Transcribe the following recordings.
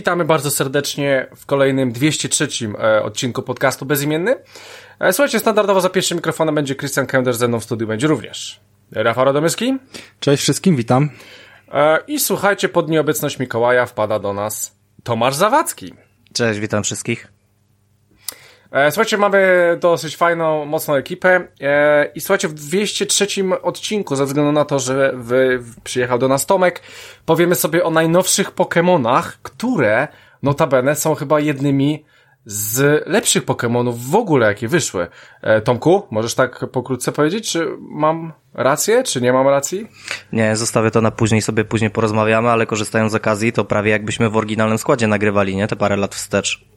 witamy bardzo serdecznie w kolejnym 203 e, odcinku podcastu Bezimienny. E, słuchajcie, standardowo za pierwszym mikrofonem będzie Christian Kender, ze mną w studiu będzie również Rafał Radomyski. Cześć wszystkim, witam. E, I słuchajcie, pod nieobecność Mikołaja wpada do nas Tomasz Zawadzki. Cześć, witam wszystkich. E, słuchajcie, mamy dosyć fajną, mocną ekipę e, i słuchajcie, w 203 odcinku, ze względu na to, że wy, przyjechał do nas Tomek, powiemy sobie o najnowszych Pokémonach, które notabene są chyba jednymi z lepszych Pokémonów w ogóle, jakie wyszły. E, Tomku, możesz tak pokrótce powiedzieć, czy mam rację, czy nie mam racji? Nie, zostawię to na później, sobie później porozmawiamy, ale korzystając z okazji, to prawie jakbyśmy w oryginalnym składzie nagrywali, nie? Te parę lat wstecz.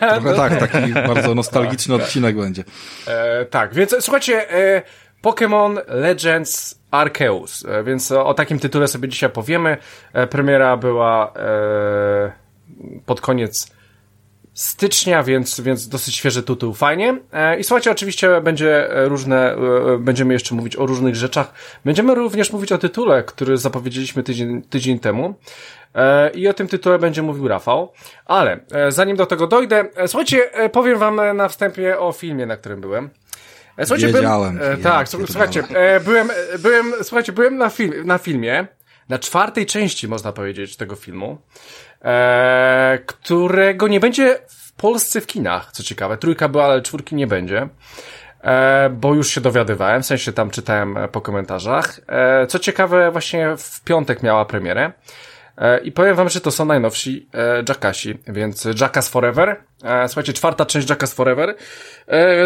Trochę tak, taki bardzo nostalgiczny odcinek będzie. E, tak, więc słuchajcie, e, Pokémon Legends Arceus, e, więc o, o, takim tytule sobie dzisiaj powiemy. E, premiera była e, pod koniec stycznia, więc, więc dosyć świeży tytuł, fajnie. E, I słuchajcie, oczywiście będzie różne, będziemy jeszcze mówić o różnych rzeczach. Będziemy również mówić o tytule, który zapowiedzieliśmy tydzień, tydzień temu. E, I o tym tytule będzie mówił Rafał. Ale e, zanim do tego dojdę, e, słuchajcie, powiem wam na wstępie o filmie, na którym byłem. Słuchajcie, Wiedziałem. Byłem, tak, słuchajcie, byłem, byłem, słuchajcie, byłem na, film, na filmie, na czwartej części, można powiedzieć, tego filmu, e, którego nie będzie w Polsce w kinach, co ciekawe. Trójka była, ale czwórki nie będzie. E, bo już się dowiadywałem, w sensie tam czytałem po komentarzach. E, co ciekawe, właśnie w piątek miała premierę. E, I powiem wam, że to są najnowsi e, Jackasi, więc Jackass Forever. E, słuchajcie, czwarta część Jackass Forever.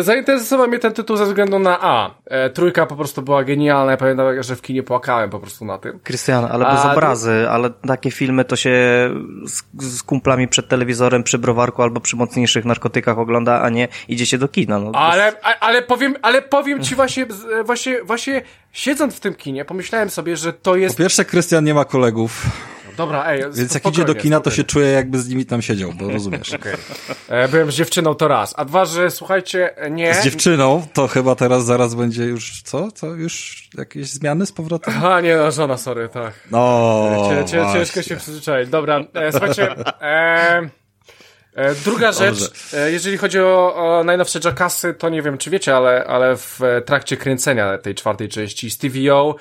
Zainteresował mnie ten tytuł ze względu na A. Trójka po prostu była genialna, ja pamiętam, że w kinie płakałem po prostu na tym. Krystian, ale bez A, obrazy, ale takie filmy to się z, z, kumplami przed telewizorem przy browarku albo przy mocniejszych narkotykach ogląda, a nie idziecie do kina. No, ale, bez... ale powiem, ale powiem ci właśnie, właśnie, właśnie siedząc w tym kinie, pomyślałem sobie, że to jest... Po pierwsze, Krystian nie ma kolegów. Dobra, ej. Więc jak idzie do kina, to się czuje jakby z nimi tam siedział, bo rozumiesz. Okay. E, byłem z dziewczyną to raz. A dwa, że słuchajcie, nie. Z dziewczyną to chyba teraz zaraz będzie już, co? Co? Już jakieś zmiany z powrotem? A nie, no żona, sorry, tak. No. Cie, cie, ciężko się przyzwyczaić. Dobra, e, słuchajcie. E, e, druga rzecz, e, jeżeli chodzi o, o najnowsze Jackassy, to nie wiem, czy wiecie, ale, ale w trakcie kręcenia tej czwartej części Stevie O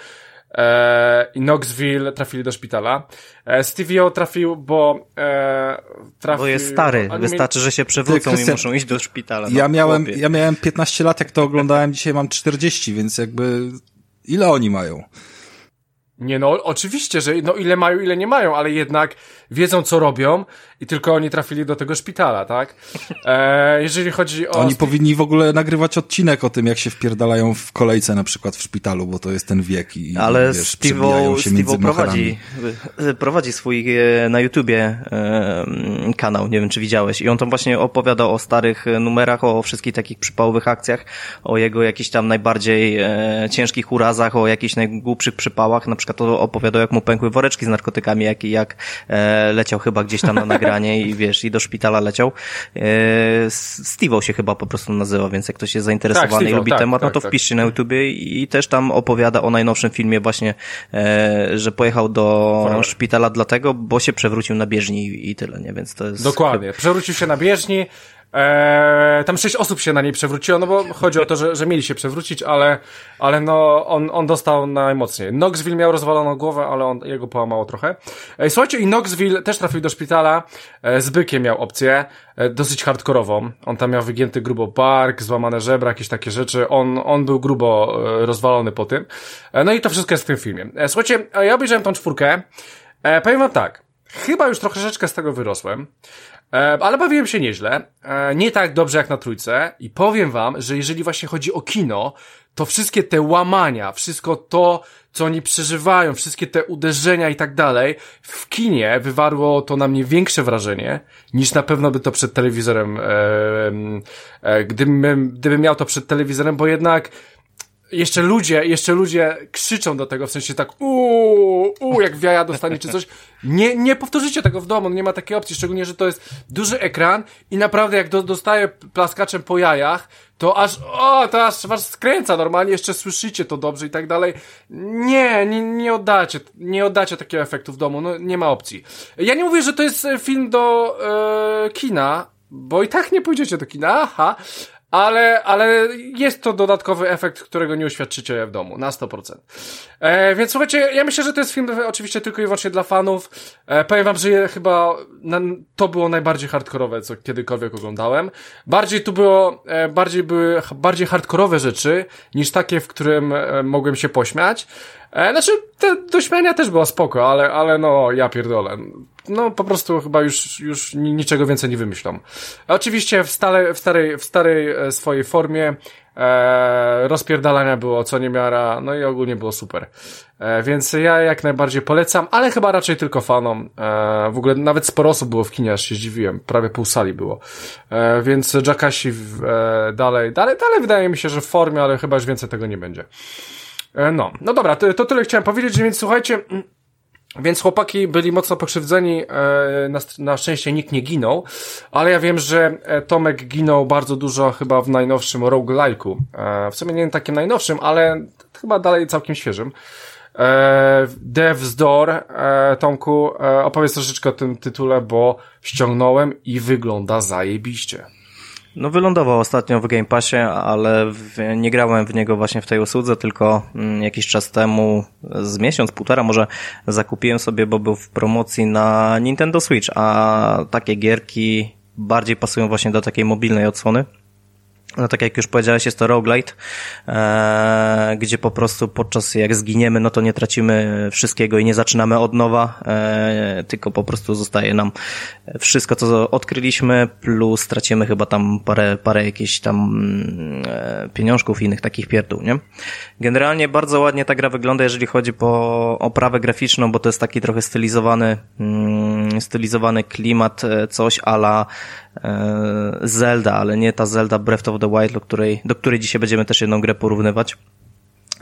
e, i Knoxville trafili do szpitala. E, Stevie O trafił, bo e, trafił... Bo jest stary, wystarczy, że się przewrócą Ty, i muszą iść do szpitala. No, ja, miałem, ja miałem 15 lat, jak to oglądałem, dzisiaj mam 40, więc jakby ile oni mają? Nie no, oczywiście, że no ile mają, ile nie mają, ale jednak wiedzą co robią i tylko oni trafili do tego szpitala, tak? E, jeżeli chodzi o... Oni powinni w ogóle nagrywać odcinek o tym, jak się wpierdalają w kolejce na przykład w szpitalu, bo to jest ten wiek i Ale Steve'o prowadzi, prowadzi swój e, na YouTubie e, kanał, nie wiem czy widziałeś. I on tam właśnie opowiadał o starych numerach, o wszystkich takich przypałowych akcjach, o jego jakichś tam najbardziej e, ciężkich urazach, o jakichś najgłupszych przypałach, na przykład opowiadał jak mu pękły woreczki z narkotykami, jak, jak e, leciał chyba gdzieś tam na nagranie i wiesz, i do szpitala leciał. E, Steve'o się chyba po prostu nazywa, więc jak ktoś jest zainteresowany tak, i lubi tak, temat, no tak, no to tak, wpiszcie na YouTubie i też tam opowiada o najnowszym filmie właśnie, e, że pojechał do szpitala dlatego, bo się przewrócił na bieżni i tyle, nie? Więc to jest... Dokładnie. Przewrócił się na bieżni, Eee, tam sześć osób się na niej przewróciło, no bo chodzi o to, że, że mieli się przewrócić, ale, ale no, on, on dostał najmocniej. Knoxville miał rozwaloną głowę, ale on, jego połamało trochę. Eee, słuchajcie, i Knoxville też trafił do szpitala, eee, z bykiem miał opcję, e, dosyć hardkorową. On tam miał wygięty grubo bark, złamane żebra, jakieś takie rzeczy. On, on był grubo e, rozwalony po tym. E, no i to wszystko jest w tym filmie. E, słuchajcie, ja obejrzałem tą czwórkę. E, powiem wam tak. Chyba już troszeczkę z tego wyrosłem. E, ale bawiłem się nieźle. E, nie tak dobrze jak na trójce. I powiem wam, że jeżeli właśnie chodzi o kino, to wszystkie te łamania, wszystko to, co oni przeżywają, wszystkie te uderzenia i tak dalej, w kinie wywarło to na mnie większe wrażenie, niż na pewno by to przed telewizorem, e, e, gdybym, gdybym miał to przed telewizorem, bo jednak jeszcze ludzie, jeszcze ludzie krzyczą do tego, w sensie tak uuu, uuu, jak wiaja dostanie czy coś. Nie, nie powtórzycie tego w domu, nie ma takiej opcji, szczególnie, że to jest duży ekran i naprawdę jak do, dostaje plaskaczem po jajach, to aż, o, to aż was skręca normalnie, jeszcze słyszycie to dobrze i tak dalej. Nie, nie, nie oddacie, nie oddacie takiego efektu w domu, no nie ma opcji. Ja nie mówię, że to jest film do e, kina, bo i tak nie pójdziecie do kina, aha, ale, ale jest to dodatkowy efekt, którego nie uświadczycie w domu, na 100%. E, więc słuchajcie, ja myślę, że to jest film oczywiście tylko i wyłącznie dla fanów. E, powiem wam, że chyba na, to było najbardziej hardkorowe, co kiedykolwiek oglądałem. Bardziej tu było, e, bardziej były bardziej hardkorowe rzeczy, niż takie, w którym e, mogłem się pośmiać. E, znaczy, te do śmiania też było spoko, ale, ale no, ja pierdolę. No, po prostu chyba już, już niczego więcej nie wymyślą. Oczywiście w, stale, w starej, w starej e, swojej formie e, rozpierdalania było co niemiara, no i ogólnie było super. E, więc ja jak najbardziej polecam, ale chyba raczej tylko fanom. E, w ogóle nawet sporo osób było w kinie, aż się zdziwiłem. Prawie pół sali było. E, więc Jackassy e, dalej, dalej, dalej wydaje mi się, że w formie, ale chyba już więcej tego nie będzie. E, no, no dobra, to, to tyle chciałem powiedzieć, więc słuchajcie, mm, więc chłopaki byli mocno pokrzywdzeni, e, na, na szczęście nikt nie ginął, ale ja wiem, że e, Tomek ginął bardzo dużo chyba w najnowszym roguelike'u. W sumie nie takim najnowszym, ale chyba dalej całkiem świeżym. Dev's Door, Tomku, opowiedz troszeczkę o tym tytule, bo ściągnąłem i wygląda zajebiście. No wylądował ostatnio w Game Passie, ale w, nie grałem w niego właśnie w tej usłudze, tylko mm, jakiś czas temu, z miesiąc, półtora może zakupiłem sobie, bo był w promocji na Nintendo Switch, a takie gierki bardziej pasują właśnie do takiej mobilnej odsłony. No tak jak już powiedziałeś, jest to roguelite, e, gdzie po prostu podczas jak zginiemy, no to nie tracimy wszystkiego i nie zaczynamy od nowa, e, tylko po prostu zostaje nam wszystko, co odkryliśmy, plus tracimy chyba tam parę, parę jakichś tam e, pieniążków i innych takich pierdół, nie? Generalnie bardzo ładnie ta gra wygląda, jeżeli chodzi po oprawę graficzną, bo to jest taki trochę stylizowany, mm, stylizowany klimat, e, coś ala Zelda, ale nie ta Zelda Breath of the Wild, do której, do której dzisiaj będziemy też jedną grę porównywać.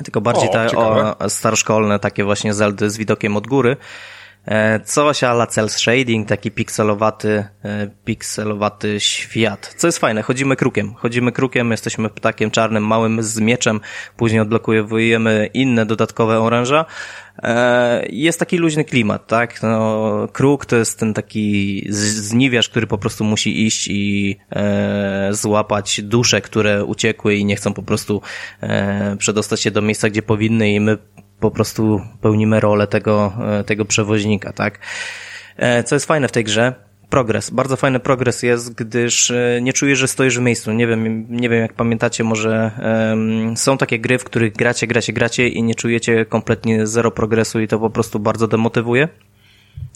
Tylko bardziej o, te o, staroszkolne, takie właśnie Zeldy z widokiem od góry. E, coś ala cel shading, taki pikselowaty, e, pikselowaty świat. Co jest fajne, chodzimy krukiem. Chodzimy krukiem, jesteśmy ptakiem czarnym, małym z mieczem, później odblokujemy inne dodatkowe oręża. E, jest taki luźny klimat, tak? No, kruk to jest ten taki zniwiarz, który po prostu musi iść i e, złapać dusze, które uciekły i nie chcą po prostu e, przedostać się do miejsca, gdzie powinny i my po prostu pełnimy rolę tego, e, tego przewoźnika, tak? E, co jest fajne w tej grze, progres. Bardzo fajny progres jest, gdyż e, nie czujesz, że stoisz w miejscu. Nie wiem, nie wiem jak pamiętacie, może um, są takie gry, w których gracie, gracie, gracie i nie czujecie kompletnie zero progresu i to po prostu bardzo demotywuje.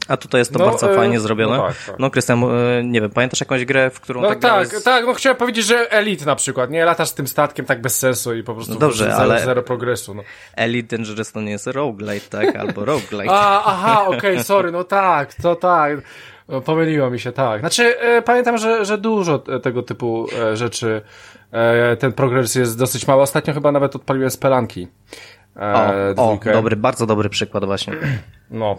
A tutaj jest to no, bardzo e, fajnie zrobione. No, tak, tak. no Krystian, e, nie wiem, pamiętasz jakąś grę, w którą no, tak tak, jest... tak, no chciałem powiedzieć, że Elite na przykład, nie? Latasz z tym statkiem tak bez sensu i po prostu no dobrze, zero, ale zero progresu. No. Elite Dangerous to nie jest roguelite, tak? Albo roguelite. A, aha, okej, okay, sorry, no tak, to tak. No, pomyliło mi się, tak. Znaczy, e, pamiętam, że, że dużo tego typu e, rzeczy, e, ten progres jest dosyć mały. Ostatnio chyba nawet odpaliłem spelanki. E, o, o, dobry, bardzo dobry przykład właśnie. No,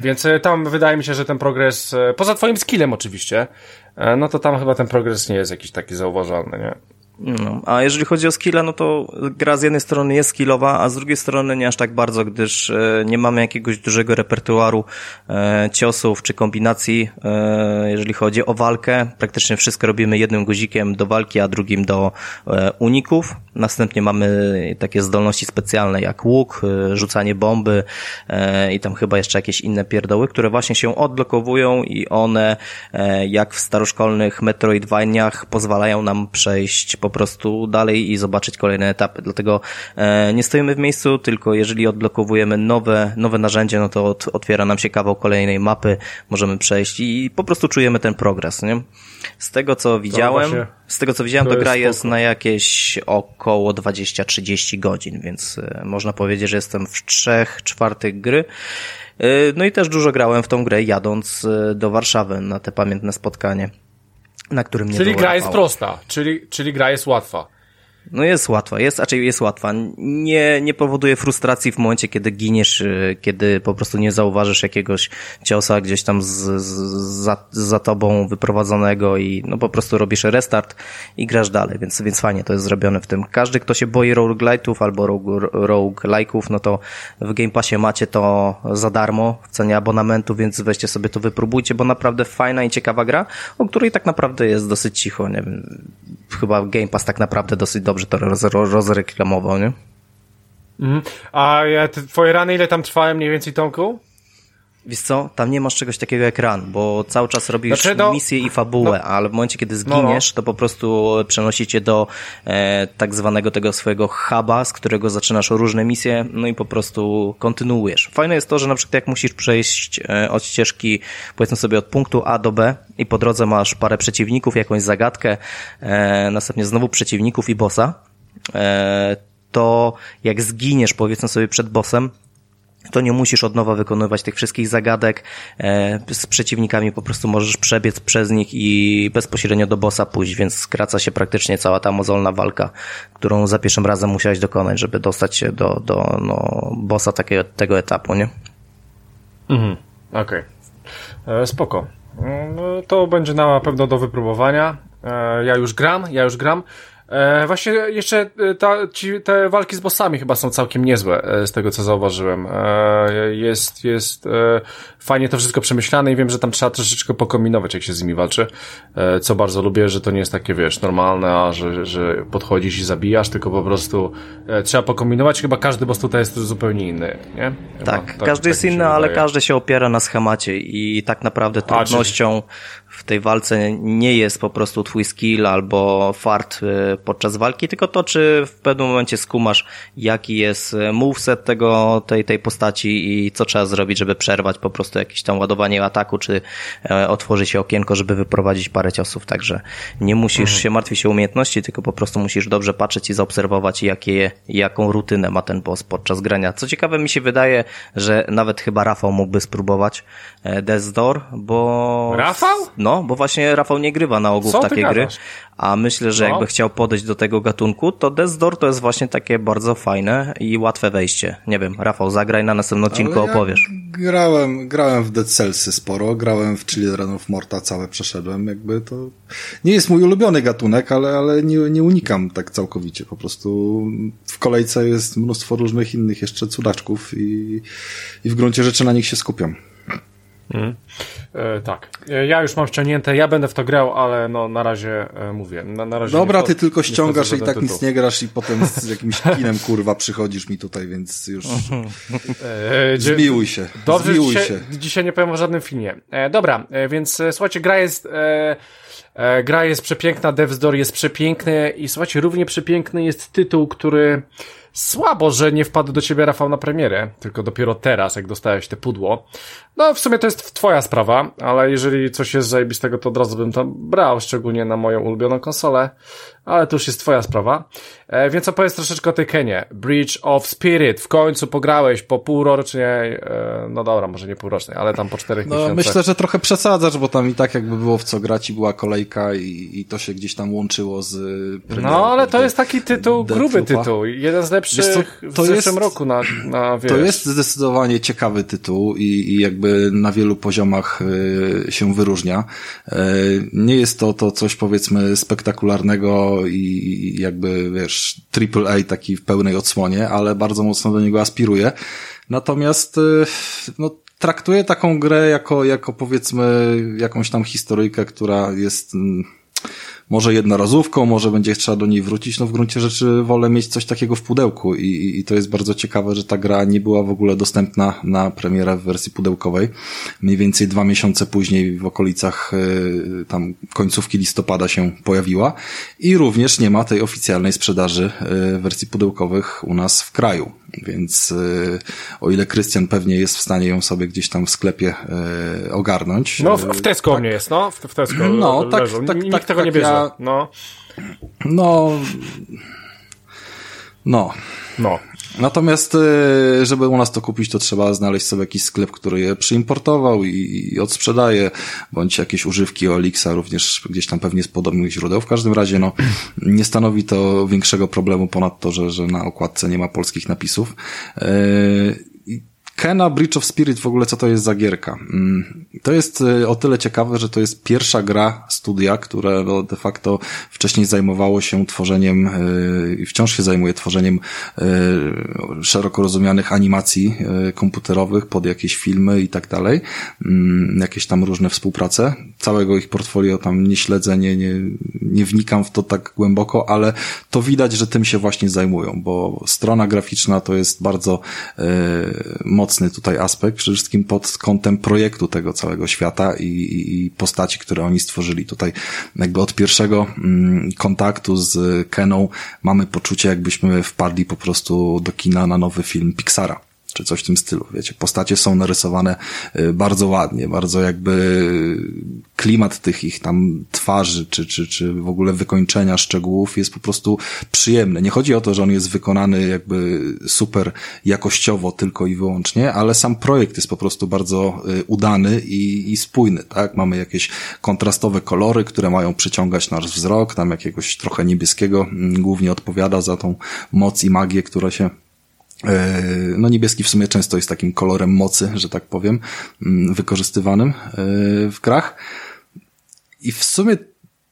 więc e, tam wydaje mi się, że ten progres, e, poza twoim skillem oczywiście, e, no to tam chyba ten progres nie jest jakiś taki zauważalny, nie? No, a jeżeli chodzi o skilla, no to gra z jednej strony jest skillowa, a z drugiej strony nie aż tak bardzo, gdyż e, nie mamy jakiegoś dużego repertuaru e, ciosów czy kombinacji, e, jeżeli chodzi o walkę. Praktycznie wszystko robimy jednym guzikiem do walki, a drugim do uników. Następnie mamy takie zdolności specjalne jak łuk, rzucanie bomby i tam chyba jeszcze jakieś inne pierdoły, które właśnie się odblokowują i one, jak w staroszkolnych Metroidvaniach, pozwalają nam przejść po prostu dalej i zobaczyć kolejne etapy. Dlatego e, nie stoimy w miejscu, tylko jeżeli odblokowujemy nowe, nowe narzędzie, no to od, otwiera nam się kawał kolejnej mapy, możemy przejść i po prostu czujemy ten progres, nie? Z tego co widziałem, z tego co widziałem, to, to gra jest, jest na jakieś około 20-30 godzin, więc e, można powiedzieć, że jestem w trzech czwartych gry. E, no i też dużo grałem w tą grę jadąc do Warszawy na te pamiętne spotkanie na którym nie Czyli gra jest prosta, czyli, czyli gra jest łatwa. No jest łatwa, jest, raczej jest łatwa. Nie, nie powoduje frustracji w momencie, kiedy giniesz, y, kiedy po prostu nie zauważysz jakiegoś ciosa gdzieś tam z, z, za, za tobą wyprowadzonego i no po prostu robisz restart i grasz dalej, więc, więc fajnie to jest zrobione w tym. Każdy, kto się boi roguelite'ów albo roguelike'ów, no to w Game Passie macie to za darmo w cenie abonamentu, więc weźcie sobie to wypróbujcie, bo naprawdę fajna i ciekawa gra, o której tak naprawdę jest dosyć cicho, nie wiem, chyba Game Pass tak naprawdę dosyć dobrze to roz, rozreklamował, nie? Mhm. A ja, twoje rany ile tam trwałem mniej więcej, Tomku? Wiesz co, tam nie masz czegoś takiego jak run, bo cały czas robisz znaczy, no, misję i fabułę, no, ale w momencie, kiedy zginiesz, no, no. to po prostu przenosi cię do e, tak zwanego tego swojego huba, z którego zaczynasz różne misje, no i po prostu kontynuujesz. Fajne jest to, że na przykład jak musisz przejść e, od ścieżki, powiedzmy sobie od punktu A do B i po drodze masz parę przeciwników, jakąś zagadkę, e, następnie znowu przeciwników i bossa, e, to jak zginiesz, powiedzmy sobie przed bossem, to nie musisz od nowa wykonywać tych wszystkich zagadek. E, z przeciwnikami po prostu możesz przebiec przez nich i bezpośrednio do bossa pójść, więc skraca się praktycznie cała ta mozolna walka, którą za pierwszym razem musiałeś dokonać, żeby dostać się do, do no, bossa takiego, tego etapu, nie? Mhm, okej. Okay. E, spoko. No, to będzie na pewno do wypróbowania. E, ja już gram, ja już gram. E, właśnie jeszcze e, ta, ci, te walki z bossami chyba są całkiem niezłe, e, z tego co zauważyłem. E, jest, jest e, fajnie to wszystko przemyślane i wiem, że tam trzeba troszeczkę pokombinować, jak się z nimi walczy. Co bardzo lubię, że to nie jest takie, wiesz, normalne, a że, że podchodzisz i zabijasz, tylko po prostu trzeba pokombinować. Chyba każdy boss tutaj jest zupełnie inny, nie? Chyba, tak, tak, każdy tak jest inny, ale każdy się opiera na schemacie i tak naprawdę trudnością w tej walce nie jest po prostu twój skill albo fart y, podczas walki, tylko to, czy w pewnym momencie skumasz, jaki jest y, moveset tego, tej, tej postaci i co trzeba zrobić, żeby przerwać po prostu jakieś tam ładowanie ataku, czy e, otworzy się okienko, żeby wyprowadzić parę ciosów, także nie musisz mhm. się martwić o umiejętności, tylko po prostu musisz dobrze patrzeć i zaobserwować, jakie, jaką rutynę ma ten boss podczas grania. Co ciekawe mi się wydaje, że nawet chyba Rafał mógłby spróbować Death Door, bo... Rafał? No, bo właśnie Rafał nie grywa na ogół w takie gry, a myślę, że no. jakby chciał podejść do tego gatunku, to Death Door to jest właśnie takie bardzo fajne i łatwe wejście. Nie wiem, Rafał, zagraj na następnym odcinku, ja opowiesz. Grałem, grałem w Dead Cellsy sporo, grałem w Children of Morta, całe przeszedłem, jakby to nie jest mój ulubiony gatunek, ale, ale nie, nie unikam tak całkowicie, po prostu w kolejce jest mnóstwo różnych innych jeszcze cudaczków i, i w gruncie rzeczy na nich się skupiam. Mm. E, tak. E, ja już mam wciągnięte, ja będę w to grał, ale no na razie e, mówię. Na, na razie Dobra, ty tylko ściągasz i tak tytuł. nic nie grasz i potem z jakimś kinem kurwa przychodzisz mi tutaj, więc już e, zmiłuj się. Dobrze, zmiłuj dzisiaj, się. dzisiaj nie powiem o żadnym filmie. E, dobra, e, więc słuchajcie, gra jest e, e, gra jest przepiękna, Death's Door jest przepiękny i słuchajcie, równie przepiękny jest tytuł, który Słabo, że nie wpadł do ciebie Rafał na premierę, tylko dopiero teraz, jak dostałeś te pudło. No, w sumie to jest twoja sprawa, ale jeżeli coś jest zajebistego, to od razu bym tam brał, szczególnie na moją ulubioną konsolę, ale to już jest twoja sprawa. E, więc opowiedz troszeczkę o tej Kenie. Bridge of Spirit, w końcu pograłeś po półrocznej, e, no dobra, może nie półrocznej, ale tam po czterech no, miesiącach. Myślę, że trochę przesadzasz, bo tam i tak jakby było w co grać i była kolejka i, i to się gdzieś tam łączyło z No, ale to jest taki tytuł, gruby tytuł, jeden z lepszych co, to w zeszłym jest, roku na, na wiesz. To jest zdecydowanie ciekawy tytuł i, i jakby na wielu poziomach y, się wyróżnia. Y, nie jest to, to coś powiedzmy spektakularnego i, jakby wiesz, triple A taki w pełnej odsłonie, ale bardzo mocno do niego aspiruje. Natomiast y, no, traktuję taką grę jako, jako powiedzmy jakąś tam historyjkę, która jest mm, może jednorazówką, może będzie trzeba do niej wrócić, no w gruncie rzeczy wolę mieć coś takiego w pudełku i, i, i to jest bardzo ciekawe, że ta gra nie była w ogóle dostępna na premierę w wersji pudełkowej. Mniej więcej dwa miesiące później w okolicach y, tam końcówki listopada się pojawiła i również nie ma tej oficjalnej sprzedaży y, wersji pudełkowych u nas w kraju. Więc y, o ile Krystian pewnie jest w stanie ją sobie gdzieś tam w sklepie y, ogarnąć. No w, w Tesco tak, nie jest, no. W, w Tesco No, tak, tak, Nikt tak, tego tak, nie bierze. Ja, no. No No. No. Natomiast, e, żeby u nas to kupić, to trzeba znaleźć sobie jakiś sklep, który je przyimportował i, odsprzedaje, bądź jakieś używki Olixa również gdzieś tam pewnie z podobnych źródeł. W każdym razie, no, nie stanowi to większego problemu ponad to, że, że na okładce nie ma polskich napisów. Yy, Kena Bridge of Spirit w ogóle co to jest za gierka? Mm, to jest y, o tyle ciekawe, że to jest pierwsza gra studia, które no, de facto wcześniej zajmowało się tworzeniem y, i wciąż się zajmuje tworzeniem y, szeroko rozumianych animacji komputerowych pod jakieś filmy i tak dalej. Mm, jakieś tam różne współprace. Całego ich portfolio tam nie śledzę, nie, nie, nie wnikam w to tak głęboko, ale to widać, że tym się właśnie zajmują, bo strona graficzna to jest bardzo mocno mocny tutaj aspekt, przede wszystkim pod kątem projektu tego całego świata i, i postaci, które oni stworzyli. Tutaj jakby od pierwszego mm, kontaktu z Keną mamy poczucie, jakbyśmy wpadli po prostu do kina na nowy film Pixara czy coś w tym stylu, wiecie. Postacie są narysowane y, bardzo ładnie, bardzo jakby klimat tych ich tam twarzy, czy, czy, czy w ogóle wykończenia szczegółów jest po prostu przyjemny. Nie chodzi o to, że on jest wykonany jakby super jakościowo tylko i wyłącznie, ale sam projekt jest po prostu bardzo y, udany i, i spójny, tak? Mamy jakieś kontrastowe kolory, które mają przyciągać nasz wzrok, tam jakiegoś trochę niebieskiego mm, głównie odpowiada za tą moc i magię, która się no niebieski w sumie często jest takim kolorem mocy, że tak powiem, mm, wykorzystywanym e, w grach. I w sumie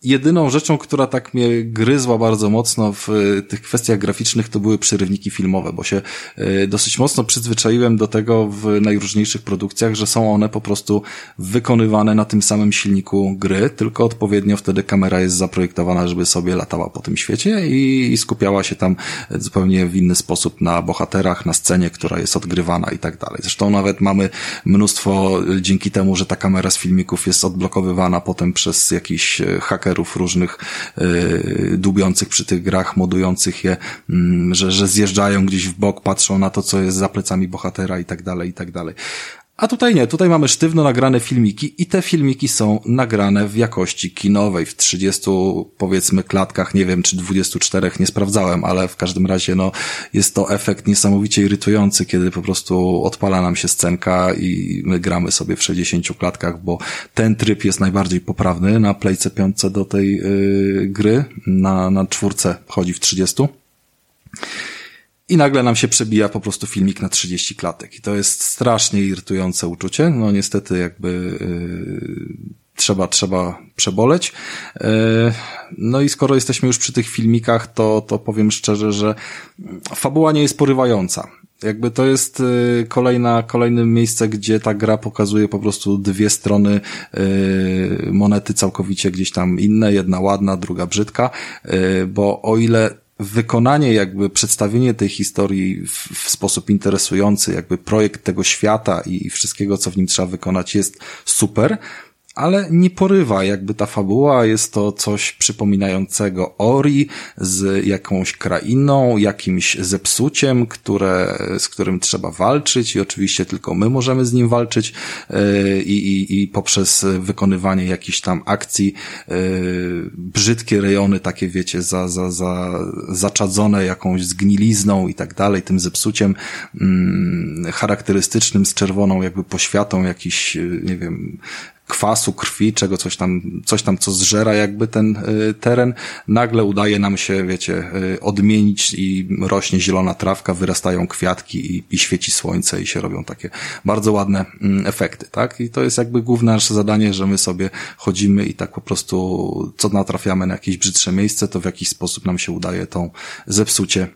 jedyną rzeczą, która tak mnie gryzła bardzo mocno w e, tych kwestiach graficznych, to były przerywniki filmowe, bo się e, dosyć mocno przyzwyczaiłem do tego w najróżniejszych produkcjach, że są one po prostu wykonywane na tym samym silniku gry, tylko odpowiednio wtedy kamera jest zaprojektowana, żeby sobie latała po tym świecie i, skupiała się tam zupełnie w inny sposób na bohaterach, na scenie, która jest odgrywana i tak dalej. Zresztą nawet mamy mnóstwo dzięki temu, że ta kamera z filmików jest odblokowywana potem przez jakiś haker hakerów różnych yy, dubiących przy tych grach, modujących je, yy, że, że zjeżdżają gdzieś w bok, patrzą na to, co jest za plecami bohatera i tak dalej, i tak dalej. A tutaj nie, tutaj mamy sztywno nagrane filmiki i te filmiki są nagrane w jakości kinowej, w 30 powiedzmy klatkach, nie wiem czy 24, nie sprawdzałem, ale w każdym razie no jest to efekt niesamowicie irytujący, kiedy po prostu odpala nam się scenka i my gramy sobie w 60 klatkach, bo ten tryb jest najbardziej poprawny na Playce 5 do tej yy, gry, na, na czwórce chodzi w 30 i nagle nam się przebija po prostu filmik na 30 klatek. I to jest strasznie irytujące uczucie. No niestety jakby yy, trzeba, trzeba przeboleć. Yy, no i skoro jesteśmy już przy tych filmikach, to, to powiem szczerze, że fabuła nie jest porywająca. Jakby to jest y, kolejna, kolejne miejsce, gdzie ta gra pokazuje po prostu dwie strony y, monety całkowicie gdzieś tam inne, jedna ładna, druga brzydka, y, bo o ile wykonanie, jakby przedstawienie tej historii w, w, sposób interesujący, jakby projekt tego świata i, i wszystkiego, co w nim trzeba wykonać jest super, ale nie porywa jakby ta fabuła, jest to coś przypominającego Ori z jakąś krainą, jakimś zepsuciem, które, z którym trzeba walczyć i oczywiście tylko my możemy z nim walczyć yy, i, i poprzez wykonywanie jakichś tam akcji yy, brzydkie rejony, takie wiecie, za, za, za, zaczadzone jakąś zgnilizną i tak dalej, tym zepsuciem yy, charakterystycznym z czerwoną jakby poświatą, jakiś, nie wiem, kwasu, krwi, czego coś tam, coś tam, co zżera jakby ten y, teren, nagle udaje nam się, wiecie, y, odmienić i rośnie zielona trawka, wyrastają kwiatki i, i świeci słońce i się robią takie bardzo ładne mm, efekty, tak? I to jest jakby główne nasze zadanie, że my sobie chodzimy i tak po prostu, co natrafiamy na jakieś brzydsze miejsce, to w jakiś sposób nam się udaje tą zepsucie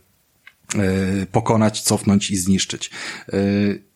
y, pokonać, cofnąć i zniszczyć.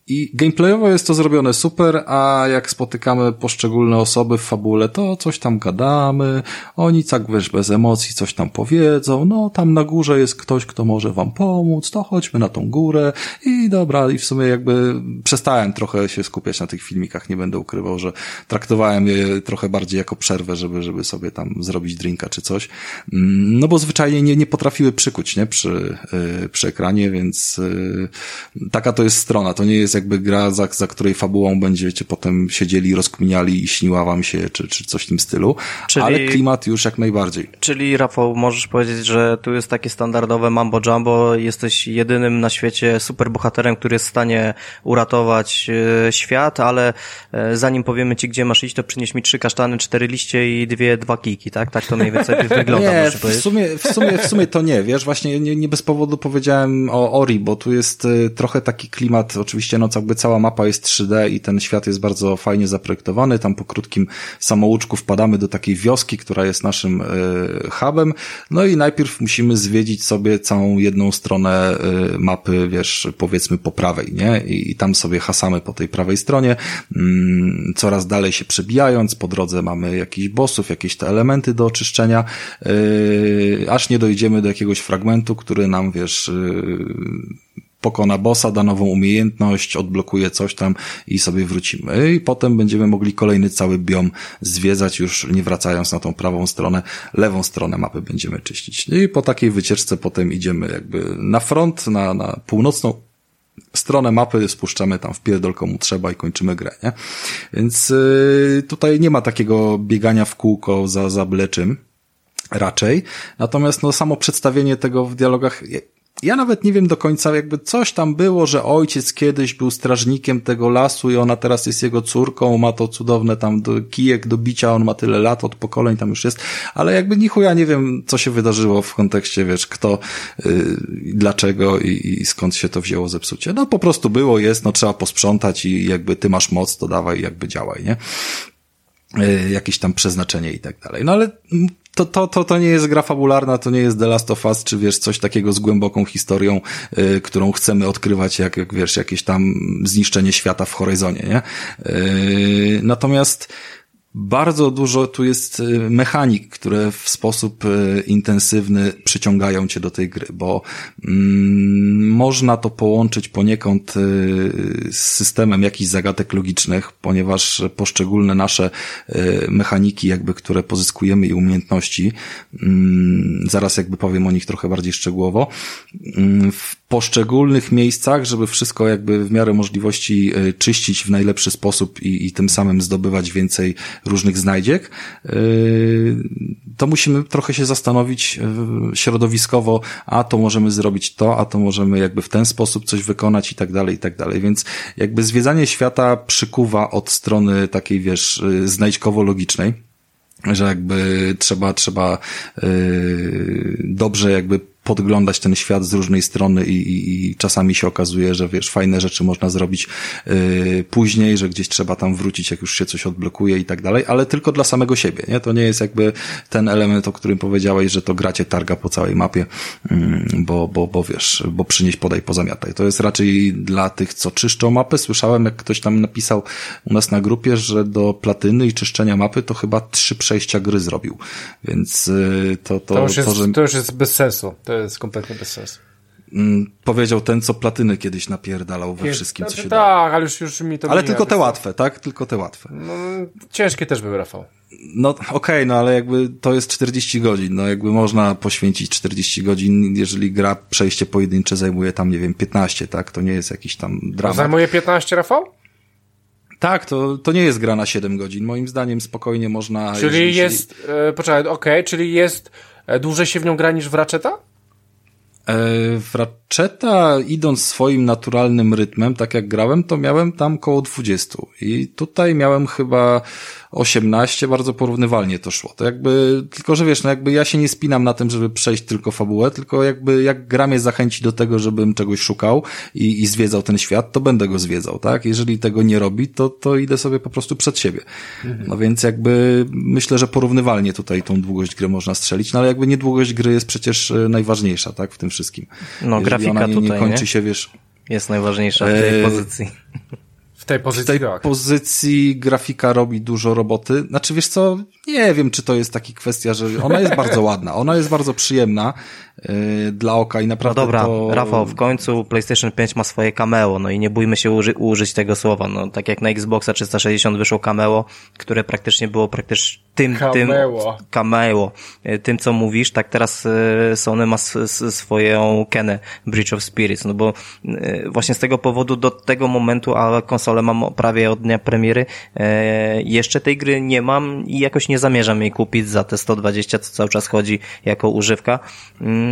I gameplayowo jest to zrobione super, a jak spotykamy poszczególne osoby w fabule, to coś tam gadamy, oni tak wiesz, bez emocji coś tam powiedzą, no tam na górze jest ktoś, kto może wam pomóc, to chodźmy na tą górę i dobra, i w sumie jakby przestałem trochę się skupiać na tych filmikach, nie będę ukrywał, że traktowałem je trochę bardziej jako przerwę, żeby, żeby sobie tam zrobić drinka czy coś, mm, no bo zwyczajnie nie, nie potrafiły przykuć, nie, przy, yy, przy ekranie, więc yy, taka to jest strona, to nie jest jakby gra, za, za której fabułą będziecie potem siedzieli, rozkminiali i śniła wam się, czy, czy coś w tym stylu. Czyli, ale klimat już jak najbardziej. Czyli Rafał, możesz powiedzieć, że tu jest takie standardowe mambo jumbo, jesteś jedynym na świecie superbohaterem, który jest w stanie uratować e, świat, ale e, zanim powiemy ci, gdzie masz iść, to przynieś mi trzy kasztany, cztery liście i dwie, dwa kiki, tak? Tak to mniej więcej wygląda, nie, w sumie, w sumie, w sumie to nie, wiesz, właśnie nie, nie bez powodu powiedziałem o Ori, bo tu jest y, trochę taki klimat, oczywiście no jakby cała mapa jest 3D i ten świat jest bardzo fajnie zaprojektowany, tam po krótkim samouczku wpadamy do takiej wioski, która jest naszym y, hubem, no i najpierw musimy zwiedzić sobie całą jedną stronę y, mapy, wiesz, powiedzmy po prawej, nie? I, tam sobie hasamy po tej prawej stronie, mm, coraz dalej się przebijając, po drodze mamy jakichś bossów, jakieś te elementy do oczyszczenia, yy, aż nie dojdziemy do jakiegoś fragmentu, który nam, wiesz, pokona bossa, da nową umiejętność, odblokuje coś tam i sobie wrócimy. I potem będziemy mogli kolejny cały biom zwiedzać, już nie wracając na tą prawą stronę, lewą stronę mapy będziemy czyścić. I po takiej wycieczce potem idziemy jakby na front, na, na północną stronę mapy, spuszczamy tam w pierdol komu trzeba i kończymy grę, nie? Więc yy, tutaj nie ma takiego biegania w kółko za, za raczej. Natomiast no samo przedstawienie tego w dialogach ja nawet nie wiem do końca, jakby coś tam było, że ojciec kiedyś był strażnikiem tego lasu i ona teraz jest jego córką, ma to cudowne tam do, kijek do bicia, on ma tyle lat, od pokoleń tam już jest, ale jakby nichu ja nie wiem, co się wydarzyło w kontekście, wiesz, kto, yy, dlaczego i, i skąd się to wzięło zepsucie. No po prostu było, jest, no trzeba posprzątać i jakby ty masz moc, to dawaj, jakby działaj, nie? Y, jakieś tam przeznaczenie i tak dalej. No ale to, to, to, to nie jest gra fabularna, to nie jest The Last of Us, czy wiesz, coś takiego z głęboką historią, y, którą chcemy odkrywać, jak, jak wiesz, jakieś tam zniszczenie świata w horyzonie, nie? Y, natomiast bardzo dużo tu jest y, mechanik, które w sposób y, intensywny przyciągają cię do tej gry, bo mm, można to połączyć poniekąd y, z systemem jakichś zagadek logicznych, ponieważ poszczególne nasze mechaniki, jakby, które pozyskujemy i umiejętności, mm, zaraz jakby powiem o nich trochę bardziej szczegółowo, mm, poszczególnych miejscach, żeby wszystko jakby w miarę możliwości czyścić w najlepszy sposób i, i tym samym zdobywać więcej różnych znajdziek, yy, to musimy trochę się zastanowić yy, środowiskowo, a to możemy zrobić to, a to możemy jakby w ten sposób coś wykonać i tak dalej, i tak dalej. Więc jakby zwiedzanie świata przykuwa od strony takiej, wiesz, znajdźkowo-logicznej że jakby trzeba, trzeba dobrze jakby podglądać ten świat z różnej strony i, i, i czasami się okazuje, że wiesz, fajne rzeczy można zrobić yy, później, że gdzieś trzeba tam wrócić, jak już się coś odblokuje i tak dalej, ale tylko dla samego siebie, nie? To nie jest jakby ten element, o którym powiedziałeś, że to gracie targa po całej mapie, yy, bo, bo, bo wiesz, bo przynieść podaj pozamiataj. To jest raczej dla tych, co czyszczą mapy. Słyszałem, jak ktoś tam napisał u nas na grupie, że do platyny i czyszczenia mapy to chyba trzy przejścia gry zrobił, więc yy, to, to, to, już jest, to, że... to już jest bez sensu. To jest kompletnie bez sensu. Mm, powiedział ten, co platyny kiedyś napierdalał we wszystkim, co się dało. Tak, ale już, już mi to Ale tylko te łatwe, tak? Tylko te łatwe. No, ciężkie też były, Rafał. No okej, okay, no ale jakby to jest 40 godzin, no jakby można poświęcić 40 godzin, jeżeli gra przejście pojedyncze zajmuje tam, nie wiem, 15, tak? To nie jest jakiś tam dramat. zajmuje 15, Rafał? Tak, to, to nie jest gra na 7 godzin. Moim zdaniem spokojnie można... Czyli jest, się... e, poczekaj, okej, okay, czyli jest e, dłużej się w nią gra niż w Ratcheta? E, w Ratcheta idąc swoim naturalnym rytmem, tak jak grałem, to miałem tam koło 20 i tutaj miałem chyba 18, bardzo porównywalnie to szło. To jakby, tylko że wiesz, no jakby ja się nie spinam na tym, żeby przejść tylko fabułę, tylko jakby jak gra mnie zachęci do tego, żebym czegoś szukał i, i zwiedzał ten świat, to będę go zwiedzał, tak? Jeżeli tego nie robi, to, to idę sobie po prostu przed siebie. Mhm. No więc jakby myślę, że porównywalnie tutaj tą długość gry można strzelić, no ale jakby nie długość gry jest przecież e, najważniejsza, tak? W tym wszystkim. No Jeżeli grafika ona nie, nie tutaj, kończy nie? się, wiesz... Jest najważniejsza w tej e... pozycji tej pozycji, w tej tak. pozycji grafika robi dużo roboty. Znaczy, wiesz co, nie wiem, czy to jest taka kwestia, że ona jest bardzo ładna, ona jest bardzo przyjemna, dla oka i naprawdę No dobra, to... Rafał, w końcu PlayStation 5 ma swoje cameo, no i nie bójmy się uży użyć tego słowa, no tak jak na Xboxa 360 wyszło cameo, które praktycznie było praktycznie tym, Cameo. tym, cameo, y, tym co mówisz, tak teraz y, Sony ma swoją Kenę Bridge of Spirits, no bo y, właśnie z tego powodu do tego momentu, a konsolę mam prawie od dnia premiery, jeszcze tej gry nie mam i jakoś nie zamierzam jej kupić za te 120, co cały czas chodzi jako używka, mm,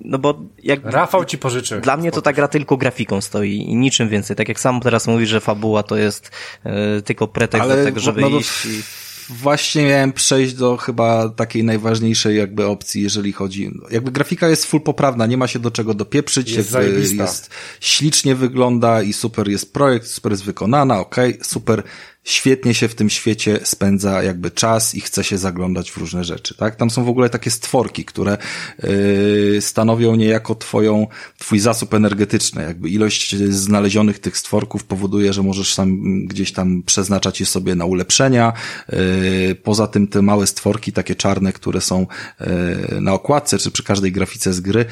no bo jak... Rafał ci pożyczy. Dla mnie to ta gra tylko grafiką stoi i niczym więcej. Tak jak sam teraz mówisz, że fabuła to jest tylko pretekst Ale, do tego, żeby no, iść i Właśnie miałem przejść do chyba takiej najważniejszej jakby opcji, jeżeli chodzi, jakby grafika jest full poprawna, nie ma się do czego dopieprzyć, jest, jakby jest ślicznie wygląda i super jest projekt, super jest wykonana, okej, okay, super świetnie się w tym świecie spędza jakby czas i chce się zaglądać w różne rzeczy, tak? Tam są w ogóle takie stworki, które yy, stanowią niejako twoją, twój zasób energetyczny, jakby ilość znalezionych tych stworków powoduje, że możesz sam gdzieś tam przeznaczać je sobie na ulepszenia, yy, poza tym te małe stworki, takie czarne, które są yy, na okładce, czy przy każdej grafice z gry,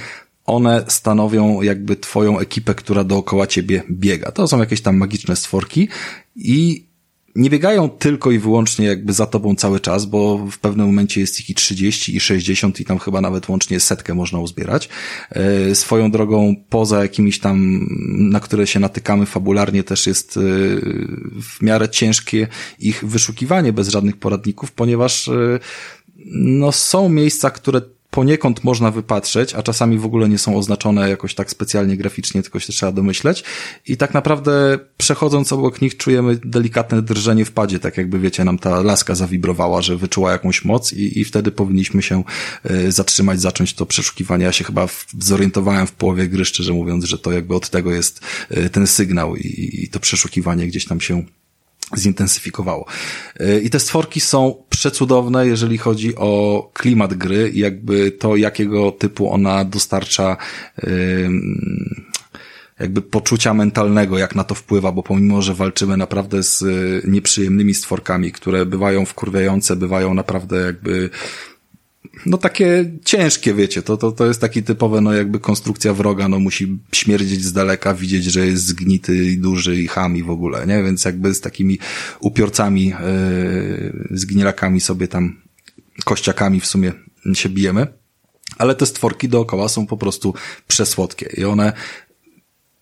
one stanowią jakby twoją ekipę, która dookoła ciebie biega. To są jakieś tam magiczne stworki i nie biegają tylko i wyłącznie jakby za tobą cały czas, bo w pewnym momencie jest ich i 30 i 60 i tam chyba nawet łącznie setkę można uzbierać. E, swoją drogą poza jakimiś tam, na które się natykamy fabularnie też jest e, w miarę ciężkie ich wyszukiwanie bez żadnych poradników, ponieważ e, no są miejsca, które poniekąd można wypatrzeć, a czasami w ogóle nie są oznaczone jakoś tak specjalnie graficznie, tylko się trzeba domyśleć. I tak naprawdę przechodząc obok nich czujemy delikatne drżenie w padzie, tak jakby wiecie, nam ta laska zawibrowała, że wyczuła jakąś moc i, i wtedy powinniśmy się y, zatrzymać, zacząć to przeszukiwanie. Ja się chyba zorientowałem w połowie gry, szczerze mówiąc, że to jakby od tego jest y, ten sygnał i, i to przeszukiwanie gdzieś tam się zintensyfikowało. E, I te stworki są przecudowne, jeżeli chodzi o klimat gry i jakby to, jakiego typu ona dostarcza jakby poczucia mentalnego, jak na to wpływa, bo pomimo, że walczymy naprawdę z e, nieprzyjemnymi stworkami, które bywają wkurwiające, bywają naprawdę jakby no takie ciężkie, wiecie, to, to, to jest taki typowe, no jakby konstrukcja wroga, no musi śmierdzieć z daleka, widzieć, że jest zgnity i duży i chami w ogóle, nie? Więc jakby z takimi upiorcami, yy, zgnilakami sobie tam, kościakami w sumie się bijemy. Ale te stworki dookoła są po prostu przesłodkie i one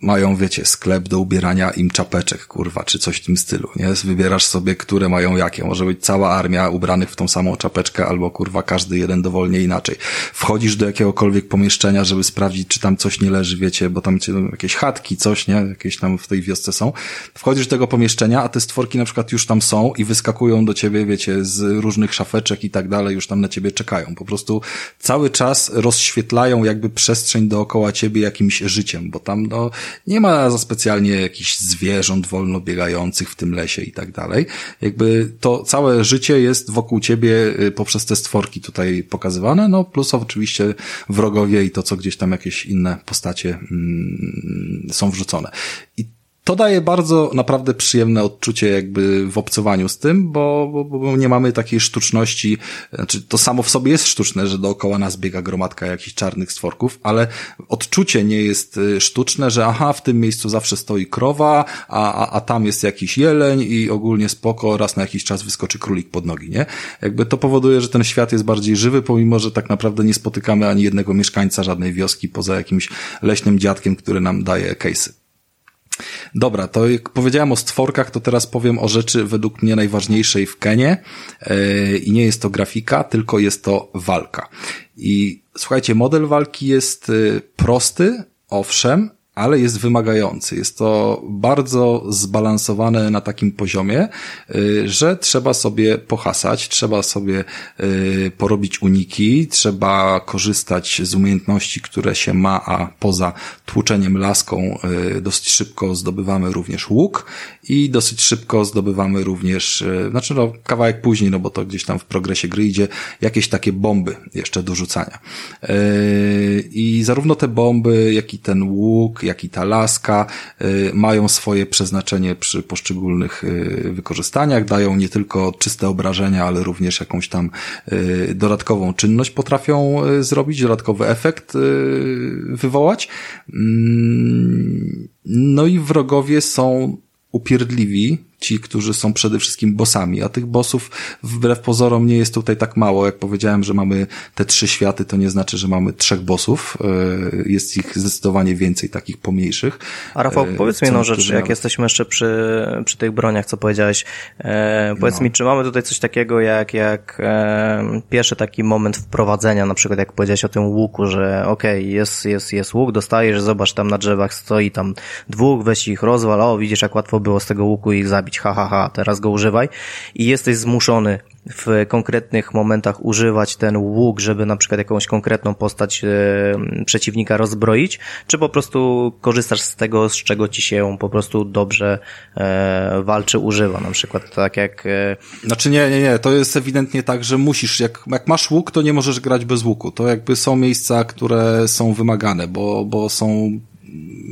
mają, wiecie, sklep do ubierania im czapeczek, kurwa, czy coś w tym stylu, nie? Wybierasz sobie, które mają jakie. Może być cała armia ubranych w tą samą czapeczkę, albo kurwa każdy jeden dowolnie inaczej. Wchodzisz do jakiegokolwiek pomieszczenia, żeby sprawdzić, czy tam coś nie leży, wiecie, bo tam jakieś chatki, coś, nie? Jakieś tam w tej wiosce są. Wchodzisz do tego pomieszczenia, a te stworki na przykład już tam są i wyskakują do ciebie, wiecie, z różnych szafeczek i tak dalej, już tam na ciebie czekają. Po prostu cały czas rozświetlają jakby przestrzeń dookoła ciebie jakimś życiem, bo tam, no, nie ma za specjalnie jakichś zwierząt wolno biegających w tym lesie i tak dalej. Jakby to całe życie jest wokół ciebie y, poprzez te stworki tutaj pokazywane, no plus oczywiście wrogowie i to, co gdzieś tam jakieś inne postacie mm, są wrzucone. I to daje bardzo naprawdę przyjemne odczucie jakby w obcowaniu z tym, bo, bo, bo nie mamy takiej sztuczności, znaczy to samo w sobie jest sztuczne, że dookoła nas biega gromadka jakichś czarnych stworków, ale odczucie nie jest y, sztuczne, że aha, w tym miejscu zawsze stoi krowa, a, a, a tam jest jakiś jeleń i ogólnie spoko, raz na jakiś czas wyskoczy królik pod nogi, nie? Jakby to powoduje, że ten świat jest bardziej żywy, pomimo, że tak naprawdę nie spotykamy ani jednego mieszkańca żadnej wioski poza jakimś leśnym dziadkiem, który nam daje case'y. Dobra, to jak powiedziałem o stworkach, to teraz powiem o rzeczy według mnie najważniejszej w Kenie yy, i nie jest to grafika, tylko jest to walka. I słuchajcie, model walki jest yy, prosty, owszem, ale jest wymagający. Jest to bardzo zbalansowane na takim poziomie, y, że trzeba sobie pohasać, trzeba sobie y, porobić uniki, trzeba korzystać z umiejętności, które się ma, a poza tłuczeniem laską y, dosyć szybko zdobywamy również łuk i dosyć szybko zdobywamy również, znaczy no kawałek później, no bo to gdzieś tam w progresie gry idzie, jakieś takie bomby jeszcze do rzucania. I zarówno te bomby, jak i ten łuk, jak i ta laska mają swoje przeznaczenie przy poszczególnych wykorzystaniach, dają nie tylko czyste obrażenia, ale również jakąś tam dodatkową czynność potrafią zrobić, dodatkowy efekt wywołać. Mm, no i wrogowie są upierdliwi, ci, którzy są przede wszystkim bossami, a tych bossów wbrew pozorom nie jest tutaj tak mało. Jak powiedziałem, że mamy te trzy światy, to nie znaczy, że mamy trzech bossów. E, jest ich zdecydowanie więcej takich pomniejszych. A Rafał, e, powiedz mi jedną rzecz, jak jesteśmy jeszcze przy, przy tych broniach, co powiedziałeś. E, powiedz no. mi, czy mamy tutaj coś takiego jak, jak e, pierwszy taki moment wprowadzenia, na przykład jak powiedziałeś o tym łuku, że okej, okay, jest, jest, jest łuk, dostajesz, zobacz, tam na drzewach stoi tam dwóch, weź ich rozwal, o, widzisz, jak łatwo było z tego łuku ich zabić ha, ha, ha, teraz go używaj. I jesteś zmuszony w konkretnych momentach używać ten łuk, żeby na przykład jakąś konkretną postać e, przeciwnika rozbroić, czy po prostu korzystasz z tego, z czego ci się po prostu dobrze e, walczy, używa, na przykład tak jak... E... Znaczy nie, nie, nie, to jest ewidentnie tak, że musisz, jak, jak masz łuk, to nie możesz grać bez łuku, to jakby są miejsca, które są wymagane, bo, bo są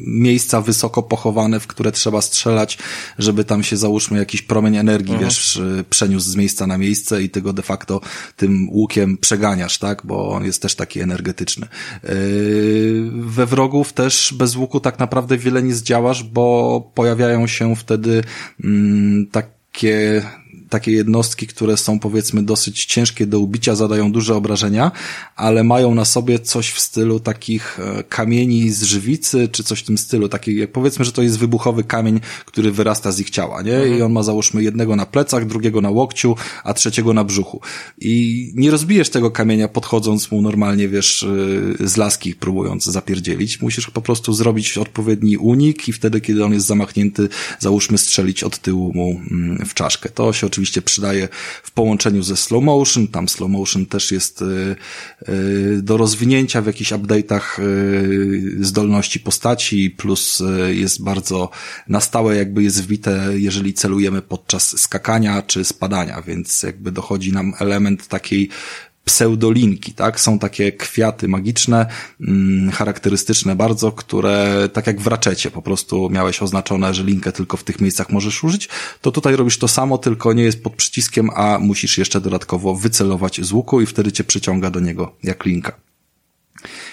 miejsca wysoko pochowane, w które trzeba strzelać, żeby tam się załóżmy jakiś promień energii, mhm. wiesz, przeniósł z miejsca na miejsce i tego de facto tym łukiem przeganiasz, tak, bo on jest też taki energetyczny. Yy, we wrogów też bez łuku tak naprawdę wiele nie zdziałasz, bo pojawiają się wtedy mm, takie takie jednostki, które są powiedzmy dosyć ciężkie do ubicia, zadają duże obrażenia, ale mają na sobie coś w stylu takich e, kamieni z żywicy, czy coś w tym stylu, taki, jak powiedzmy, że to jest wybuchowy kamień, który wyrasta z ich ciała, nie? Mhm. I on ma załóżmy jednego na plecach, drugiego na łokciu, a trzeciego na brzuchu. I nie rozbijesz tego kamienia podchodząc mu normalnie, wiesz, e, z laski próbując zapierdzielić. Musisz po prostu zrobić odpowiedni unik i wtedy, kiedy on jest zamachnięty, załóżmy strzelić od tyłu mu mm, w czaszkę. To się oczywiście oczywiście przydaje w połączeniu ze slow motion. Tam slow motion też jest y, y, do rozwinięcia w jakichś update'ach y, zdolności postaci, plus jest bardzo na stałe jakby jest wbite, jeżeli celujemy podczas skakania czy spadania, więc jakby dochodzi nam element takiej pseudolinki, tak? Są takie kwiaty magiczne, mm, charakterystyczne bardzo, które tak jak w raczecie po prostu miałeś oznaczone, że linkę tylko w tych miejscach możesz użyć, to tutaj robisz to samo, tylko nie jest pod przyciskiem, a musisz jeszcze dodatkowo wycelować z łuku i wtedy cię przyciąga do niego jak linka.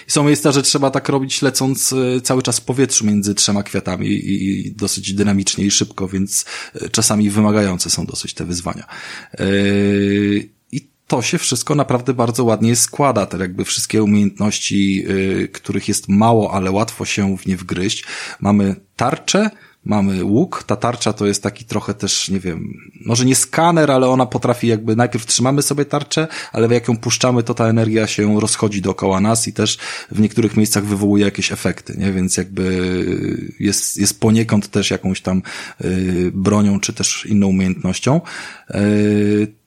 I są miejsca, że trzeba tak robić lecąc e, cały czas w powietrzu między trzema kwiatami i dosyć dynamicznie i szybko, więc e, czasami wymagające są dosyć te wyzwania. Yy to się wszystko naprawdę bardzo ładnie składa. Te jakby wszystkie umiejętności, yy, których jest mało, ale łatwo się w nie wgryźć. Mamy tarczę, mamy łuk. Ta tarcza to jest taki trochę też, nie wiem, może nie skaner, ale ona potrafi jakby najpierw trzymamy sobie tarczę, ale jak ją puszczamy, to ta energia się rozchodzi dookoła nas i też w niektórych miejscach wywołuje jakieś efekty, nie? Więc jakby jest, jest poniekąd też jakąś tam yy, bronią, czy też inną umiejętnością.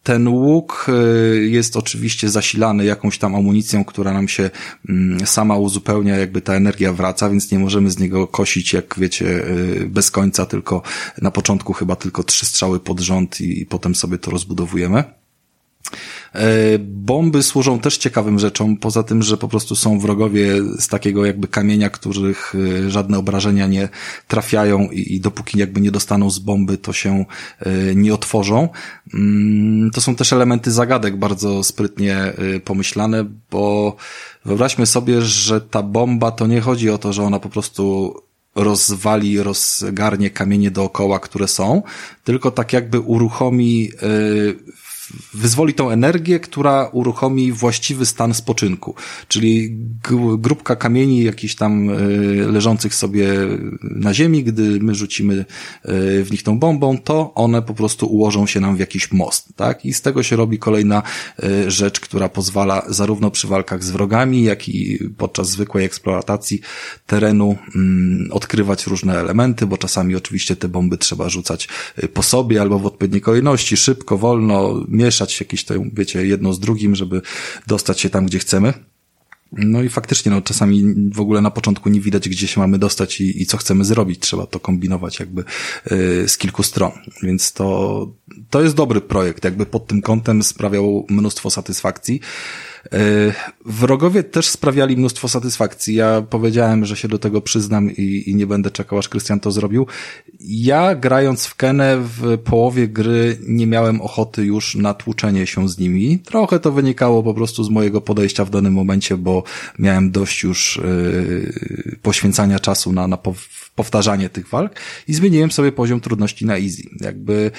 Ten łuk y, jest oczywiście zasilany jakąś tam amunicją, która nam się mm, sama uzupełnia, jakby ta energia wraca, więc nie możemy z niego kosić, jak wiecie, y, bez końca, tylko na początku chyba tylko trzy strzały pod rząd i, i potem sobie to rozbudowujemy. E, bomby służą też ciekawym rzeczom, poza tym, że po prostu są wrogowie z takiego jakby kamienia, których e, żadne obrażenia nie trafiają i, i dopóki jakby nie dostaną z bomby, to się e, nie otworzą. Mm, to są też elementy zagadek bardzo sprytnie pomyślane, bo wyobraźmy sobie, że ta bomba to nie chodzi o to, że ona po prostu rozwali, rozgarnie kamienie dookoła, które są, tylko tak jakby uruchomi wyzwoli tą energię, która uruchomi właściwy stan spoczynku. Czyli grupka kamieni jakichś tam e, leżących sobie na ziemi, gdy my rzucimy e, w nich tą bombą, to one po prostu ułożą się nam w jakiś most, tak? I z tego się robi kolejna e, rzecz, która pozwala zarówno przy walkach z wrogami, jak i podczas zwykłej eksploatacji terenu mm, odkrywać różne elementy, bo czasami oczywiście te bomby trzeba rzucać po sobie albo w odpowiedniej kolejności, szybko, wolno, mieszać jakieś to, wiecie, jedno z drugim, żeby dostać się tam, gdzie chcemy. No i faktycznie, no czasami w ogóle na początku nie widać, gdzie się mamy dostać i, i co chcemy zrobić. Trzeba to kombinować jakby yy, z kilku stron. Więc to, to jest dobry projekt. Jakby pod tym kątem sprawiał mnóstwo satysfakcji. Wrogowie też sprawiali mnóstwo satysfakcji. Ja powiedziałem, że się do tego przyznam i, i nie będę czekał, aż Krystian to zrobił. Ja grając w Kenę w połowie gry nie miałem ochoty już na tłuczenie się z nimi. Trochę to wynikało po prostu z mojego podejścia w danym momencie, bo miałem dość już yy, poświęcania czasu na, na powtarzanie tych walk i zmieniłem sobie poziom trudności na easy. Jakby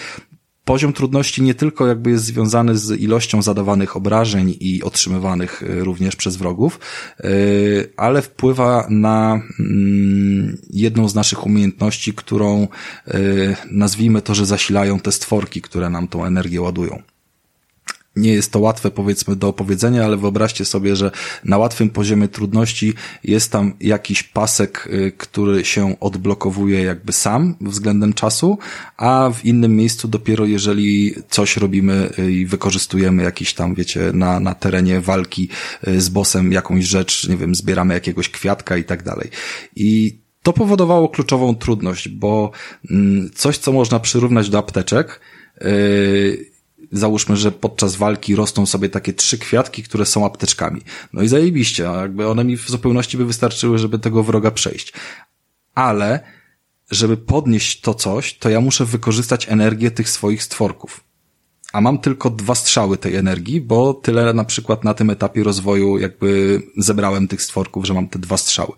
poziom trudności nie tylko jakby jest związany z ilością zadawanych obrażeń i otrzymywanych y, również przez wrogów, y, ale wpływa na mm, jedną z naszych umiejętności, którą y, nazwijmy to, że zasilają te stworki, które nam tą energię ładują nie jest to łatwe powiedzmy do opowiedzenia, ale wyobraźcie sobie, że na łatwym poziomie trudności jest tam jakiś pasek, y, który się odblokowuje jakby sam względem czasu, a w innym miejscu dopiero jeżeli coś robimy y, i wykorzystujemy jakiś tam, wiecie, na, na terenie walki y, z bossem jakąś rzecz, nie wiem, zbieramy jakiegoś kwiatka i tak dalej. I to powodowało kluczową trudność, bo mm, coś, co można przyrównać do apteczek, załóżmy, że podczas walki rosną sobie takie trzy kwiatki, które są apteczkami. No i zajebiście, jakby one mi w zupełności by wystarczyły, żeby tego wroga przejść. Ale, żeby podnieść to coś, to ja muszę wykorzystać energię tych swoich stworków a mam tylko dwa strzały tej energii, bo tyle na przykład na tym etapie rozwoju jakby zebrałem tych stworków, że mam te dwa strzały.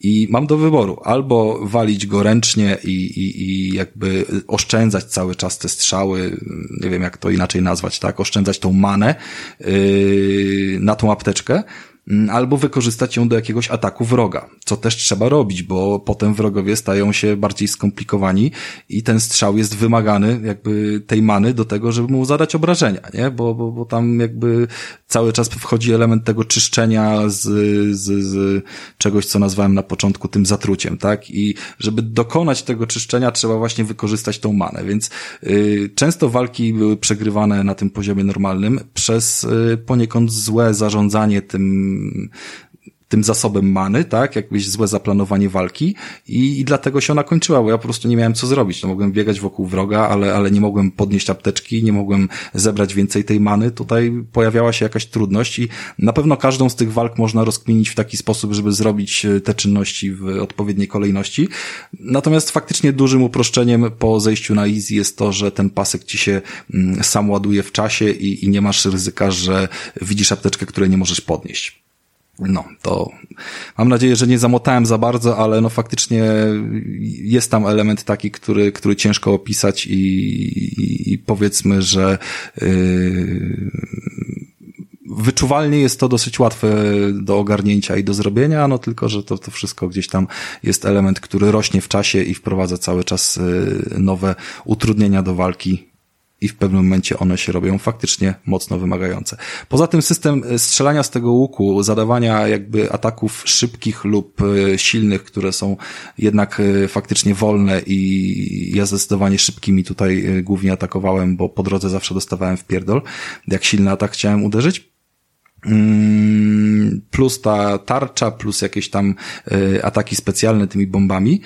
I mam do wyboru albo walić go ręcznie i, i, i jakby oszczędzać cały czas te strzały, nie wiem jak to inaczej nazwać, tak, oszczędzać tą manę yy, na tą apteczkę, albo wykorzystać ją do jakiegoś ataku wroga, co też trzeba robić, bo potem wrogowie stają się bardziej skomplikowani i ten strzał jest wymagany jakby tej many do tego, żeby mu zadać obrażenia, nie? Bo, bo, bo tam jakby cały czas wchodzi element tego czyszczenia z, z, z czegoś, co nazwałem na początku tym zatruciem, tak? I żeby dokonać tego czyszczenia trzeba właśnie wykorzystać tą manę, więc y, często walki były przegrywane na tym poziomie normalnym przez y, poniekąd złe zarządzanie tym tym zasobem many, tak? Jakbyś złe zaplanowanie walki i, i dlatego się ona kończyła, bo ja po prostu nie miałem co zrobić. No, mogłem biegać wokół wroga, ale, ale nie mogłem podnieść apteczki, nie mogłem zebrać więcej tej many. Tutaj pojawiała się jakaś trudność i na pewno każdą z tych walk można rozkminić w taki sposób, żeby zrobić e, te czynności w odpowiedniej kolejności. Natomiast faktycznie dużym uproszczeniem po zejściu na easy jest to, że ten pasek ci się mm, sam ładuje w czasie i, i nie masz ryzyka, że widzisz apteczkę, której nie możesz podnieść. No, to mam nadzieję, że nie zamotałem za bardzo, ale no faktycznie jest tam element taki, który, który ciężko opisać i, i, i powiedzmy, że yy, wyczuwalnie jest to dosyć łatwe do ogarnięcia i do zrobienia, no tylko, że to, to wszystko gdzieś tam jest element, który rośnie w czasie i wprowadza cały czas yy, nowe utrudnienia do walki i w pewnym momencie one się robią faktycznie mocno wymagające. Poza tym system e, strzelania z tego łuku, zadawania jakby ataków szybkich lub e, silnych, które są jednak e, faktycznie wolne i ja zdecydowanie szybkimi tutaj głównie atakowałem, bo po drodze zawsze dostawałem w pierdol, jak silny atak chciałem uderzyć mm, plus ta tarcza, plus jakieś tam ataki specjalne tymi bombami,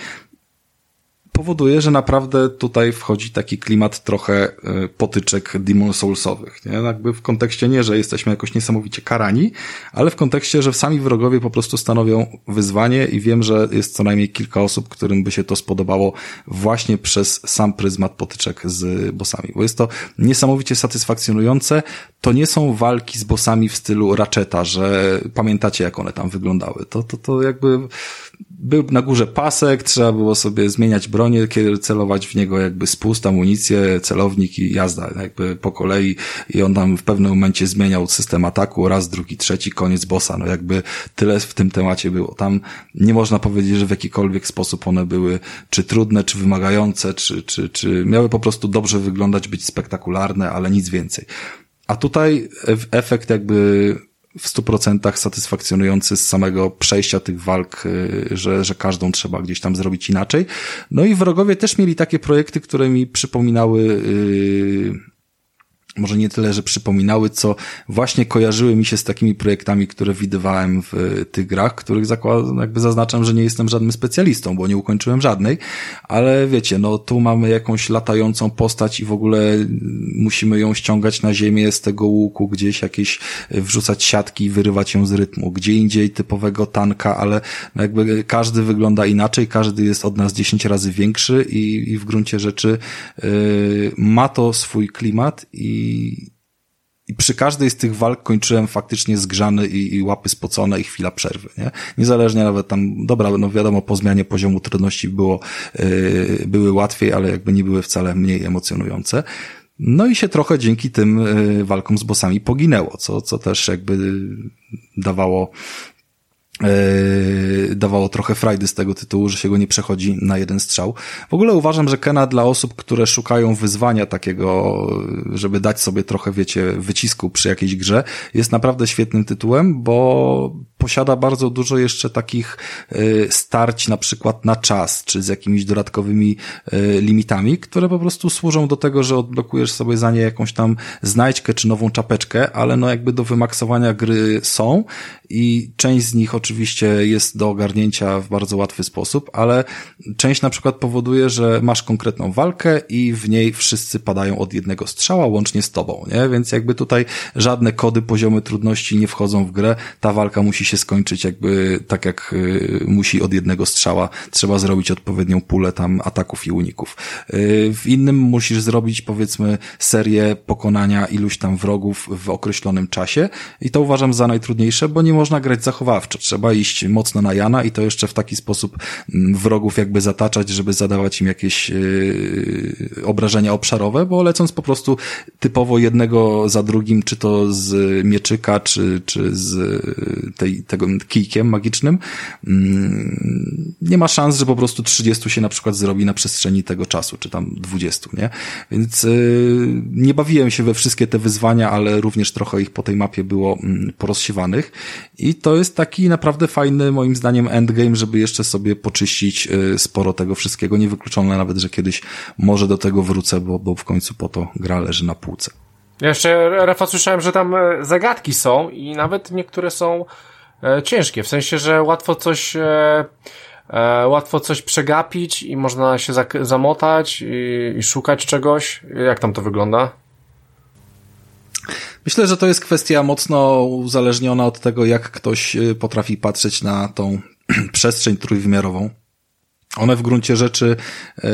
powoduje, że naprawdę tutaj wchodzi taki klimat trochę e, potyczek Demon Soulsowych. Nie? Jakby w kontekście nie, że jesteśmy jakoś niesamowicie karani, ale w kontekście, że sami wrogowie po prostu stanowią wyzwanie i wiem, że jest co najmniej kilka osób, którym by się to spodobało właśnie przez sam pryzmat potyczek z bossami. Bo jest to niesamowicie satysfakcjonujące. To nie są walki z bossami w stylu Ratcheta, że pamiętacie jak one tam wyglądały. To, to, to jakby był na górze pasek, trzeba było sobie zmieniać bronię, kiedy celować w niego jakby spust, amunicję, celownik i jazda jakby po kolei i on tam w pewnym momencie zmieniał system ataku, raz, drugi, trzeci, koniec bossa, no jakby tyle w tym temacie było. Tam nie można powiedzieć, że w jakikolwiek sposób one były czy trudne, czy wymagające, czy, czy, czy miały po prostu dobrze wyglądać, być spektakularne, ale nic więcej. A tutaj efekt jakby w stu procentach satysfakcjonujący z samego przejścia tych walk, y, że, że każdą trzeba gdzieś tam zrobić inaczej. No i wrogowie też mieli takie projekty, które mi przypominały yy, może nie tyle, że przypominały, co właśnie kojarzyły mi się z takimi projektami, które widywałem w tych grach, których jakby zaznaczam, że nie jestem żadnym specjalistą, bo nie ukończyłem żadnej, ale wiecie, no tu mamy jakąś latającą postać i w ogóle musimy ją ściągać na ziemię z tego łuku, gdzieś jakieś wrzucać siatki i wyrywać ją z rytmu. Gdzie indziej typowego tanka, ale jakby każdy wygląda inaczej, każdy jest od nas 10 razy większy i, i w gruncie rzeczy yy, ma to swój klimat i, i przy każdej z tych walk kończyłem faktycznie zgrzany i, i łapy spocone i chwila przerwy, nie? Niezależnie nawet tam, dobra, no wiadomo, po zmianie poziomu trudności było, yy, były łatwiej, ale jakby nie były wcale mniej emocjonujące. No i się trochę dzięki tym yy, walkom z bossami poginęło, co, co też jakby dawało dawało trochę frajdy z tego tytułu, że się go nie przechodzi na jeden strzał. W ogóle uważam, że Kena dla osób, które szukają wyzwania takiego, żeby dać sobie trochę, wiecie, wycisku przy jakiejś grze, jest naprawdę świetnym tytułem, bo posiada bardzo dużo jeszcze takich yy, starć na przykład na czas, czy z jakimiś dodatkowymi yy, limitami, które po prostu służą do tego, że odblokujesz sobie za nie jakąś tam znajdźkę czy nową czapeczkę, ale no jakby do wymaksowania gry są i część z nich oczywiście jest do ogarnięcia w bardzo łatwy sposób, ale część na przykład powoduje, że masz konkretną walkę i w niej wszyscy padają od jednego strzała, łącznie z tobą, nie? Więc jakby tutaj żadne kody, poziomy trudności nie wchodzą w grę, ta walka musi się skończyć jakby tak jak y, musi od jednego strzała, trzeba zrobić odpowiednią pulę tam ataków i uników. Y, w innym musisz zrobić powiedzmy serię pokonania iluś tam wrogów w określonym czasie i to uważam za najtrudniejsze, bo nie można grać zachowawczo. Trzeba iść mocno na Jana i to jeszcze w taki sposób mm, wrogów jakby zataczać, żeby zadawać im jakieś yy, obrażenia obszarowe, bo lecąc po prostu typowo jednego za drugim, czy to z mieczyka, czy, czy z tej, tego kijkiem magicznym, yy, nie ma szans, że po prostu 30 się na przykład zrobi na przestrzeni tego czasu, czy tam 20, nie? Więc yy, nie bawiłem się we wszystkie te wyzwania, ale również trochę ich po tej mapie było mm, porozsiewanych i to jest taki naprawdę fajny, moim zdaniem, endgame, żeby jeszcze sobie poczyścić y, sporo tego wszystkiego. Niewykluczone nawet, że kiedyś może do tego wrócę, bo, bo w końcu po to gra leży na półce. Ja jeszcze, Rafa, słyszałem, że tam e, zagadki są i nawet niektóre są e, ciężkie, w sensie, że łatwo coś, e, łatwo coś przegapić i można się zamotać i, i szukać czegoś. Jak tam to wygląda? Myślę, że to jest kwestia mocno uzależniona od tego, jak ktoś y, potrafi patrzeć na tą przestrzeń trójwymiarową. One w gruncie rzeczy yy,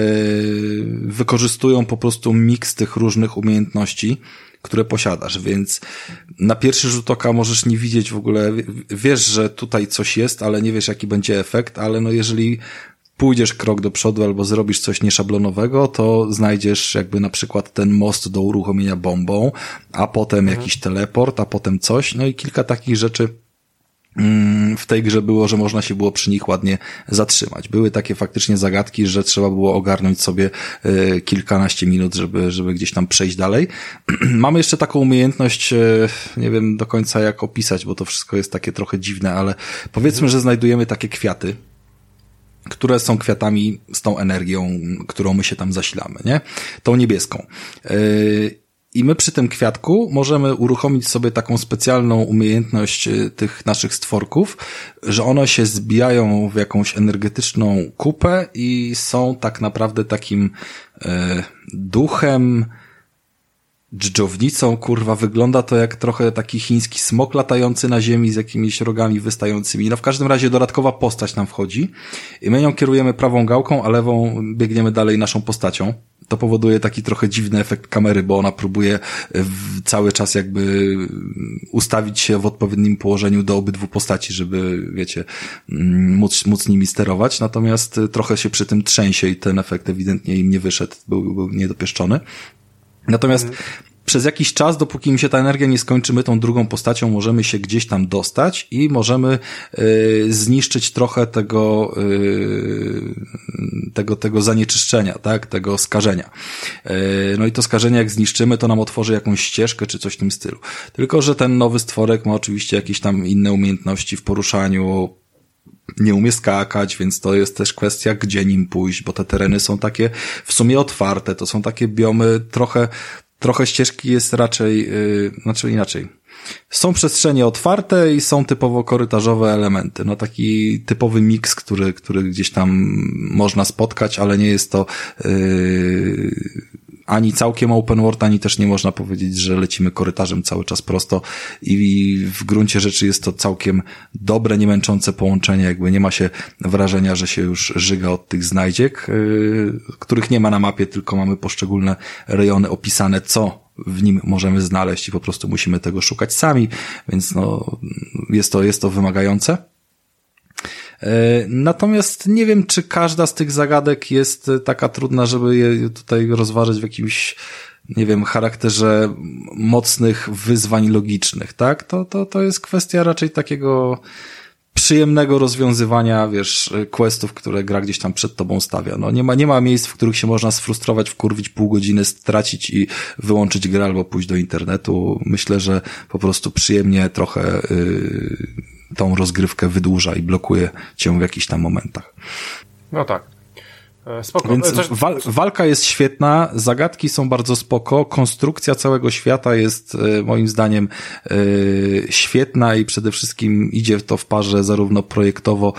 wykorzystują po prostu miks tych różnych umiejętności, które posiadasz, więc na pierwszy rzut oka możesz nie widzieć w ogóle, wiesz, że tutaj coś jest, ale nie wiesz, jaki będzie efekt, ale no jeżeli pójdziesz krok do przodu albo zrobisz coś nieszablonowego, to znajdziesz jakby na przykład ten most do uruchomienia bombą, a potem mhm. jakiś teleport, a potem coś, no i kilka takich rzeczy w tej grze było, że można się było przy nich ładnie zatrzymać. Były takie faktycznie zagadki, że trzeba było ogarnąć sobie e, kilkanaście minut, żeby, żeby gdzieś tam przejść dalej. Mamy jeszcze taką umiejętność, e, nie wiem do końca jak opisać, bo to wszystko jest takie trochę dziwne, ale powiedzmy, mhm. że znajdujemy takie kwiaty, które są kwiatami z tą energią, którą my się tam zasilamy, nie? Tą niebieską. Yy, I my przy tym kwiatku możemy uruchomić sobie taką specjalną umiejętność yy, tych naszych stworków, że one się zbijają w jakąś energetyczną kupę i są tak naprawdę takim yy, duchem, dżdżownicą, kurwa, wygląda to jak trochę taki chiński smok latający na ziemi z jakimiś rogami wystającymi. No w każdym razie dodatkowa postać nam wchodzi i my ją kierujemy prawą gałką, a lewą biegniemy dalej naszą postacią. To powoduje taki trochę dziwny efekt kamery, bo ona próbuje cały czas jakby ustawić się w odpowiednim położeniu do obydwu postaci, żeby, wiecie, mm, móc, móc nimi sterować. Natomiast trochę się przy tym trzęsie i ten efekt ewidentnie im nie wyszedł, był, był niedopieszczony. Natomiast mhm. przez jakiś czas, dopóki mi się ta energia nie skończy, my tą drugą postacią możemy się gdzieś tam dostać i możemy y, zniszczyć trochę tego, y, tego, tego zanieczyszczenia, tak, tego skażenia. Y, no i to skażenie jak zniszczymy, to nam otworzy jakąś ścieżkę czy coś w tym stylu. Tylko, że ten nowy stworek ma oczywiście jakieś tam inne umiejętności w poruszaniu, nie umie skakać, więc to jest też kwestia, gdzie nim pójść, bo te tereny są takie w sumie otwarte, to są takie biomy trochę trochę ścieżki jest raczej, yy, znaczy inaczej. Są przestrzenie otwarte i są typowo korytarzowe elementy. No taki typowy miks, który, który gdzieś tam można spotkać, ale nie jest to yy, ani całkiem open world, ani też nie można powiedzieć, że lecimy korytarzem cały czas prosto i w gruncie rzeczy jest to całkiem dobre, niemęczące połączenie, jakby nie ma się wrażenia, że się już żyga od tych znajdziek, yy, których nie ma na mapie, tylko mamy poszczególne rejony opisane, co w nim możemy znaleźć i po prostu musimy tego szukać sami, więc no, jest to, jest to wymagające. E, natomiast nie wiem, czy każda z tych zagadek jest taka trudna, żeby je tutaj rozważyć w jakimś, nie wiem, charakterze mocnych wyzwań logicznych, tak? To, to, to jest kwestia raczej takiego przyjemnego rozwiązywania, wiesz, questów, które gra gdzieś tam przed tobą stawia. No nie ma, nie ma miejsc, w których się można sfrustrować, wkurwić pół godziny, stracić i wyłączyć grę albo pójść do internetu. Myślę, że po prostu przyjemnie trochę yy, tą rozgrywkę wydłuża i blokuje cię w jakichś tam momentach. No tak. E, spoko. Więc Coś... wal walka jest świetna, zagadki są bardzo spoko, konstrukcja całego świata jest e, moim zdaniem e, świetna i przede wszystkim idzie to w parze zarówno projektowo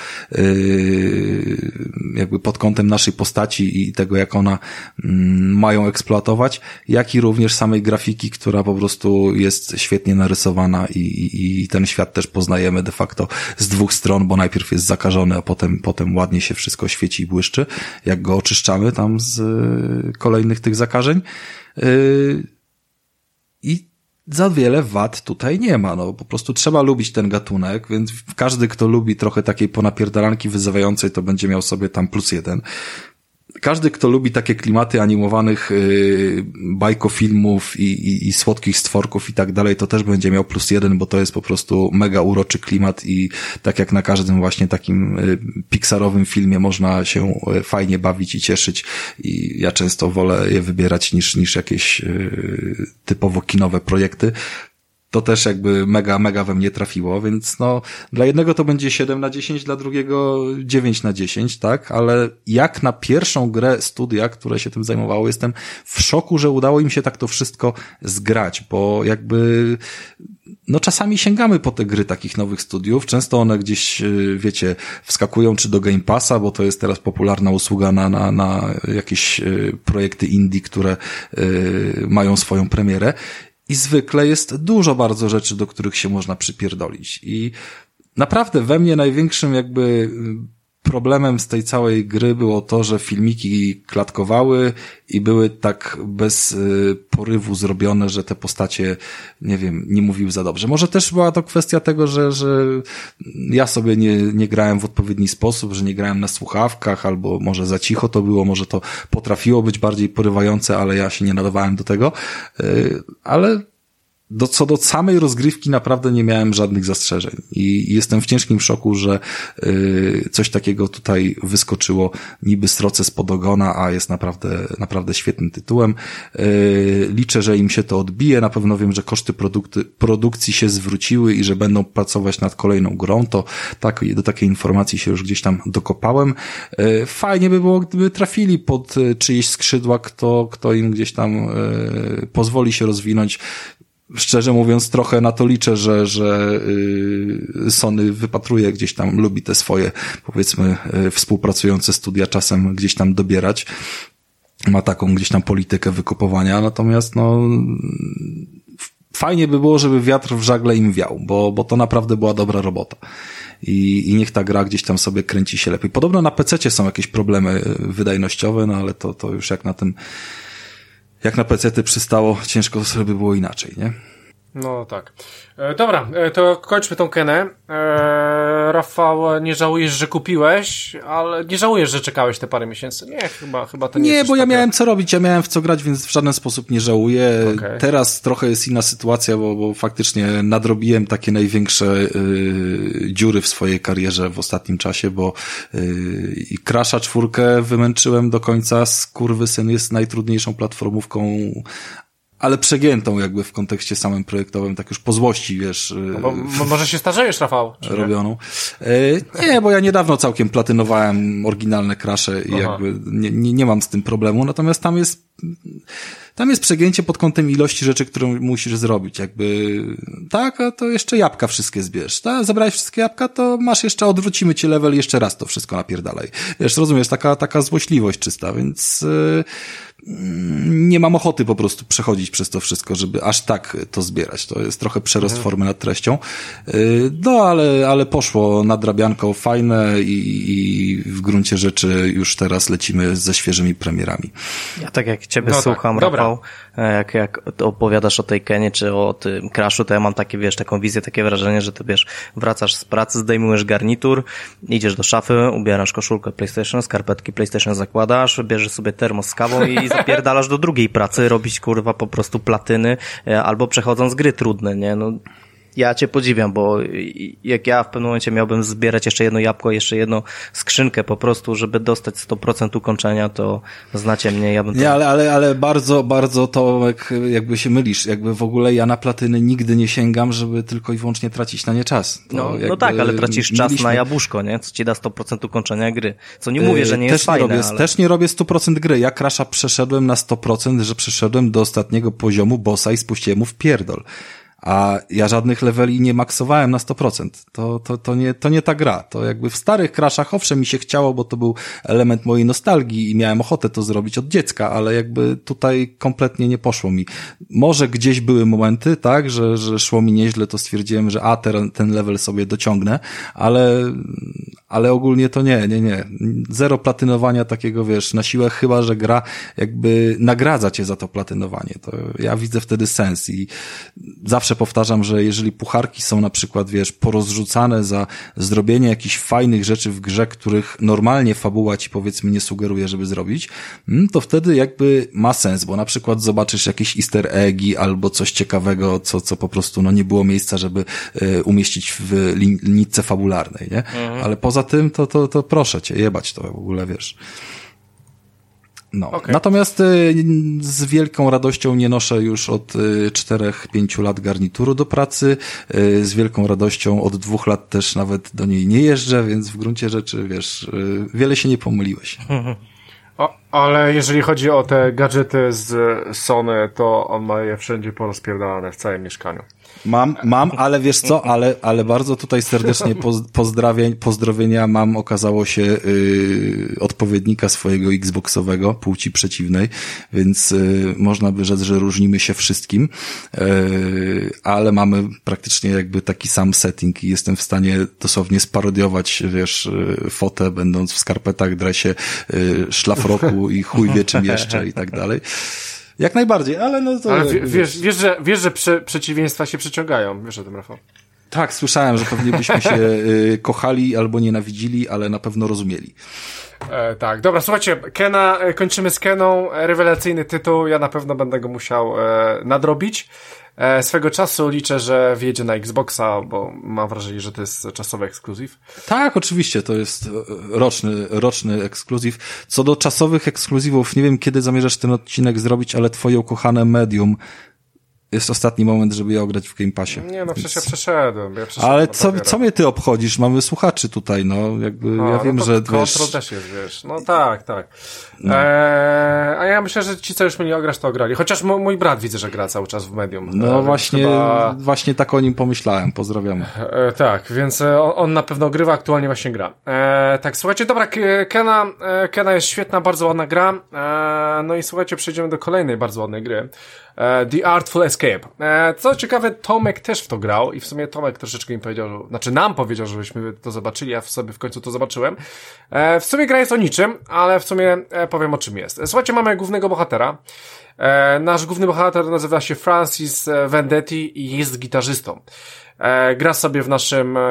jakby pod kątem naszej postaci i tego jak ona mm, mają eksploatować, jak i również samej grafiki, która po prostu jest świetnie narysowana i, i, i ten świat też poznajemy de facto z dwóch stron, bo najpierw jest zakażony, a potem, potem ładnie się wszystko świeci i błyszczy, jak jak go oczyszczamy tam z y, kolejnych tych zakażeń. Y, I za wiele wad tutaj nie ma, no po prostu trzeba lubić ten gatunek, więc każdy, kto lubi trochę takiej ponapierdalanki wyzywającej, to będzie miał sobie tam plus jeden każdy, kto lubi takie klimaty animowanych yy, bajkofilmów i, i, i słodkich stworków i tak dalej, to też będzie miał plus jeden, bo to jest po prostu mega uroczy klimat i tak jak na każdym właśnie takim yy, pixarowym filmie można się yy, fajnie bawić i cieszyć i ja często wolę je wybierać niż, niż jakieś typowo kinowe projekty to też jakby mega, mega we mnie trafiło, więc no, dla jednego to będzie 7 na 10, dla drugiego 9 na 10, tak? Ale jak na pierwszą grę studia, które się tym zajmowało, jestem w szoku, że udało im się tak to wszystko zgrać, bo jakby no czasami sięgamy po te gry takich nowych studiów, często one gdzieś, y, wiecie, wskakują czy do Game Passa, bo to jest teraz popularna usługa na, na, na jakieś y, projekty indie, które y, mają swoją premierę i zwykle jest dużo bardzo rzeczy, do których się można przypierdolić. I naprawdę we mnie największym jakby problemem z tej całej gry było to, że filmiki klatkowały i były tak bez y, porywu zrobione, że te postacie, nie wiem, nie mówiły za dobrze. Może też była to kwestia tego, że, że ja sobie nie, nie grałem w odpowiedni sposób, że nie grałem na słuchawkach, albo może za cicho to było, może to potrafiło być bardziej porywające, ale ja się nie nadawałem do tego. Y, ale do, co do samej rozgrywki naprawdę nie miałem żadnych zastrzeżeń i jestem w ciężkim szoku, że y, coś takiego tutaj wyskoczyło niby stroce z podogona, a jest naprawdę, naprawdę świetnym tytułem. Y, liczę, że im się to odbije, na pewno wiem, że koszty produkty, produkcji się zwróciły i że będą pracować nad kolejną grą, to tak, do takiej informacji się już gdzieś tam dokopałem. Y, fajnie by było, gdyby trafili pod czyjeś skrzydła, kto, kto im gdzieś tam pozwoli się rozwinąć szczerze mówiąc, trochę na to liczę, że, że y, Sony wypatruje gdzieś tam, lubi te swoje, powiedzmy, y, współpracujące studia czasem gdzieś tam dobierać. Ma taką gdzieś tam politykę wykupowania, natomiast no, fajnie by było, żeby wiatr w żagle im wiał, bo, bo to naprawdę była dobra robota. I, I niech ta gra gdzieś tam sobie kręci się lepiej. Podobno na PC są jakieś problemy y, wydajnościowe, no ale to, to już jak na tym jak na pecety przystało, ciężko sobie było inaczej, nie? No tak. E, dobra, e, to kończmy tą kenę. E, Rafał, nie żałujesz, że kupiłeś, ale nie żałujesz, że czekałeś te parę miesięcy? Nie, chyba, chyba to nie Nie, bo ja miałem co robić, ja miałem w co grać, więc w żaden sposób nie żałuję. Okay. Teraz trochę jest inna sytuacja, bo, bo faktycznie nadrobiłem takie największe y, dziury w swojej karierze w ostatnim czasie, bo y, i Crasha czwórkę wymęczyłem do końca, Skurwysyn jest najtrudniejszą platformówką ale przegiętą jakby w kontekście samym projektowym, tak już po złości, wiesz. No bo, może się starzejesz, Rafał? Robioną. E, nie, bo ja niedawno całkiem platynowałem oryginalne krasze i Aha. jakby nie, nie, nie mam z tym problemu, natomiast tam jest tam jest przegięcie pod kątem ilości rzeczy, które musisz zrobić, jakby, tak, a to jeszcze jabłka wszystkie zbierz, tak, zabrałeś wszystkie jabłka, to masz jeszcze, odwrócimy ci level jeszcze raz to wszystko napierdalaj. Wiesz, rozumiesz, taka, taka złośliwość czysta, więc, yy, nie mam ochoty po prostu przechodzić przez to wszystko, żeby aż tak to zbierać. To jest trochę przerost mhm. formy nad treścią. Y, no, ale, ale poszło nadrabianko fajne i, i w gruncie rzeczy już teraz lecimy ze świeżymi premierami. Ja tak jak ciebie no tak, słucham, tak. Rafał, jak, jak opowiadasz o tej Kenie czy o tym Crashu, to ja mam takie, wiesz, taką wizję, takie wrażenie, że ty, wiesz, wracasz z pracy, zdejmujesz garnitur, idziesz do szafy, ubierasz koszulkę PlayStation, skarpetki PlayStation zakładasz, bierzesz sobie termos z kawą i zapierdalasz do drugiej pracy, robić kurwa po prostu platyny, e, albo przechodząc gry trudne, nie? No, ja cię podziwiam, bo jak ja w pewnym momencie miałbym zbierać jeszcze jedno jabłko, jeszcze jedną skrzynkę po prostu, żeby dostać 100% ukończenia, to znacie mnie, ja bym to... Nie, ale, ale, ale bardzo, bardzo to jakby się mylisz, jakby w ogóle ja na platyny nigdy nie sięgam, żeby tylko i wyłącznie tracić na nie czas. No, no tak, ale tracisz czas mieliśmy... na jabłuszko, nie? Co ci da 100% ukończenia gry. Co nie mówię, że nie jest fajne, robię, ale... Też nie robię 100% gry. Ja Crasha przeszedłem na 100%, że przeszedłem do ostatniego poziomu bossa i spuściłem mu w pierdol a ja żadnych leveli nie maksowałem na 100%. To, to, to, nie, to nie ta gra. To jakby w starych kraszach owszem mi się chciało, bo to był element mojej nostalgii i miałem ochotę to zrobić od dziecka, ale jakby tutaj kompletnie nie poszło mi. Może gdzieś były momenty, tak, że, że szło mi nieźle, to stwierdziłem, że a, ten, ten level sobie dociągnę, ale, ale ogólnie to nie, nie, nie. Zero platynowania takiego, wiesz, na siłę, chyba, że gra jakby nagradza cię za to platynowanie. To ja widzę wtedy sens i zawsze powtarzam, że jeżeli pucharki są na przykład, wiesz, porozrzucane za zrobienie jakichś fajnych rzeczy w grze, których normalnie fabuła ci powiedzmy nie sugeruje, żeby zrobić, mm, to wtedy jakby ma sens, bo na przykład zobaczysz jakieś easter eggi albo coś ciekawego, co, co po prostu no nie było miejsca, żeby y, umieścić w linijce fabularnej, nie? Mhm. Ale poza tym to, to, to proszę cię, jebać to w ogóle, wiesz. No. Okay. Natomiast y, z wielką radością nie noszę już od 4-5 y, lat garnituru do pracy. Y, z wielką radością od dwóch lat też nawet do niej nie jeżdżę, więc w gruncie rzeczy, wiesz, wiele się nie pomyliłeś. O, ale jeżeli chodzi o te gadżety z Sony, to on ma je wszędzie porozpierdalane w całym mieszkaniu. Mam, mam, ale wiesz co, ale, ale bardzo tutaj serdecznie pozdrawień, pozdrowienia mam, okazało się, yy, odpowiednika swojego Xboxowego, płci przeciwnej, więc yy, można by rzec, że różnimy się wszystkim, yy, ale mamy praktycznie jakby taki sam setting i jestem w stanie dosłownie sparodiować, wiesz, yy, fotę, będąc w skarpetach, dresie, yy, szlafroku i chuj wie czym jeszcze i tak dalej. Jak najbardziej, ale no to... Ale wiesz, wiesz, że, wiesz, że prze, przeciwieństwa się przyciągają, wiesz o tym, Rafał? Tak, słyszałem, że pewnie byśmy się y, kochali albo nienawidzili, ale na pewno rozumieli. E, tak, dobra, słuchajcie, Kena, e, kończymy z Keną, rewelacyjny tytuł, ja na pewno będę go musiał e, nadrobić. E, swego czasu liczę, że wjedzie na Xboxa, bo mam wrażenie, że to jest czasowy ekskluzyw. Tak, oczywiście, to jest e, roczny, roczny ekskluzyw. Co do czasowych ekskluzywów, nie wiem kiedy zamierzasz ten odcinek zrobić, ale twoje ukochane medium jest ostatni moment, żeby je ograć w Game Passie. Nie, no przecież ja przeszedłem. Ja przeszedłem Ale co, co mnie ty obchodzisz? Mamy słuchaczy tutaj, no jakby no, ja wiem, no że wiesz... też jest, wiesz. No tak, tak. No. Eee, a ja myślę, że ci, co już mieli ograć, to ograli. Chociaż mój brat widzę, że gra cały czas w Medium. No e, właśnie, chyba... właśnie tak o nim pomyślałem. Pozdrawiamy. E, tak, więc e, on, on, na pewno grywa, aktualnie właśnie gra. E, tak, słuchajcie, dobra, Kena, e, Kena jest świetna, bardzo ładna gra. E, no i słuchajcie, przejdziemy do kolejnej bardzo ładnej gry. E, The Artful Escape. E, co ciekawe, Tomek też w to grał i w sumie Tomek troszeczkę mi powiedział, znaczy nam powiedział, żebyśmy to zobaczyli, ja w sobie w końcu to zobaczyłem. E, w sumie gra jest o niczym, ale w sumie powiem o czym jest. Słuchajcie, mamy głównego bohatera. Nasz główny bohater nazywa się Francis Vendetti i jest gitarzystą. E, gra sobie w naszym e,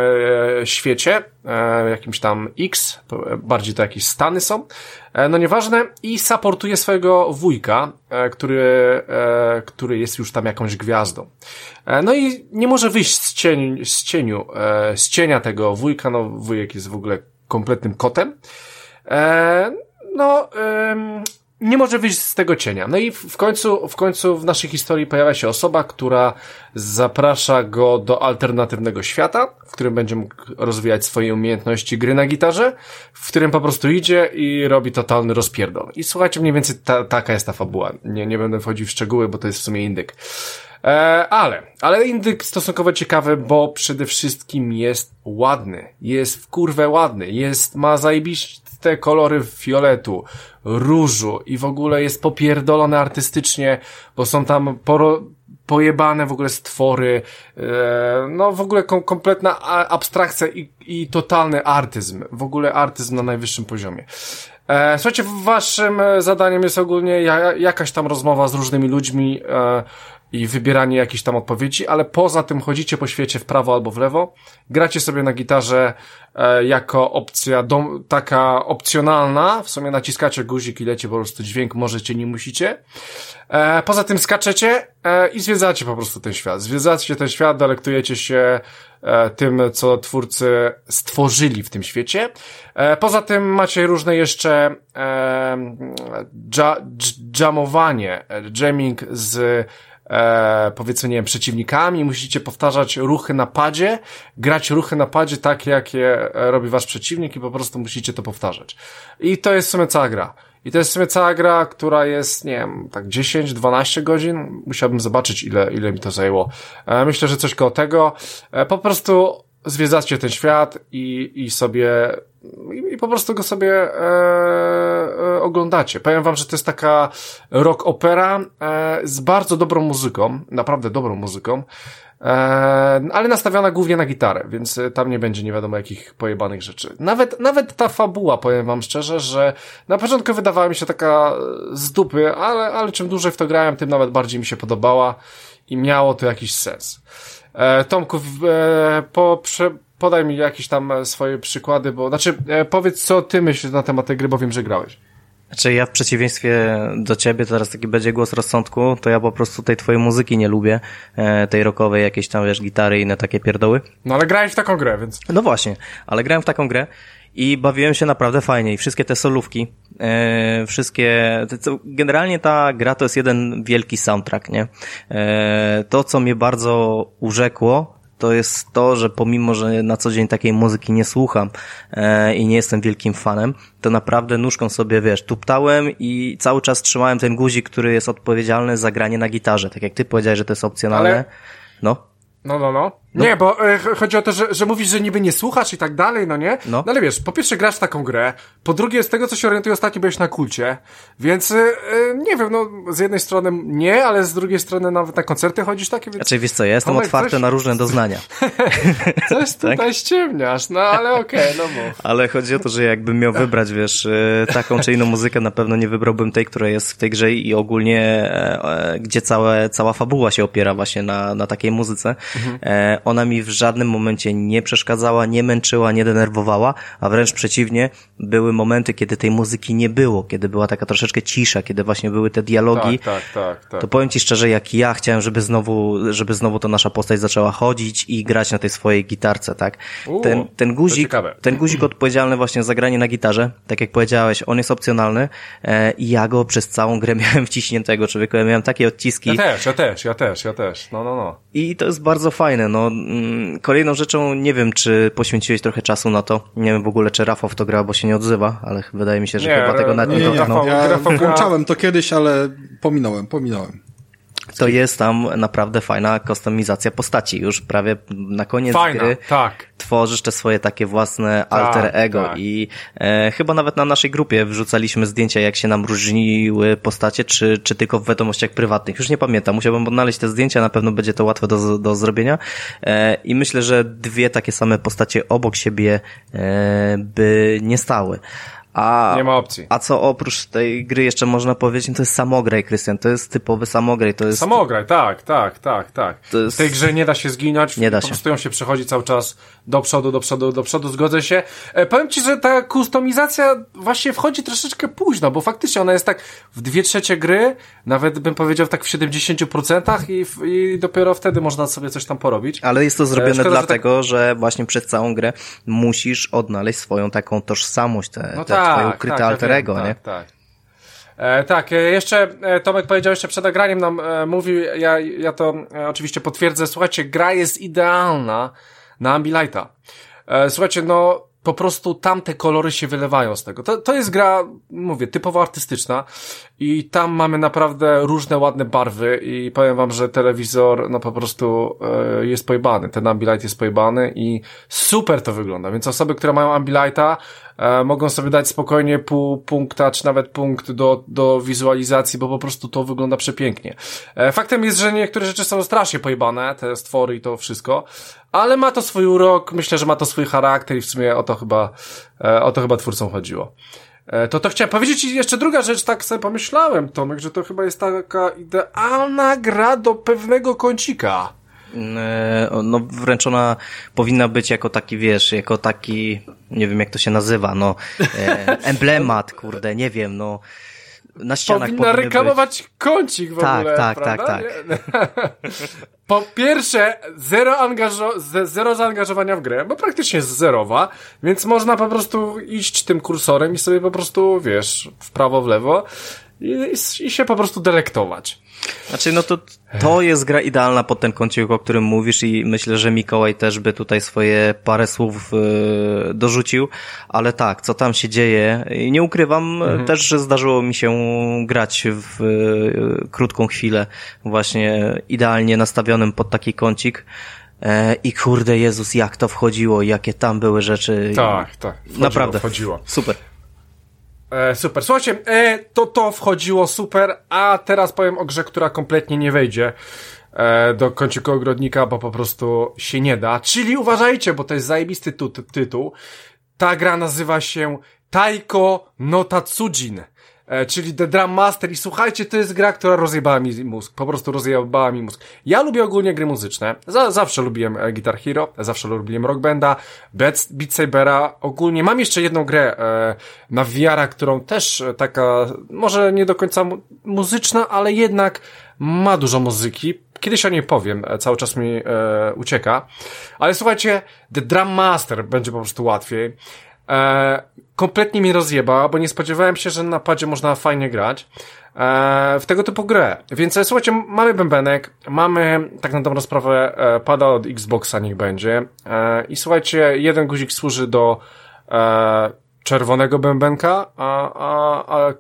świecie, e, jakimś tam X, bardziej to jakieś Stany są, no nieważne, i supportuje swojego wujka, który, który jest już tam jakąś gwiazdą. No i nie może wyjść z, cień, z cieniu, z cienia tego wujka, no wujek jest w ogóle kompletnym kotem. No, nie może wyjść z tego cienia. No i w końcu, w końcu w naszej historii pojawia się osoba, która zaprasza go do alternatywnego świata, w którym będzie mógł rozwijać swoje umiejętności gry na gitarze, w którym po prostu idzie i robi totalny rozpierdol. I słuchajcie, mniej więcej ta, taka jest ta fabuła. Nie, nie będę wchodził w szczegóły, bo to jest w sumie indyk. E, ale, ale indyk stosunkowo ciekawy, bo przede wszystkim jest ładny. Jest w kurwę ładny. Jest, ma zajebiste kolory fioletu, różu i w ogóle jest popierdolone artystycznie, bo są tam poro, pojebane w ogóle stwory, e, no w ogóle kom, kompletna abstrakcja i, i totalny artyzm. W ogóle artyzm na najwyższym poziomie. E, słuchajcie, waszym zadaniem jest ogólnie jakaś tam rozmowa z różnymi ludźmi, e, i wybieranie jakichś tam odpowiedzi, ale poza tym chodzicie po świecie w prawo albo w lewo, gracie sobie na gitarze e, jako opcja dom, taka opcjonalna, w sumie naciskacie guzik i leci po prostu dźwięk, możecie, nie musicie. E, poza tym skaczecie e, i zwiedzacie po prostu ten świat. Zwiedzacie ten świat, delektujecie się e, tym, co twórcy stworzyli w tym świecie. E, poza tym macie różne jeszcze e, dża, jamowanie, jamming z e, powiedzmy, nie wiem, przeciwnikami, musicie powtarzać ruchy na padzie, grać ruchy na padzie takie, jakie robi wasz przeciwnik i po prostu musicie to powtarzać. I to jest w sumie cała gra. I to jest w sumie cała gra, która jest, nie wiem, tak 10-12 godzin. Musiałbym zobaczyć, ile, ile mi to zajęło. E, myślę, że coś koło tego. E, po prostu zwiedzacie ten świat i, i sobie i, i po prostu go sobie e, e, oglądacie. Powiem wam, że to jest taka rock opera e, z bardzo dobrą muzyką, naprawdę dobrą muzyką, e, ale nastawiona głównie na gitarę, więc tam nie będzie nie wiadomo jakich pojebanych rzeczy. Nawet, nawet ta fabuła, powiem wam szczerze, że na początku wydawała mi się taka z dupy, ale, ale czym dłużej w to grałem, tym nawet bardziej mi się podobała i miało to jakiś sens. E, Tomku, e, po, prze, podaj mi jakieś tam swoje przykłady, bo, znaczy, e, powiedz, co ty myślisz na temat tej gry, bo wiem, że grałeś. Znaczy ja w przeciwieństwie do ciebie, teraz taki będzie głos rozsądku, to ja po prostu tej twojej muzyki nie lubię, tej rockowej, jakieś tam, wiesz, gitary i inne takie pierdoły. No ale grałeś w taką grę, więc... No właśnie, ale grałem w taką grę i bawiłem się naprawdę fajnie i wszystkie te solówki, e, wszystkie, generalnie ta gra to jest jeden wielki soundtrack, nie? E, to, co mnie bardzo urzekło, to jest to, że pomimo, że na co dzień takiej muzyki nie słucham e, i nie jestem wielkim fanem, to naprawdę nóżką sobie, wiesz, tuptałem i cały czas trzymałem ten guzik, który jest odpowiedzialny za granie na gitarze. Tak jak ty powiedziałeś, że to jest opcjonalne. Ale... No. No, no, no. No. Nie, bo e, chodzi o to, że, że mówisz, że niby nie słuchasz i tak dalej, no nie? No. no ale wiesz, po pierwsze grasz w taką grę, po drugie z tego, co się orientuję, ostatnio byłeś na kulcie, więc e, e, nie wiem, no z jednej strony nie, ale z drugiej strony nawet na koncerty chodzisz takie, więc... Znaczy, wiesz co, ja jestem Tomek, otwarty coś... na różne doznania. coś tutaj tak? ściemniasz, no ale okej, okay, no mów. Ale chodzi o to, że jakbym miał wybrać, wiesz, e, taką czy inną muzykę, na pewno nie wybrałbym tej, która jest w tej grze i ogólnie, e, gdzie całe, cała fabuła się opiera właśnie na, na takiej muzyce. Mhm. Ona mi w żadnym momencie nie przeszkadzała, nie męczyła, nie denerwowała, a wręcz przeciwnie, były momenty, kiedy tej muzyki nie było, kiedy była taka troszeczkę cisza, kiedy właśnie były te dialogi. Tak, tak, tak, tak. To powiem Ci szczerze, jak ja chciałem, żeby znowu, żeby znowu to nasza postać zaczęła chodzić i grać na tej swojej gitarce, tak? Uu, ten, ten guzik, ten guzik odpowiedzialny właśnie za granie na gitarze, tak jak powiedziałeś, on jest opcjonalny e, i ja go przez całą grę miałem wciśniętego, człowieku, ja miałem takie odciski. Ja też, ja też, ja też, ja też, no, no, no. I to jest bardzo fajne, no, Kolejną rzeczą, nie wiem, czy poświęciłeś trochę czasu na to. Nie wiem w ogóle, czy Rafał w to gra, bo się nie odzywa, ale wydaje mi się, że nie, chyba tego nawet nie, nie dotknął. Ja, ja włączałem to kiedyś, ale pominąłem, pominąłem to jest tam naprawdę fajna kustomizacja postaci. Już prawie na koniec fajna, gry tak. tworzysz te swoje takie własne tak, alter ego tak. i e, chyba nawet na naszej grupie wrzucaliśmy zdjęcia, jak się nam różniły postacie, czy, czy tylko w wiadomościach prywatnych. Już nie pamiętam, musiałbym odnaleźć te zdjęcia, na pewno będzie to łatwe do, do zrobienia e, i myślę, że dwie takie same postacie obok siebie e, by nie stały. A, nie ma opcji. A co oprócz tej gry jeszcze można powiedzieć, no to jest samograj, Krystian. To jest typowy samograj. To jest... Samograj, tak, tak, tak, tak. Jest... W tej grze nie da się zginąć. Nie da się. Po prostu ją się przechodzi cały czas do przodu, do przodu, do przodu, zgodzę się. E, powiem Ci, że ta kustomizacja właśnie wchodzi troszeczkę późno, bo faktycznie ona jest tak w dwie trzecie gry, nawet bym powiedział tak w 70% i, w, i dopiero wtedy można sobie coś tam porobić. Ale jest to e, zrobione Szkoda, dlatego, że, tak... że, właśnie przez całą grę musisz odnaleźć swoją taką tożsamość, te, no te tak, twoje ukryte tak, alter ego, ja nie? Tak, tak. E, tak, e, jeszcze e, Tomek powiedział jeszcze przed nagraniem nam e, mówił, ja, ja to e, oczywiście potwierdzę, słuchajcie, gra jest idealna na Ambilighta. E, słuchajcie, no po prostu tamte kolory się wylewają z tego. To, to jest gra, mówię, typowo artystyczna i tam mamy naprawdę różne ładne barwy i powiem wam, że telewizor no po prostu e, jest pojebany. Ten Ambilight jest pojebany i super to wygląda, więc osoby, które mają Ambilighta e, mogą sobie dać spokojnie pół punkta, czy nawet punkt do, do wizualizacji, bo po prostu to wygląda przepięknie. E, faktem jest, że niektóre rzeczy są strasznie pojebane, te stwory i to wszystko, ale ma to swój urok, myślę, że ma to swój charakter i w sumie o to chyba, e, o to chyba twórcom chodziło. E, to to chciałem powiedzieć i jeszcze druga rzecz, tak sobie pomyślałem, Tomek, że to chyba jest taka idealna gra do pewnego kącika. E, no wręcz ona powinna być jako taki, wiesz, jako taki, nie wiem jak to się nazywa, no, e, emblemat, kurde, nie wiem, no, na ścianach Powinna reklamować być. kącik w tak, ogóle, tak, prawda? Tak, tak, Po pierwsze, zero, angażo zero zaangażowania w grę, bo praktycznie jest zerowa, więc można po prostu iść tym kursorem i sobie po prostu, wiesz, w prawo, w lewo i, i się po prostu delektować. Znaczy, no to, to jest gra idealna pod ten kącik, o którym mówisz i myślę, że Mikołaj też by tutaj swoje parę słów yy, dorzucił, ale tak, co tam się dzieje, nie ukrywam mhm. też, że zdarzyło mi się grać w yy, krótką chwilę właśnie idealnie nastawionym pod taki kącik, e, i kurde Jezus, jak to wchodziło, jakie tam były rzeczy. Tak, tak. Wchodziło, Naprawdę. Wchodziło. Super. E, super. Słuchajcie, e, to to wchodziło super, a teraz powiem o grze, która kompletnie nie wejdzie e, do kąciku ogrodnika, bo po prostu się nie da. Czyli uważajcie, bo to jest zajebisty ty tytuł. Ta gra nazywa się Taiko no Tatsujin. E, czyli The Drum Master. I słuchajcie, to jest gra, która rozjebała mi mózg, po prostu rozjebała mi mózg. Ja lubię ogólnie gry muzyczne, za, zawsze lubiłem e, Guitar Hero, zawsze lubiłem Rock Banda, Beat, Beat Sabera, ogólnie mam jeszcze jedną grę e, na VR, którą też e, taka, może nie do końca mu muzyczna, ale jednak ma dużo muzyki, Kiedyś o niej powiem, cały czas mi e, ucieka. Ale słuchajcie, The Drum Master będzie po prostu łatwiej. E, kompletnie mi rozjeba, bo nie spodziewałem się, że na padzie można fajnie grać e, w tego typu grę. Więc e, słuchajcie, mamy bębenek, mamy tak na dobrą sprawę e, pada od Xboxa niech będzie e, i słuchajcie, jeden guzik służy do e, czerwonego bębenka, a, a, a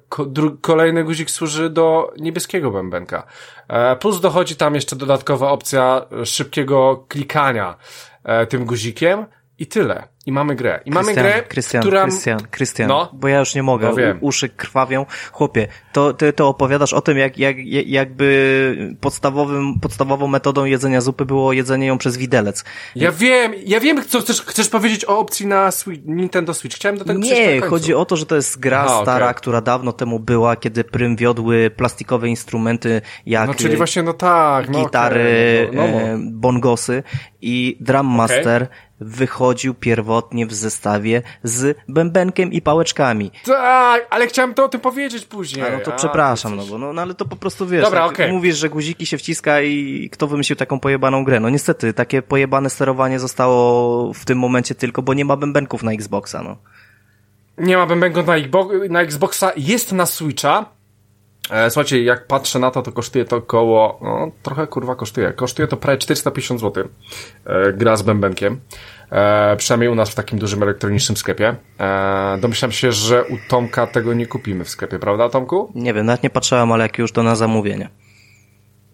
kolejny guzik służy do niebieskiego bębenka. E, plus dochodzi tam jeszcze dodatkowa opcja szybkiego klikania e, tym guzikiem i tyle. I mamy grę. I mamy grę, Krystian, która... Krystian, Krystian, no? bo ja już nie mogę, no wiem. uszy krwawią. Chłopie, to ty to opowiadasz o tym, jak, jak, jakby podstawowym, podstawową metodą jedzenia zupy było jedzenie ją przez widelec. Ja wiem, ja wiem, co chcesz, chcesz powiedzieć o opcji na Switch, Nintendo Switch. Chciałem do tego Nie, chodzi o to, że to jest gra stara, okay. która dawno temu była, kiedy prym wiodły plastikowe instrumenty, jak no, czyli właśnie, no tak, no, gitary, okay, no, no, no. bongosy i Drum Master okay wychodził pierwotnie w zestawie z bębenkiem i pałeczkami. Tak, ale chciałem to o tym powiedzieć później. A no to A, przepraszam, no bo no, no ale to po prostu wiesz, Dobra, tak, okay. mówisz, że guziki się wciska i kto wymyślił taką pojebaną grę. No niestety, takie pojebane sterowanie zostało w tym momencie tylko, bo nie ma bębenków na Xboxa, no. Nie ma bębenków na, Xboxa, jest na Switcha, słuchajcie, jak patrzę na to, to kosztuje to około, no trochę kurwa kosztuje. Kosztuje to prawie 450 zł. E, gra z bębenkiem. E, przynajmniej u nas w takim dużym elektronicznym sklepie. E, domyślam się, że u Tomka tego nie kupimy w sklepie, prawda Tomku? Nie wiem, nawet nie patrzyłem, ale jak już to na zamówienie.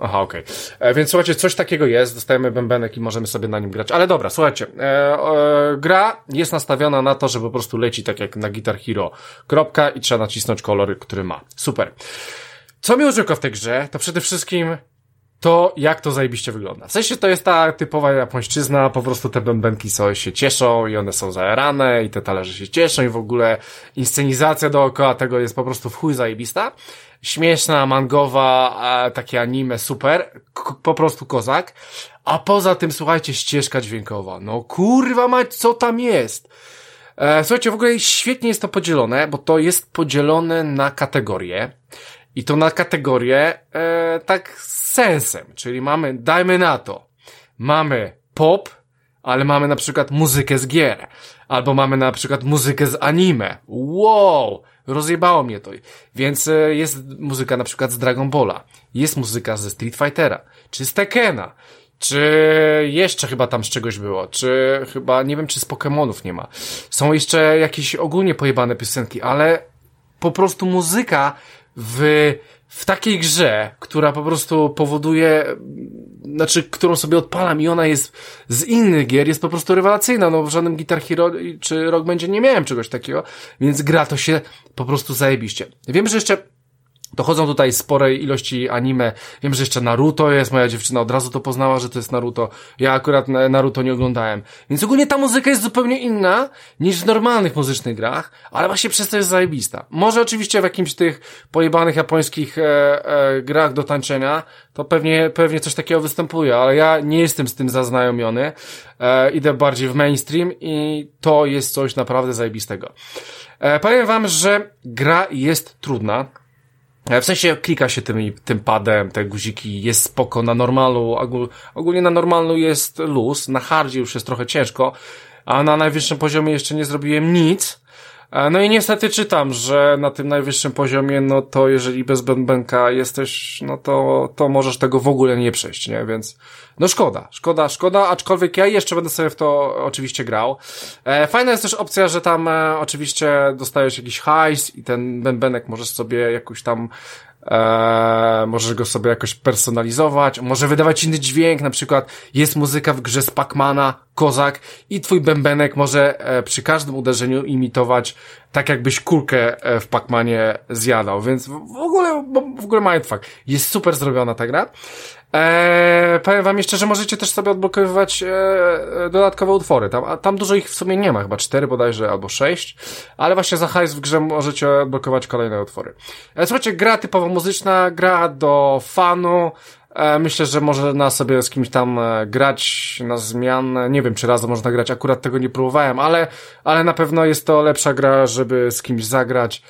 Aha, okej. Okay. E, więc słuchajcie, coś takiego jest, dostajemy bębenek i możemy sobie na nim grać. Ale dobra, słuchajcie, e, e, gra jest nastawiona na to, że po prostu leci tak jak na Guitar Hero. Kropka i trzeba nacisnąć kolor, który ma. Super. Co mi urzekło w tej grze, to przede wszystkim to, jak to zajebiście wygląda. W sensie to jest ta typowa japońszczyzna, po prostu te bębenki sobie się cieszą i one są zajarane i te talerze się cieszą i w ogóle inscenizacja dookoła tego jest po prostu w chuj zajebista. Śmieszna, mangowa, takie anime, super, K po prostu kozak. A poza tym, słuchajcie, ścieżka dźwiękowa. No kurwa mać, co tam jest? E, słuchajcie, w ogóle świetnie jest to podzielone, bo to jest podzielone na kategorie. I to na kategorię e, tak z sensem, czyli mamy, dajmy na to, mamy pop, ale mamy na przykład muzykę z gier, albo mamy na przykład muzykę z anime. Wow! Rozjebało mnie to. Więc e, jest muzyka na przykład z Dragon Balla, jest muzyka ze Street Fightera, czy z Tekena, czy jeszcze chyba tam z czegoś było, czy chyba, nie wiem, czy z Pokémonów nie ma. Są jeszcze jakieś ogólnie pojebane piosenki, ale po prostu muzyka w, w takiej grze, która po prostu powoduje, znaczy, którą sobie odpalam i ona jest z innych gier, jest po prostu rewelacyjna. No w żadnym Guitar Hero czy Rock będzie nie miałem czegoś takiego, więc gra to się po prostu zajebiście. Wiem, że jeszcze Dochodzą tutaj spore ilości anime. Wiem, że jeszcze Naruto jest. Moja dziewczyna od razu to poznała, że to jest Naruto. Ja akurat Naruto nie oglądałem. Więc ogólnie ta muzyka jest zupełnie inna niż w normalnych muzycznych grach, ale właśnie przez to jest zajebista. Może oczywiście w jakimś tych pojebanych japońskich e, e, grach do tańczenia to pewnie, pewnie coś takiego występuje, ale ja nie jestem z tym zaznajomiony. E, idę bardziej w mainstream i to jest coś naprawdę zajebistego. E, powiem wam, że gra jest trudna w sensie klika się tym, tym padem, te guziki, jest spoko na normalu, ogólnie na normalu jest luz, na hardzie już jest trochę ciężko, a na najwyższym poziomie jeszcze nie zrobiłem nic, E, no i niestety czytam, że na tym najwyższym poziomie, no to jeżeli bez bębenka jesteś, no to, to możesz tego w ogóle nie przejść, nie? Więc, no szkoda, szkoda, szkoda, aczkolwiek ja jeszcze będę sobie w to oczywiście grał. E, fajna jest też opcja, że tam e, oczywiście dostajesz jakiś hajs i ten bębenek możesz sobie jakoś tam Eee, możesz go sobie jakoś personalizować, może wydawać inny dźwięk, na przykład jest muzyka w grze z Pacmana, Kozak i twój bębenek może e, przy każdym uderzeniu imitować tak jakbyś kulkę e, w Pacmanie zjadał, więc w ogóle, w ogóle mindfuck. Jest super zrobiona ta gra. Eee, powiem wam jeszcze, że możecie też sobie odblokowywać e, dodatkowe utwory. Tam, a tam dużo ich w sumie nie ma, chyba cztery bodajże albo sześć, ale właśnie za hajs w grze możecie odblokować kolejne utwory. E, słuchajcie, gra typowo muzyczna, gra do fanu, e, Myślę, że można sobie z kimś tam e, grać na zmianę. Nie wiem, czy razem można grać. Akurat tego nie próbowałem, ale, ale na pewno jest to lepsza gra, żeby z kimś zagrać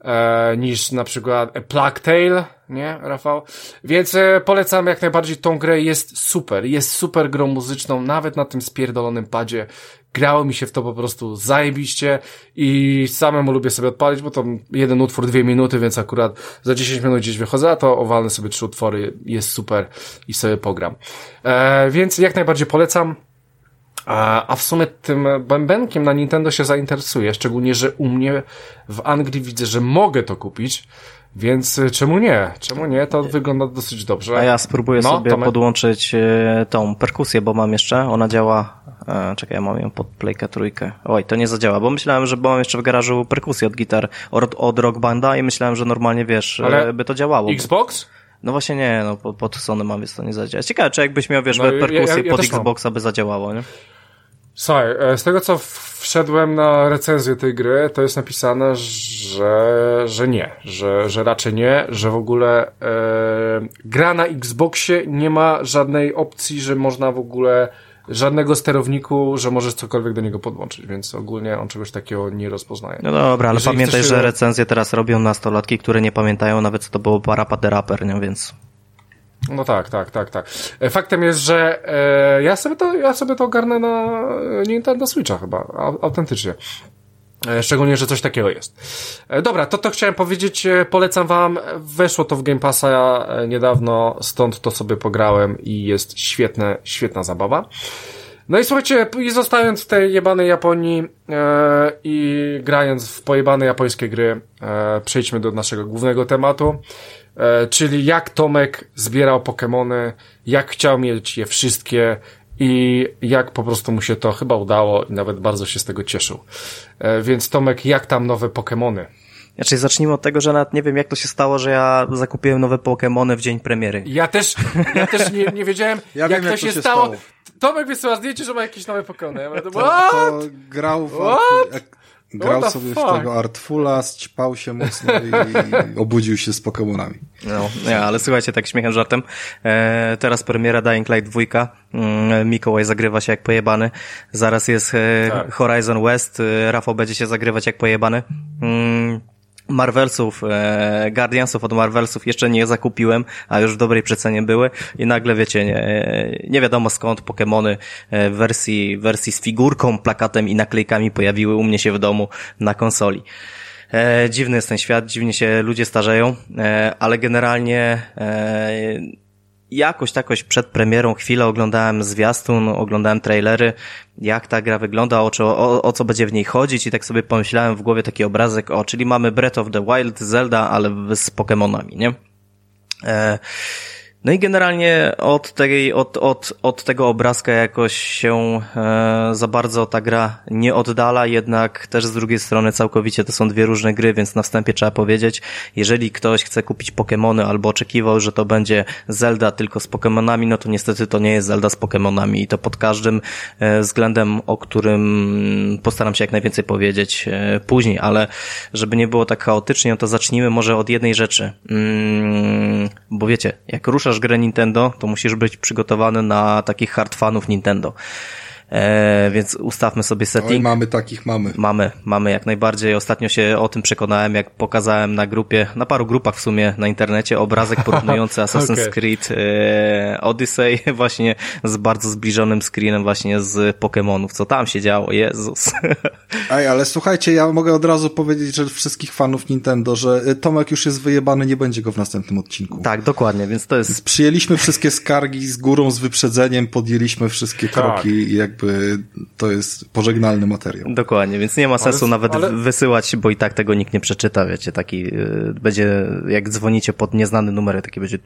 e, niż na przykład Plague Tale, nie, Rafał? Więc e, polecam jak najbardziej tą grę, jest super, jest super grą muzyczną, nawet na tym spierdolonym padzie. Grało mi się w to po prostu zajebiście i samemu lubię sobie odpalić, bo to jeden utwór, dwie minuty, więc akurat za 10 minut gdzieś wychodzę, a to owalne sobie trzy utwory, jest super i sobie pogram. E, więc jak najbardziej polecam. A, a w sumie tym bębenkiem na Nintendo się zainteresuję, szczególnie, że u mnie w Anglii widzę, że mogę to kupić, więc y, czemu nie? Czemu nie? To wygląda dosyć dobrze. A ja spróbuję no, sobie Tomek... podłączyć y, tą perkusję, bo mam jeszcze, ona działa, e, czekaj, ja mam ją pod playkę trójkę. Oj, to nie zadziała, bo myślałem, że mam jeszcze w garażu perkusję od gitar, od, od Rock Banda i myślałem, że normalnie, wiesz, Ale by to działało. Xbox? No właśnie nie, no pod, pod Sony mam, więc to nie zadziała. Ciekawe, czy jakbyś miał, wiesz, no, perkusję ja, ja, ja pod Xboxa by zadziałało, nie? Słuchaj, e, z tego co wszedłem na recenzję tej gry, to jest napisane, że, że nie, że, że raczej nie, że w ogóle e, gra na Xboxie nie ma żadnej opcji, że można w ogóle żadnego sterowniku, że możesz cokolwiek do niego podłączyć, więc ogólnie on czegoś takiego nie rozpoznaje. No dobra, ale Jeżeli pamiętaj, że recenzje teraz robią nastolatki, które nie pamiętają nawet co to było Parappa the Rapper, nie? więc... No tak, tak, tak, tak. E, faktem jest, że e, ja, sobie to, ja sobie to ogarnę na Nintendo Switcha chyba, autentycznie. E, szczególnie, że coś takiego jest. E, dobra, to to chciałem powiedzieć, e, polecam wam, weszło to w Game Passa niedawno, stąd to sobie pograłem i jest świetne, świetna zabawa. No i słuchajcie, i zostając w tej jebanej Japonii e, i grając w pojebane japońskie gry, e, przejdźmy do naszego głównego tematu. E, czyli jak Tomek zbierał Pokémony, jak chciał mieć je wszystkie i jak po prostu mu się to chyba udało i nawet bardzo się z tego cieszył. E, więc Tomek, jak tam nowe Pokémony? Znaczy, zacznijmy od tego, że nawet nie wiem, jak to się stało, że ja zakupiłem nowe Pokémony w dzień premiery. Ja też, ja też nie, nie wiedziałem, ja jak, wiem, to, jak to się, stało. stało. Tomek wysyła zdjęcie, że ma jakieś nowe Pokémony. Ja to, to grał w, Grał sobie fuck? w tego Artfula, ćpał się mocno i, i obudził się z Pokémonami. No, nie, ale słuchajcie, tak śmiechem żartem. E, teraz premiera Dying Light 2. Mm, Mikołaj zagrywa się jak pojebany. Zaraz jest e, tak. Horizon West. E, Rafał będzie się zagrywać jak pojebany. Mm, Marvelsów, e, Guardiansów od Marvelsów jeszcze nie zakupiłem, a już w dobrej przecenie były i nagle wiecie, nie, nie wiadomo skąd Pokémony e, w wersji, wersji z figurką, plakatem i naklejkami pojawiły u mnie się w domu na konsoli. E, dziwny jest ten świat, dziwnie się ludzie starzeją, e, ale generalnie e, jakoś takoś przed premierą chwilę oglądałem zwiastun, oglądałem trailery, jak ta gra wygląda, o, o, o co będzie w niej chodzić i tak sobie pomyślałem w głowie taki obrazek, o, czyli mamy Breath of the Wild, Zelda, ale z Pokémonami, nie? E, no i generalnie od, tej, od, od, od tego obrazka jakoś się e, za bardzo ta gra nie oddala, jednak też z drugiej strony całkowicie to są dwie różne gry, więc na wstępie trzeba powiedzieć, jeżeli ktoś chce kupić Pokémony albo oczekiwał, że to będzie Zelda tylko z Pokémonami, no to niestety to nie jest Zelda z Pokémonami i to pod każdym e, względem, o którym postaram się jak najwięcej powiedzieć e, później, ale żeby nie było tak chaotycznie, no to zacznijmy może od jednej rzeczy. Mm, bo wiecie, jak ruszasz grę Nintendo, to musisz być przygotowany na takich hard fanów Nintendo. E, więc ustawmy sobie setting. Oj, mamy takich, mamy. Mamy, mamy jak najbardziej. Ostatnio się o tym przekonałem, jak pokazałem na grupie, na paru grupach w sumie na internecie, obrazek porównujący Assassin's okay. Creed e, Odyssey właśnie z bardzo zbliżonym screenem właśnie z Pokémonów. Co tam się działo? Jezus. Ej, ale słuchajcie, ja mogę od razu powiedzieć, że wszystkich fanów Nintendo, że y, Tomek już jest wyjebany, nie będzie go w następnym odcinku. Tak, dokładnie, więc to jest... Przyjęliśmy wszystkie skargi z górą, z wyprzedzeniem, podjęliśmy wszystkie tak. kroki i jak jakby to jest pożegnalny materiał. Dokładnie, więc nie ma sensu ale, nawet ale... wysyłać, bo i tak tego nikt nie przeczyta, wiecie, taki yy, będzie, jak dzwonicie pod nieznany numer, taki będzie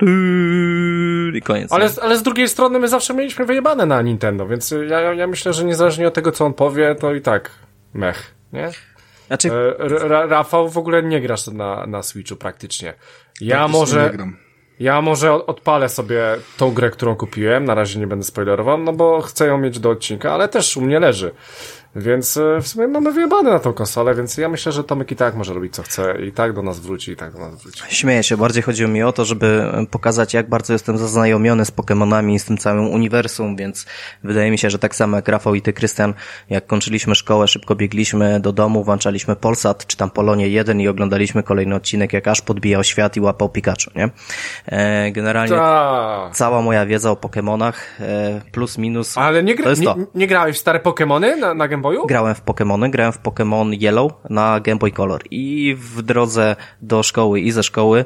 i koniec. Ale, ale z drugiej strony my zawsze mieliśmy wyjebane na Nintendo, więc ja, ja myślę, że niezależnie od tego, co on powie, to i tak mech, nie? Znaczy... E, Rafał w ogóle nie grasz na, na Switchu praktycznie. Ja praktycznie może... Ja może odpalę sobie tą grę, którą kupiłem, na razie nie będę spoilerował, no bo chcę ją mieć do odcinka, ale też u mnie leży. Więc e, w sumie mamy wyjebane na tą konsolę, więc ja myślę, że Tomek i tak może robić co chce i tak do nas wróci, i tak do nas wróci. Śmieję się, bardziej chodziło mi o to, żeby pokazać jak bardzo jestem zaznajomiony z Pokémonami i z tym całym uniwersum, więc wydaje mi się, że tak samo jak Rafał i ty, Krystian, jak kończyliśmy szkołę, szybko biegliśmy do domu, włączaliśmy Polsat, czy tam Polonie 1 i oglądaliśmy kolejny odcinek, jak aż podbijał świat i łapał Pikachu, nie? E, generalnie Ta. cała moja wiedza o Pokémonach, e, plus minus, Ale nie, gra, nie, nie, grałeś w stare Pokémony na, na Game Boyu? Grałem w Pokémony, grałem w Pokémon Yellow na Game Boy Color i w drodze do szkoły i ze szkoły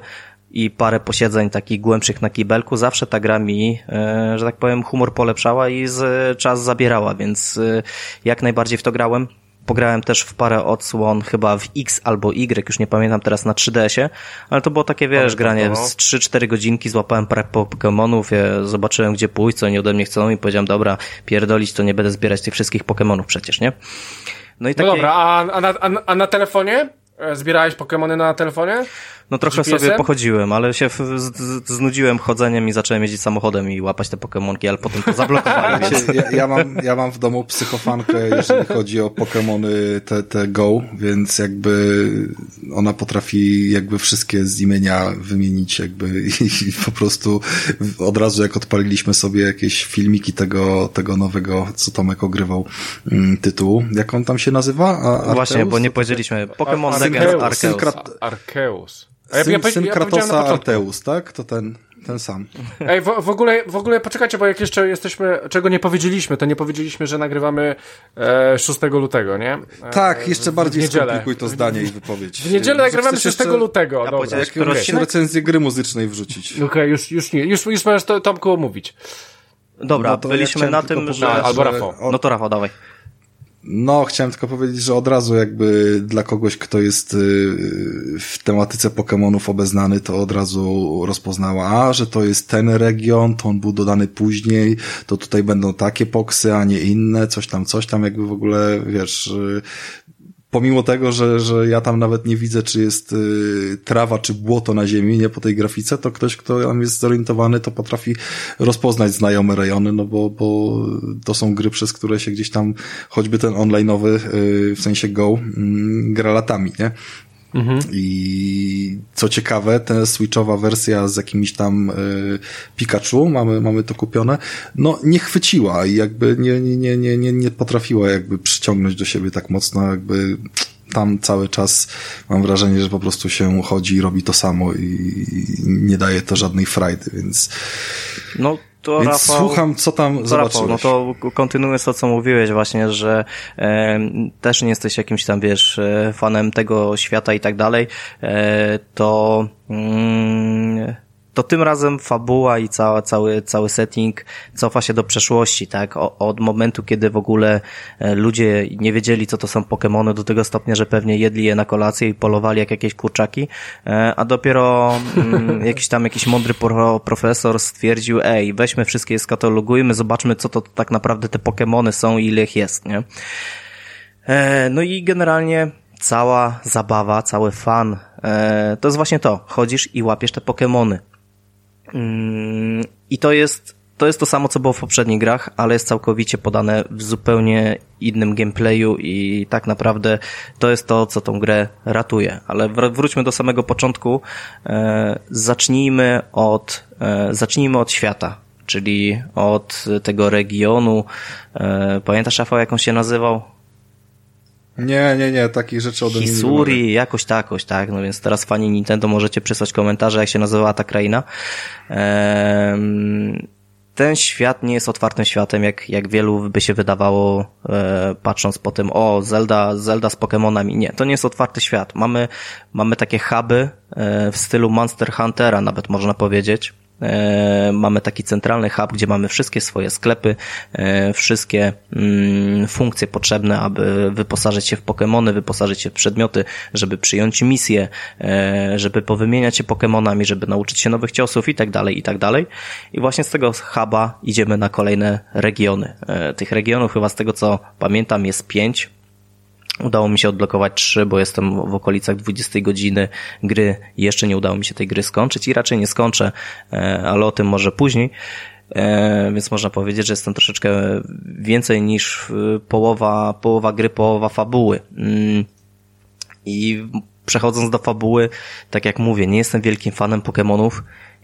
i parę posiedzeń takich głębszych na kibelku, zawsze ta gra mi, e, że tak powiem, humor polepszała i z, czas zabierała, więc e, jak najbardziej w to grałem. Pograłem też w parę odsłon, chyba w X albo Y, już nie pamiętam teraz na 3DS-ie, ale to było takie, wiesz, granie no. z 3-4 godzinki, złapałem parę Pokémonów, ja zobaczyłem gdzie pójść, co oni ode mnie chcą i powiedziałem, dobra, pierdolić, to nie będę zbierać tych wszystkich Pokémonów przecież, nie? No i takie... No dobra, a, a, na, a, na telefonie? E, zbierałeś Pokémony na telefonie? No trochę sobie pochodziłem, ale się znudziłem chodzeniem i zacząłem jeździć samochodem i łapać te Pokémonki, ale potem to zablokowałem. Więc... Ja, ja, mam, ja mam w domu psychofankę, jeżeli chodzi o Pokémony te, te Go, więc jakby ona potrafi jakby wszystkie z imienia wymienić jakby i, i po prostu od razu jak odpaliliśmy sobie jakieś filmiki tego, tego nowego, co Tomek ogrywał mm, tytułu. Jak on tam się nazywa? A, Właśnie, bo nie powiedzieliśmy. Pokémon Legends Arceus. Arceus. A ja, syn, ja, syn ja Kratosa Arteus, tak? To ten, ten sam. Ej, w, w, ogóle, w ogóle poczekajcie, bo jak jeszcze jesteśmy, czego nie powiedzieliśmy, to nie powiedzieliśmy, że nagrywamy e, 6 lutego, nie? E, tak, jeszcze bardziej skomplikuj to zdanie i wypowiedź. W niedzielę nagrywamy 6 jeszcze... lutego. Ja Dobra. Jak okay. recenzję gry muzycznej wrzucić. Okej, okay, już, już nie, już, już możesz to, Tomku mówić. Dobra, no byliśmy ja na tym, że... Albo Rafał. No to Rafał, dawaj. No, chciałem tylko powiedzieć, że od razu jakby dla kogoś, kto jest y, w tematyce Pokémonów obeznany, to od razu rozpoznała, a, że to jest ten region, to on był dodany później, to tutaj będą takie poksy, a nie inne, coś tam, coś tam, jakby w ogóle, wiesz, y, pomimo tego, że, że ja tam nawet nie widzę, czy jest y, trawa, czy błoto na ziemi, nie po tej grafice, to ktoś, kto tam jest zorientowany, to potrafi rozpoznać znajome rejony, no bo, bo to są gry, przez które się gdzieś tam, choćby ten online'owy, y, w sensie Go, y, gra latami, nie? Mhm. I co ciekawe, ta switchowa wersja z jakimiś tam y, Pikachu, mamy, mamy to kupione, no nie chwyciła i jakby nie, nie, nie, nie, nie potrafiła jakby przyciągnąć do siebie tak mocno, jakby tam cały czas mam wrażenie, że po prostu się chodzi i robi to samo i nie daje to żadnej frajdy, więc... No to Więc Rafał, słucham, co tam to zobaczyłeś. Rafał, no to kontynuując to, co mówiłeś właśnie, że e, też nie jesteś jakimś tam, wiesz, e, fanem tego świata i tak dalej, e, to mm, to tym razem fabuła i cała, cały, cały setting cofa się do przeszłości, tak? O, od momentu, kiedy w ogóle e, ludzie nie wiedzieli, co to są Pokémony, do tego stopnia, że pewnie jedli je na kolację i polowali jak jakieś kurczaki, e, a dopiero mm, jakiś tam jakiś mądry profesor stwierdził, ej, weźmy wszystkie, skatalogujmy, zobaczmy, co to tak naprawdę te Pokémony są i ile ich jest, nie? E, no i generalnie cała zabawa, cały fan, to jest właśnie to. Chodzisz i łapiesz te Pokémony. Mm, I to jest, to jest to samo, co było w poprzednich grach, ale jest całkowicie podane w zupełnie innym gameplayu i tak naprawdę to jest to, co tą grę ratuje. Ale wróćmy do samego początku. E, zacznijmy od, e, zacznijmy od świata, czyli od tego regionu. E, pamiętasz, Rafał, jak on się nazywał? Nie, nie, nie, takich rzeczy ode mnie Hisuri, jakoś takoś, tak, no więc teraz fani Nintendo możecie przysłać komentarze, jak się nazywała ta kraina. Ehm, ten świat nie jest otwartym światem, jak, jak wielu by się wydawało, e, patrząc po tym, o, Zelda, Zelda z Pokémonami. Nie, to nie jest otwarty świat. Mamy, mamy takie huby e, w stylu Monster Huntera, nawet można powiedzieć mamy taki centralny hub, gdzie mamy wszystkie swoje sklepy, e, wszystkie mm, funkcje potrzebne, aby wyposażyć się w Pokémony, wyposażyć się w przedmioty, żeby przyjąć misje, e, żeby powymieniać się Pokémonami, żeby nauczyć się nowych ciosów i tak dalej, i tak dalej. I właśnie z tego huba idziemy na kolejne regiony. Tych regionów chyba z tego co pamiętam jest pięć, Udało mi się odblokować trzy, bo jestem w okolicach 20 godziny gry. Jeszcze nie udało mi się tej gry skończyć i raczej nie skończę, e, ale o tym może później. E, więc można powiedzieć, że jestem troszeczkę więcej niż e, połowa, połowa gry, połowa fabuły. Mm. I przechodząc do fabuły, tak jak mówię, nie jestem wielkim fanem Pokémonów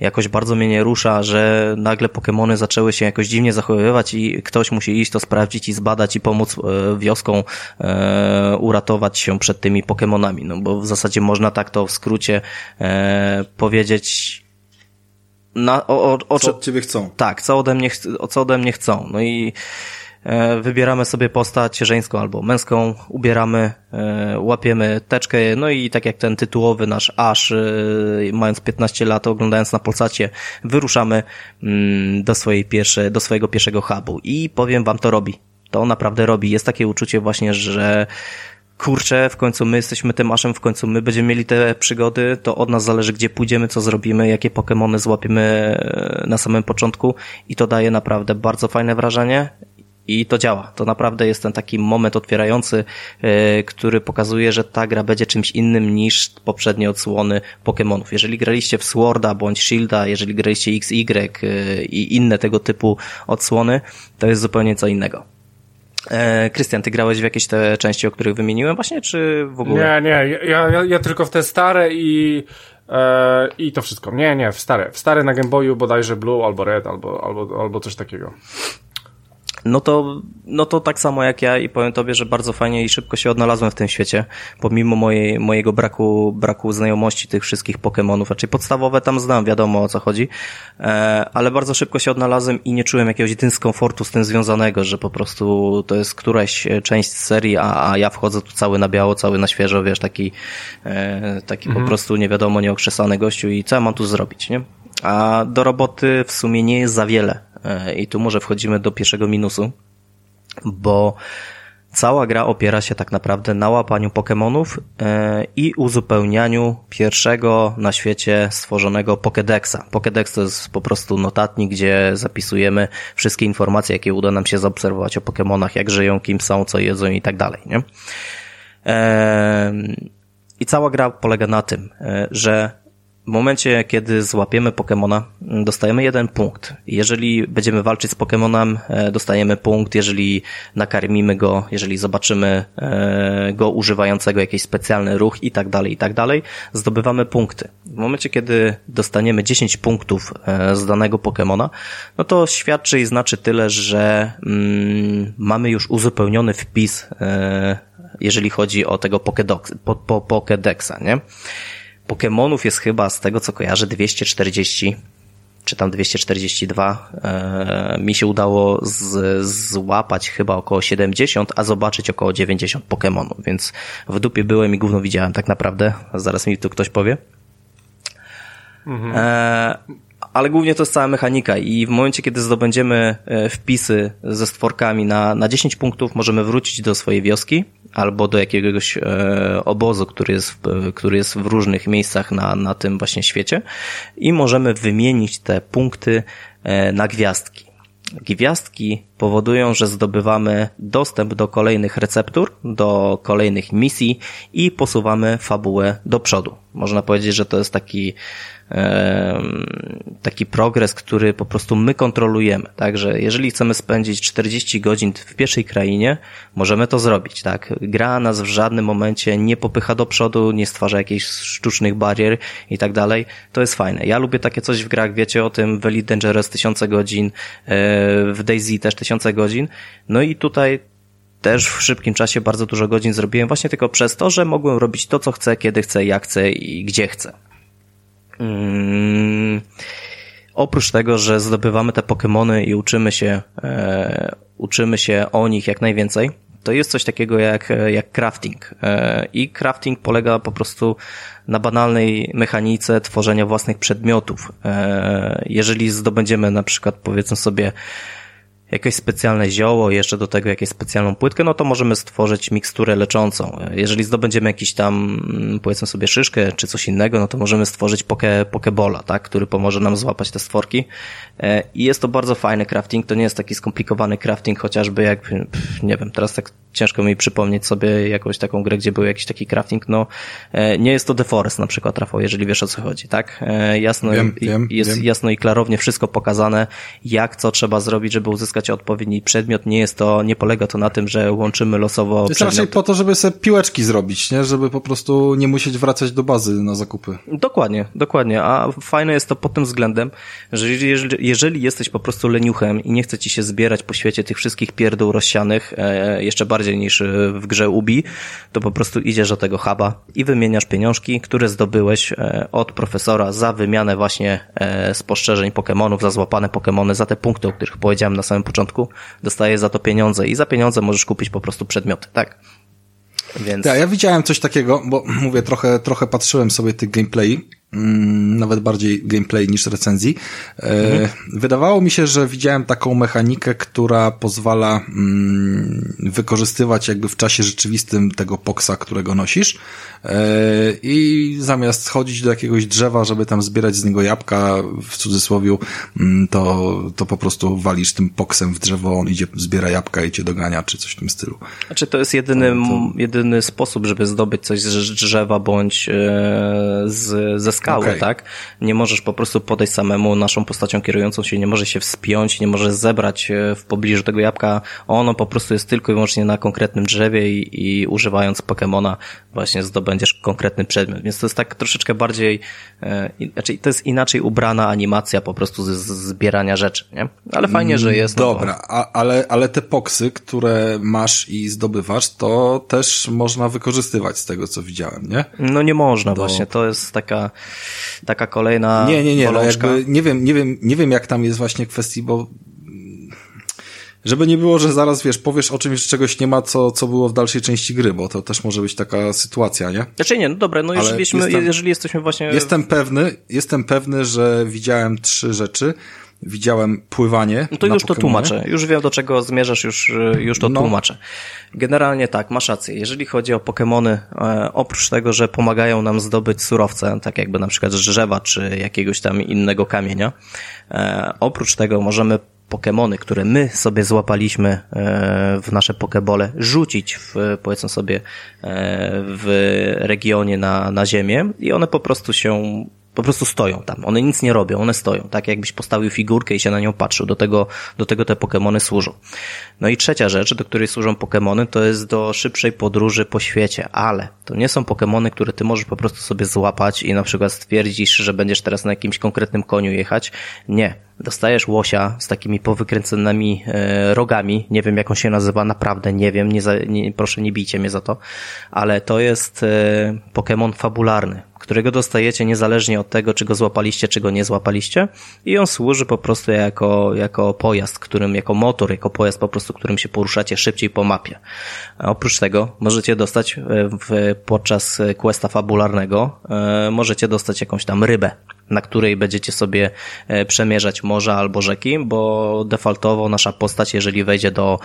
jakoś bardzo mnie nie rusza, że nagle Pokémony zaczęły się jakoś dziwnie zachowywać i ktoś musi iść to sprawdzić i zbadać i pomóc e, wioską e, uratować się przed tymi Pokémonami. No bo w zasadzie można tak to w skrócie e, powiedzieć na, o, o, o, co od ciebie chcą. Tak, co ode mnie, co ode mnie chcą. No i wybieramy sobie postać żeńską albo męską, ubieramy, e, łapiemy teczkę, no i tak jak ten tytułowy nasz Ash, e, mając 15 lat, oglądając na Polsacie, wyruszamy mm, do swojej pierwszej, do swojego pierwszego hubu i powiem wam, to robi. To naprawdę robi. Jest takie uczucie właśnie, że kurczę, w końcu my jesteśmy tym aszem, w końcu my będziemy mieli te przygody, to od nas zależy, gdzie pójdziemy, co zrobimy, jakie Pokémony złapiemy na samym początku i to daje naprawdę bardzo fajne wrażenie i to działa. To naprawdę jest ten taki moment otwierający, yy, który pokazuje, że ta gra będzie czymś innym niż poprzednie odsłony Pokémonów. Jeżeli graliście w Sworda bądź Shielda, jeżeli graliście XY yy, i inne tego typu odsłony, to jest zupełnie co innego. E, Krystian, ty grałeś w jakieś te części, o których wymieniłem właśnie, czy w ogóle? Nie, nie, ja, ja, ja tylko w te stare i e, i to wszystko. Nie, nie, w stare. W stare na Game Boyu bodajże Blue albo Red albo, albo, albo coś takiego. No to, no to tak samo jak ja i powiem tobie, że bardzo fajnie i szybko się odnalazłem w tym świecie, pomimo mojej, mojego braku, braku znajomości tych wszystkich Pokémonów, raczej podstawowe tam znam, wiadomo o co chodzi, e, ale bardzo szybko się odnalazłem i nie czułem jakiegoś dyskomfortu z tym związanego, że po prostu to jest któraś część serii, a, a ja wchodzę tu cały na biało, cały na świeżo, wiesz, taki, e, taki mhm. po prostu nie wiadomo, nieokrzesany gościu i co ja mam tu zrobić, nie? A do roboty w sumie nie jest za wiele E, I tu może wchodzimy do pierwszego minusu, bo cała gra opiera się tak naprawdę na łapaniu Pokémonów e, i uzupełnianiu pierwszego na świecie stworzonego Pokédexa. Pokédex to jest po prostu notatnik, gdzie zapisujemy wszystkie informacje, jakie uda nam się zaobserwować o Pokémonach, jak żyją, kim są, co jedzą i tak dalej. Nie? E, I cała gra polega na tym, że w momencie, kiedy złapiemy Pokemona, dostajemy jeden punkt. Jeżeli będziemy walczyć z Pokemonem, e, dostajemy punkt. Jeżeli nakarmimy go, jeżeli zobaczymy e, go używającego jakiś specjalny ruch i tak dalej, i tak dalej, zdobywamy punkty. W momencie, kiedy dostaniemy 10 punktów e, z danego Pokemona, no to świadczy i znaczy tyle, że mm, mamy już uzupełniony wpis, jeżeli chodzi o tego Pokédexa, po, po, Pokédexa nie? Pokémonów jest chyba z tego co kojarzę 240 czy tam 242. E, mi się udało z, złapać chyba około 70, a zobaczyć około 90 Pokémonów, więc w dupie byłem i gówno widziałem tak naprawdę. Zaraz mi tu ktoś powie. Mhm. E, ale głównie to jest cała mechanika i w momencie, kiedy zdobędziemy e, wpisy ze stworkami na, na 10 punktów, możemy wrócić do swojej wioski albo do jakiegoś e, obozu, który jest, w, który jest w różnych miejscach na, na tym właśnie świecie i możemy wymienić te punkty e, na gwiazdki. Gwiazdki powodują, że zdobywamy dostęp do kolejnych receptur, do kolejnych misji i posuwamy fabułę do przodu. Można powiedzieć, że to jest taki taki progres, który po prostu my kontrolujemy. Także jeżeli chcemy spędzić 40 godzin w pierwszej krainie, możemy to zrobić, tak? Gra nas w żadnym momencie nie popycha do przodu, nie stwarza jakichś sztucznych barier i tak dalej. To jest fajne. Ja lubię takie coś w grach, wiecie o tym, w Elite Dangerous tysiące godzin, e, w Daisy też tysiące godzin. No i tutaj też w szybkim czasie bardzo dużo godzin zrobiłem właśnie tylko przez to, że mogłem robić to, co chcę, kiedy chcę, jak chcę i gdzie chcę. Hmm. Oprócz tego, że zdobywamy te Pokémony i uczymy się, e, uczymy się o nich jak najwięcej, to jest coś takiego jak, jak crafting. E, I crafting polega po prostu na banalnej mechanice tworzenia własnych przedmiotów. E, jeżeli zdobędziemy na przykład, powiedzmy sobie, jakieś specjalne zioło, jeszcze do tego jakąś specjalną płytkę, no to możemy stworzyć miksturę leczącą. Jeżeli zdobędziemy jakiś tam, mm, powiedzmy sobie szyszkę czy coś innego, no to możemy stworzyć poke, pokebola, tak, który pomoże nam złapać te stworki. E, I jest to bardzo fajny crafting, to nie jest taki skomplikowany crafting, chociażby jak, nie wiem, teraz tak ciężko mi przypomnieć sobie jakąś taką grę, gdzie był jakiś taki crafting, no e, nie jest to The Forest na przykład, Rafał, jeżeli wiesz o co chodzi, tak? E, jasno, wiem, wiem, jest wiem. jasno i klarownie wszystko pokazane, jak co trzeba zrobić, żeby uzyskać odpowiedni przedmiot. Nie jest to, nie polega to na tym, że łączymy losowo To jest raczej po to, żeby sobie piłeczki zrobić, nie? Żeby po prostu nie musieć wracać do bazy na zakupy. Dokładnie, dokładnie, a fajne jest to pod tym względem, że jeżeli, jeżeli jesteś po prostu leniuchem i nie chce ci się zbierać po świecie tych wszystkich pierdół rozsianych, e, jeszcze bardziej niż w grze Ubi, to po prostu idziesz do tego huba i wymieniasz pieniążki, które zdobyłeś e, od profesora za wymianę właśnie e, spostrzeżeń Pokémonów, za złapane Pokémony, za te punkty, o których powiedziałem na samym początku. Dostajesz za to pieniądze i za pieniądze możesz kupić po prostu przedmioty, tak? Więc... Ja, ja widziałem coś takiego, bo mówię, trochę, trochę patrzyłem sobie tych gameplay nawet bardziej gameplay niż recenzji. Mhm. Wydawało mi się, że widziałem taką mechanikę, która pozwala mm, wykorzystywać jakby w czasie rzeczywistym tego poksa, którego nosisz e, i zamiast chodzić do jakiegoś drzewa, żeby tam zbierać z niego jabłka, w cudzysłowie, mm, to, to po prostu walisz tym poksem w drzewo, on idzie, zbiera jabłka i cię dogania, czy coś w tym stylu. Znaczy to jest jedyny, to, to... jedyny sposób, żeby zdobyć coś z drzewa bądź e, z, ze skały, okay. tak? Nie możesz po prostu podejść samemu naszą postacią kierującą się, nie może się wspiąć, nie może zebrać e, w pobliżu tego jabłka. Ono po prostu jest tylko i wyłącznie na konkretnym drzewie i, i używając Pokemona właśnie zdobędziesz konkretny przedmiot. Więc to jest tak troszeczkę bardziej, znaczy to jest inaczej ubrana animacja po prostu z, z zbierania rzeczy, nie? Ale fajnie, że jest. No Dobra, a, ale, ale te poksy, które masz i zdobywasz, to też można wykorzystywać z tego, co widziałem, nie? No nie można Do... właśnie, to jest taka taka kolejna Nie, nie, nie, no jakby nie wiem, nie wiem, nie wiem jak tam jest właśnie kwestii, bo żeby nie było, że zaraz, wiesz, powiesz o czymś, czegoś nie ma, co, co było w dalszej części gry, bo to też może być taka sytuacja, nie? Znaczy nie, no dobra, no jeżeli, jeżeli jesteśmy właśnie... Jestem pewny, jestem pewny, że widziałem trzy rzeczy, widziałem pływanie. No to już to tłumaczę. Już wiem, do czego zmierzasz, już, już to no. tłumaczę. Generalnie tak, masz rację. Jeżeli chodzi o Pokémony, e, oprócz tego, że pomagają nam zdobyć surowce, tak jakby na przykład drzewa, czy jakiegoś tam innego kamienia, e, oprócz tego możemy Pokémony, które my sobie złapaliśmy e, w nasze Pokebole, rzucić w, powiedzmy sobie, e, w regionie na, na ziemię i one po prostu się po prostu stoją tam. One nic nie robią, one stoją. Tak jakbyś postawił figurkę i się na nią patrzył. Do tego, do tego te Pokémony służą. No i trzecia rzecz, do której służą Pokémony, to jest do szybszej podróży po świecie. Ale to nie są Pokémony, które ty możesz po prostu sobie złapać i na przykład stwierdzisz, że będziesz teraz na jakimś konkretnym koniu jechać. Nie. Dostajesz łosia z takimi powykręconymi e, rogami. Nie wiem, jak on się nazywa, naprawdę nie wiem. Nie, za, nie proszę, nie bijcie mnie za to. Ale to jest e, Pokémon fabularny którego dostajecie niezależnie od tego, czy go złapaliście, czy go nie złapaliście i on służy po prostu jako, jako pojazd, którym, jako motor, jako pojazd po prostu, którym się poruszacie szybciej po mapie. A oprócz tego możecie dostać e, w, podczas questa fabularnego, e, możecie dostać jakąś tam rybę, na której będziecie sobie e, przemierzać morza albo rzeki, bo defaultowo nasza postać, jeżeli wejdzie do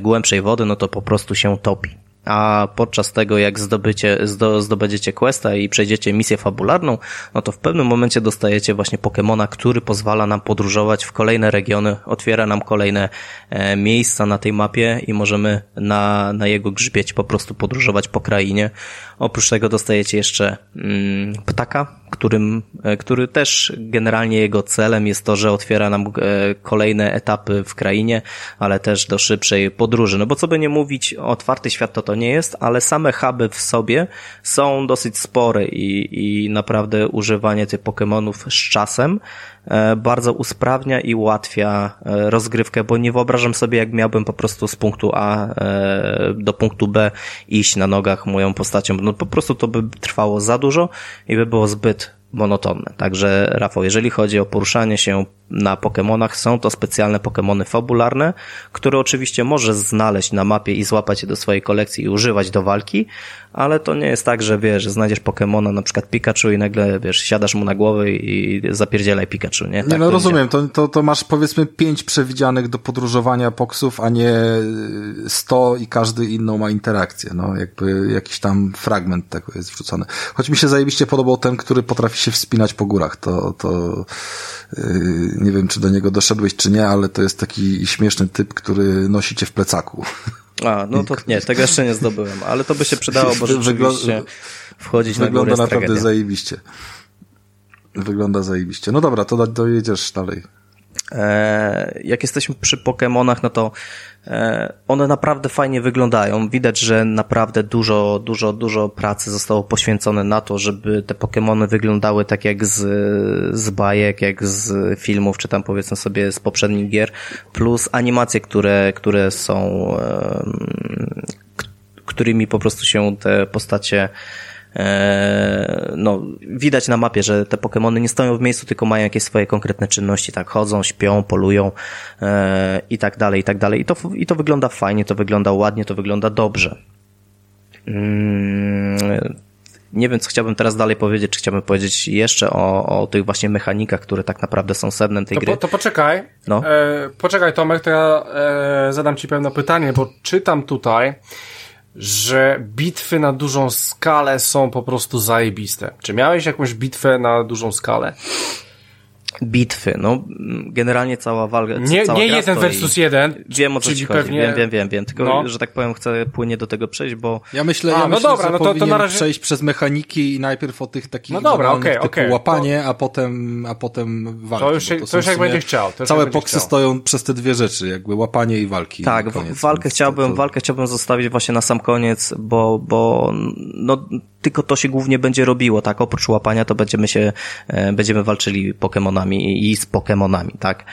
głębszej wody, no to po prostu się topi a podczas tego jak zdobycie, zdobędziecie questa i przejdziecie misję fabularną, no to w pewnym momencie dostajecie właśnie Pokemona, który pozwala nam podróżować w kolejne regiony, otwiera nam kolejne e, miejsca na tej mapie i możemy na, na jego grzbiecie po prostu podróżować po krainie. Oprócz tego dostajecie jeszcze mm, ptaka, którym, e, który też generalnie jego celem jest to, że otwiera nam e, kolejne etapy w krainie, ale też do szybszej podróży. No bo co by nie mówić, otwarty świat to to nie jest, ale same huby w sobie są dosyć spore i, i naprawdę używanie tych Pokémonów z czasem bardzo usprawnia i ułatwia rozgrywkę, bo nie wyobrażam sobie, jak miałbym po prostu z punktu A do punktu B iść na nogach moją postacią. No po prostu to by trwało za dużo i by było zbyt monotonne. Także Rafał, jeżeli chodzi o poruszanie się na Pokémonach, są to specjalne Pokémony fabularne, które oczywiście możesz znaleźć na mapie i złapać je do swojej kolekcji i używać do walki, ale to nie jest tak, że wiesz, że znajdziesz Pokémona, na przykład Pikachu i nagle, wiesz, siadasz mu na głowę i zapierdzielaj Pikachu, nie? Tak, nie no rozumiem, to, to, to masz powiedzmy pięć przewidzianych do podróżowania poksów, a nie sto i każdy inną ma interakcję, no jakby jakiś tam fragment tego jest wrzucony. Choć mi się zajebiście podobał ten, który potrafi się wspinać po górach, to, to yy, nie wiem, czy do niego doszedłeś, czy nie, ale to jest taki śmieszny typ, który nosi cię w plecaku. A, no to nie, tego jeszcze nie zdobyłem, ale to by się przydało, bo rzeczywiście wchodzić na Wygląda naprawdę tragedia. zajebiście. Wygląda zajebiście. No dobra, to dojedziesz dalej. E, jak jesteśmy przy Pokémonach, no to e, one naprawdę fajnie wyglądają. Widać, że naprawdę dużo, dużo, dużo pracy zostało poświęcone na to, żeby te Pokémony wyglądały tak jak z, z bajek, jak z filmów, czy tam powiedzmy sobie z poprzednich gier, plus animacje, które, które są, którymi po prostu się te postacie no, widać na mapie, że te Pokémony nie stoją w miejscu, tylko mają jakieś swoje konkretne czynności, tak, chodzą, śpią, polują e, i tak dalej, i tak dalej. I to, I to wygląda fajnie, to wygląda ładnie, to wygląda dobrze. Mm, nie wiem, co chciałbym teraz dalej powiedzieć, czy chciałbym powiedzieć jeszcze o, o tych właśnie mechanikach, które tak naprawdę są sednem tej to, gry. Po, to poczekaj. No. E, poczekaj, Tomek, to ja e, zadam ci pewne pytanie, bo czytam tutaj, że bitwy na dużą skalę są po prostu zajebiste. Czy miałeś jakąś bitwę na dużą skalę? Bitwy. No, generalnie cała walka. Nie, cała nie jeden versus jeden. Wiem o co ci chodzi. Pewnie... Wiem, wiem, wiem, wiem. Tylko, no. że tak powiem, chcę płynnie do tego przejść, bo. Ja myślę, a, ja no myślę, dobra, że no to, to na razie... przejść przez mechaniki i najpierw o tych takich no dobra, okay, typu okay. łapanie, to... a potem, a potem walki. To już, to, to już jak będzie chciał. To całe boksy stoją przez te dwie rzeczy, jakby łapanie i walki. Tak, koniec, walkę chciałbym, to... walkę chciałbym zostawić właśnie na sam koniec, bo, bo, no, tylko to się głównie będzie robiło, tak? Oprócz łapania to będziemy się, e, będziemy walczyli Pokémonami i z Pokémonami, tak?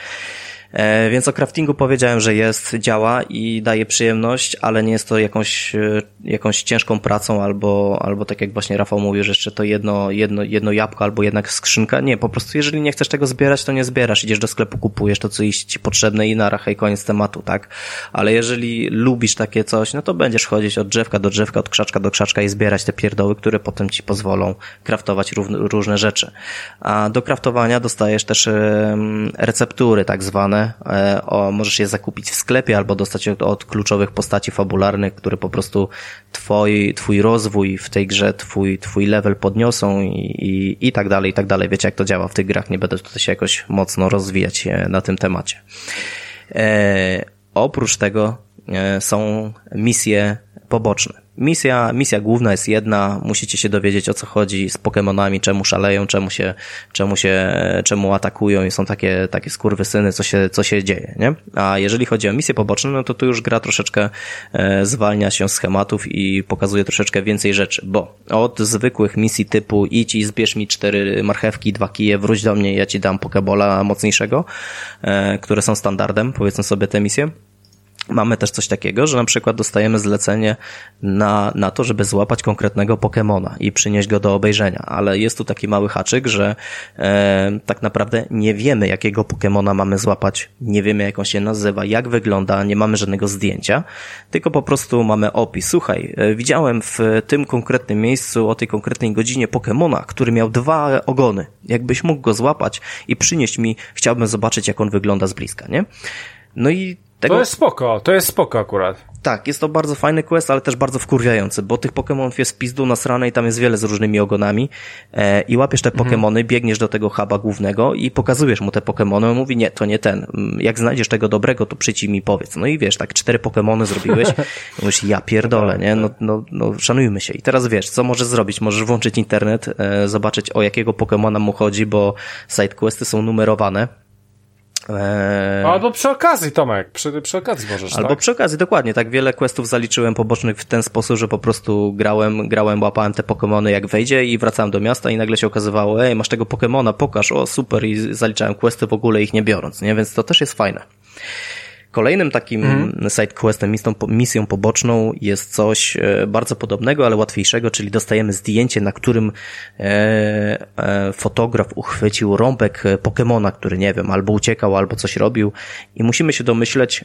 E, więc o craftingu powiedziałem, że jest, działa i daje przyjemność, ale nie jest to jakąś, e, jakąś ciężką pracą albo, albo tak jak właśnie Rafał mówił, że jeszcze to jedno, jedno, jedno jabłko albo jednak skrzynka. Nie, po prostu jeżeli nie chcesz tego zbierać, to nie zbierasz. Idziesz do sklepu, kupujesz to, co jest ci potrzebne i na i koniec tematu, tak? Ale jeżeli lubisz takie coś, no to będziesz chodzić od drzewka do drzewka, od krzaczka do krzaczka i zbierać te pierdoły, które potem ci pozwolą kraftować różne rzeczy. A do kraftowania dostajesz też receptury tak zwane, E, o, możesz je zakupić w sklepie albo dostać od, od kluczowych postaci fabularnych, które po prostu twoi, twój rozwój w tej grze, twój, twój level podniosą i, i, i tak dalej, i tak dalej. Wiecie, jak to działa w tych grach. Nie będę tutaj się jakoś mocno rozwijać e, na tym temacie. E, oprócz tego e, są misje poboczne. Misja, misja główna jest jedna, musicie się dowiedzieć o co chodzi z Pokémonami, czemu szaleją, czemu się, czemu się, czemu atakują i są takie, takie skurwysyny, co się, co się dzieje, nie? A jeżeli chodzi o misje poboczne, no to tu już gra troszeczkę e, zwalnia się schematów i pokazuje troszeczkę więcej rzeczy, bo od zwykłych misji typu idź i zbierz mi cztery marchewki, dwa kije, wróć do mnie, ja ci dam Pokebola mocniejszego, e, które są standardem, powiedzmy sobie te misje, Mamy też coś takiego, że na przykład dostajemy zlecenie na, na to, żeby złapać konkretnego Pokemona i przynieść go do obejrzenia, ale jest tu taki mały haczyk, że e, tak naprawdę nie wiemy, jakiego Pokemona mamy złapać, nie wiemy, jak on się nazywa, jak wygląda, nie mamy żadnego zdjęcia, tylko po prostu mamy opis. Słuchaj, e, widziałem w tym konkretnym miejscu o tej konkretnej godzinie Pokemona, który miał dwa ogony. Jakbyś mógł go złapać i przynieść mi, chciałbym zobaczyć, jak on wygląda z bliska, nie? No i tego... To jest spoko, to jest spoko akurat. Tak, jest to bardzo fajny quest, ale też bardzo wkurwiający, bo tych Pokémonów jest pizdu nasrane i tam jest wiele z różnymi ogonami e, i łapiesz te mhm. Pokémony, biegniesz do tego huba głównego i pokazujesz mu te Pokémony, on mówi, nie, to nie ten. Mm, jak znajdziesz tego dobrego, to przyjdź mi powiedz. No i wiesz, tak cztery Pokémony zrobiłeś mówisz, ja pierdolę, nie? No, no, no, szanujmy się. I teraz wiesz, co możesz zrobić? Możesz włączyć internet, e, zobaczyć o jakiego Pokémona mu chodzi, bo sidequesty są numerowane Eee... Albo przy okazji, Tomek, przy, przy okazji możesz, Albo tak? przy okazji, dokładnie. Tak wiele questów zaliczyłem pobocznych w ten sposób, że po prostu grałem, grałem, łapałem te Pokémony jak wejdzie i wracałem do miasta i nagle się okazywało, ej, masz tego Pokémona, pokaż, o super i zaliczałem questy w ogóle ich nie biorąc, nie? Więc to też jest fajne. Kolejnym takim mm. sidequestem, misją, misją poboczną jest coś e, bardzo podobnego, ale łatwiejszego, czyli dostajemy zdjęcie, na którym e, e, fotograf uchwycił rąbek Pokemona, który nie wiem, albo uciekał, albo coś robił i musimy się domyśleć,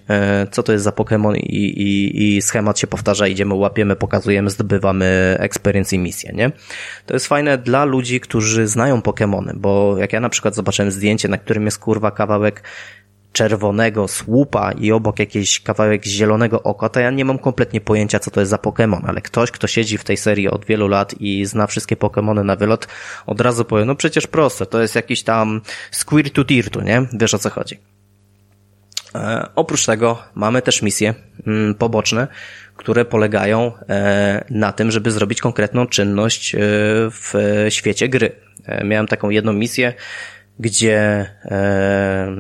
co to jest za Pokemon i, i, i schemat się powtarza, idziemy, łapiemy, pokazujemy, zdobywamy experience i misję, nie? To jest fajne dla ludzi, którzy znają Pokemony, bo jak ja na przykład zobaczyłem zdjęcie, na którym jest kurwa kawałek czerwonego słupa i obok jakiś kawałek zielonego oka, to ja nie mam kompletnie pojęcia, co to jest za Pokémon, ale ktoś, kto siedzi w tej serii od wielu lat i zna wszystkie Pokémony na wylot, od razu powie, no przecież proste, to jest jakiś tam Squirtu Tirtu, nie? Wiesz o co chodzi. E, oprócz tego mamy też misje mm, poboczne, które polegają e, na tym, żeby zrobić konkretną czynność e, w świecie gry. Miałem taką jedną misję, gdzie, e,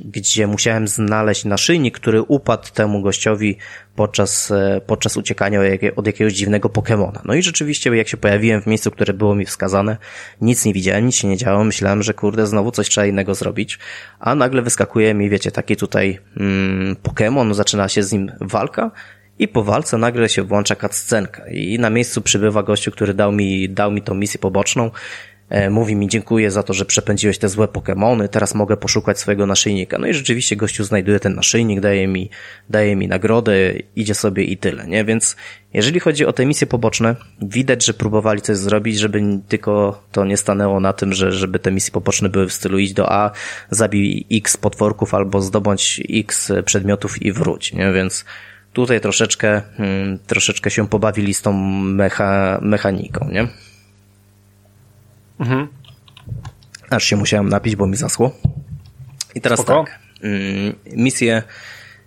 gdzie musiałem znaleźć naszyjnik, który upadł temu gościowi podczas, e, podczas uciekania od jakiegoś dziwnego Pokemona. No i rzeczywiście, jak się pojawiłem w miejscu, które było mi wskazane, nic nie widziałem, nic się nie działo, myślałem, że kurde, znowu coś trzeba innego zrobić, a nagle wyskakuje mi, wiecie, taki tutaj mm, Pokemon, zaczyna się z nim walka, i po walce nagle się włącza cutscenka. I na miejscu przybywa gościu, który dał mi, dał mi tą misję poboczną mówi mi dziękuję za to, że przepędziłeś te złe Pokémony, teraz mogę poszukać swojego naszyjnika. No i rzeczywiście gościu znajduje ten naszyjnik, daje mi, daje mi nagrodę, idzie sobie i tyle, nie? Więc jeżeli chodzi o te misje poboczne, widać, że próbowali coś zrobić, żeby tylko to nie stanęło na tym, że żeby te misje poboczne były w stylu idź do A, zabij X potworków albo zdobądź X przedmiotów i wróć, nie? Więc tutaj troszeczkę, hmm, troszeczkę się pobawili z tą mecha, mechaniką, nie? Mhm. Aż się musiałem napić, bo mi zasło. I teraz Spoko. tak. Mm, misje,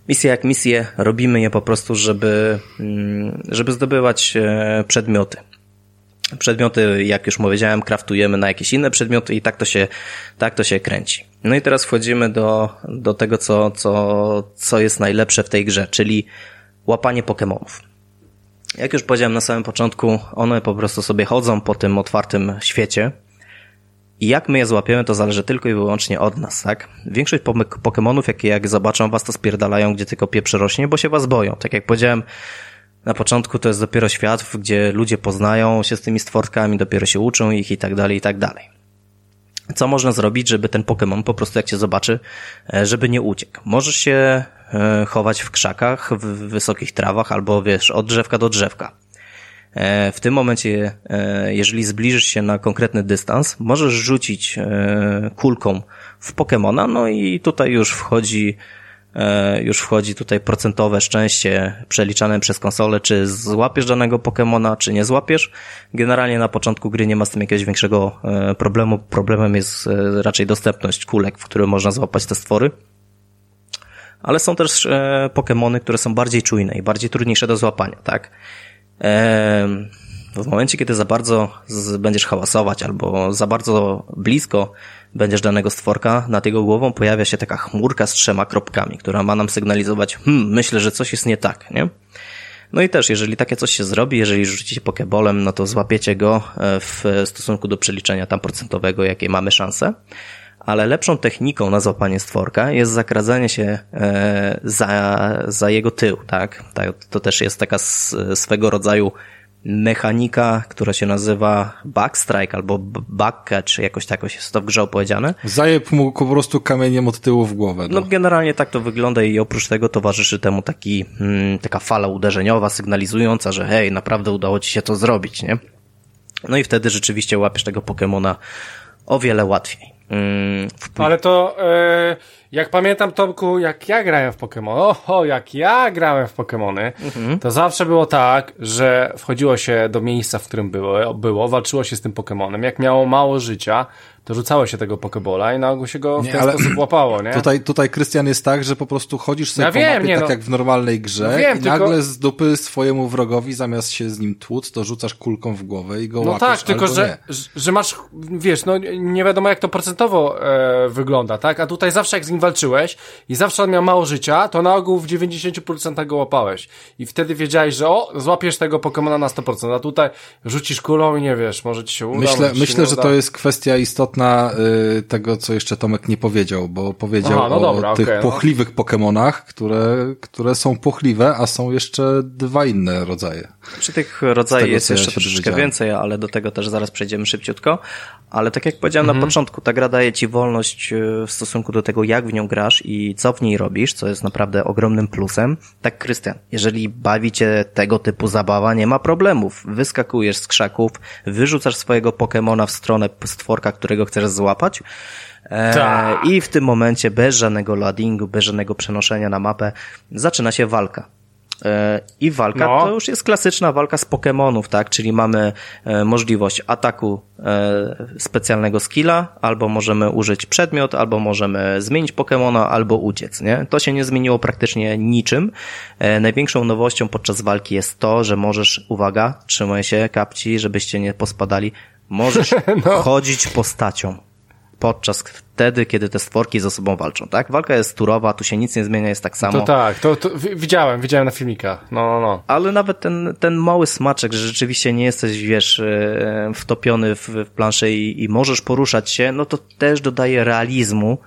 misje jak misje, robimy je po prostu, żeby, mm, żeby zdobywać e, przedmioty. Przedmioty, jak już powiedziałem, kraftujemy na jakieś inne przedmioty i tak to się, tak to się kręci. No i teraz wchodzimy do, do tego, co, co, co jest najlepsze w tej grze, czyli łapanie Pokémonów. Jak już powiedziałem na samym początku, one po prostu sobie chodzą po tym otwartym świecie. I jak my je złapiemy, to zależy tylko i wyłącznie od nas, tak? Większość Pokémonów, jakie jak zobaczą was, to spierdalają, gdzie tylko pieprz rośnie, bo się was boją. Tak jak powiedziałem na początku, to jest dopiero świat, gdzie ludzie poznają się z tymi stworkami, dopiero się uczą ich i tak dalej, i tak dalej. Co można zrobić, żeby ten Pokémon po prostu jak cię zobaczy, e, żeby nie uciekł? Możesz się chować w krzakach, w wysokich trawach albo wiesz, od drzewka do drzewka. E, w tym momencie, jeżeli zbliżysz się na konkretny dystans, możesz rzucić kulką w Pokemona, no i tutaj już wchodzi E, już wchodzi tutaj procentowe szczęście przeliczane przez konsolę, czy złapiesz danego Pokemona, czy nie złapiesz. Generalnie na początku gry nie ma z tym jakiegoś większego e, problemu. Problemem jest e, raczej dostępność kulek, w które można złapać te stwory. Ale są też Pokemony, które są bardziej czujne i bardziej trudniejsze do złapania, tak? W momencie, kiedy za bardzo będziesz hałasować albo za bardzo blisko będziesz danego stworka, nad jego głową pojawia się taka chmurka z trzema kropkami, która ma nam sygnalizować, hmm, myślę, że coś jest nie tak, nie? No i też, jeżeli takie coś się zrobi, jeżeli rzucicie pokebolem, no to złapiecie go e, w stosunku do przeliczenia tam procentowego, jakie mamy szanse. Ale lepszą techniką na złapanie stworka jest zakradzanie się e, za, za jego tył, tak? To też jest taka swego rodzaju mechanika, która się nazywa backstrike albo backcatch, jakoś tak jest to w grze opowiedziane. Zajeb mu po prostu kamieniem od tyłu w głowę. No, no generalnie tak to wygląda i oprócz tego towarzyszy temu taki, mm, taka fala uderzeniowa sygnalizująca, że hej, naprawdę udało ci się to zrobić, nie? No i wtedy rzeczywiście łapiesz tego Pokemona o wiele łatwiej. Mm, Ale to, e, jak pamiętam, Tomku, jak ja grałem w Pokémon, oho, jak ja grałem w Pokémony, mhm. to zawsze było tak, że wchodziło się do miejsca, w którym było, było walczyło się z tym Pokémonem. Jak miało mało życia, to rzucało się tego pokebola i na ogół się go w nie, ten sposób łapało, nie? Tutaj, tutaj Krystian jest tak, że po prostu chodzisz sobie ja po wiem, mapie, nie, tak no. jak w normalnej grze no wiem, i tylko... nagle z dupy swojemu wrogowi zamiast się z nim tłuc, to rzucasz kulką w głowę i go no łapiesz, tak, tylko że, że masz, wiesz, no nie wiadomo jak to procentowo e, wygląda, tak? A tutaj zawsze jak z nim walczyłeś i zawsze on miał mało życia, to na ogół w 90% go łapałeś. I wtedy wiedziałeś, że o, złapiesz tego Pokemona na 100%, a tutaj rzucisz kulą i nie wiesz, może ci się uda. Myślę, myślę że to jest kwestia istotna na y, tego, co jeszcze Tomek nie powiedział, bo powiedział Aha, no dobra, o tych okay, pochliwych no. Pokemonach, które, które są pochliwe, a są jeszcze dwa inne rodzaje. Przy tych rodzajach jest jeszcze ja troszeczkę więcej, ale do tego też zaraz przejdziemy szybciutko. Ale tak jak powiedziałem mhm. na początku, ta gra daje ci wolność y, w stosunku do tego, jak w nią grasz i co w niej robisz, co jest naprawdę ogromnym plusem. Tak, Krystian, jeżeli bawi cię tego typu zabawa, nie ma problemów. Wyskakujesz z krzaków, wyrzucasz swojego Pokemona w stronę stworka, którego chcesz złapać. E, tak. I w tym momencie bez żadnego loadingu, bez żadnego przenoszenia na mapę zaczyna się walka. E, I walka no. to już jest klasyczna walka z Pokémonów, tak? Czyli mamy e, możliwość ataku specjalnego skilla, albo możemy użyć przedmiot, albo możemy zmienić Pokémona, albo uciec, nie? To się nie zmieniło praktycznie niczym. Największą nowością podczas walki jest to, że możesz, uwaga, trzymaj się kapci, żebyście nie pospadali, Możesz no. chodzić postacią podczas wtedy, kiedy te stworki ze sobą walczą, tak? Walka jest turowa, tu się nic nie zmienia, jest tak samo. To tak, to, to widziałem, widziałem na filmikach, no, no, no. Ale nawet ten, ten mały smaczek, że rzeczywiście nie jesteś, wiesz, e, wtopiony w, w planszę i, i możesz poruszać się, no to też dodaje realizmu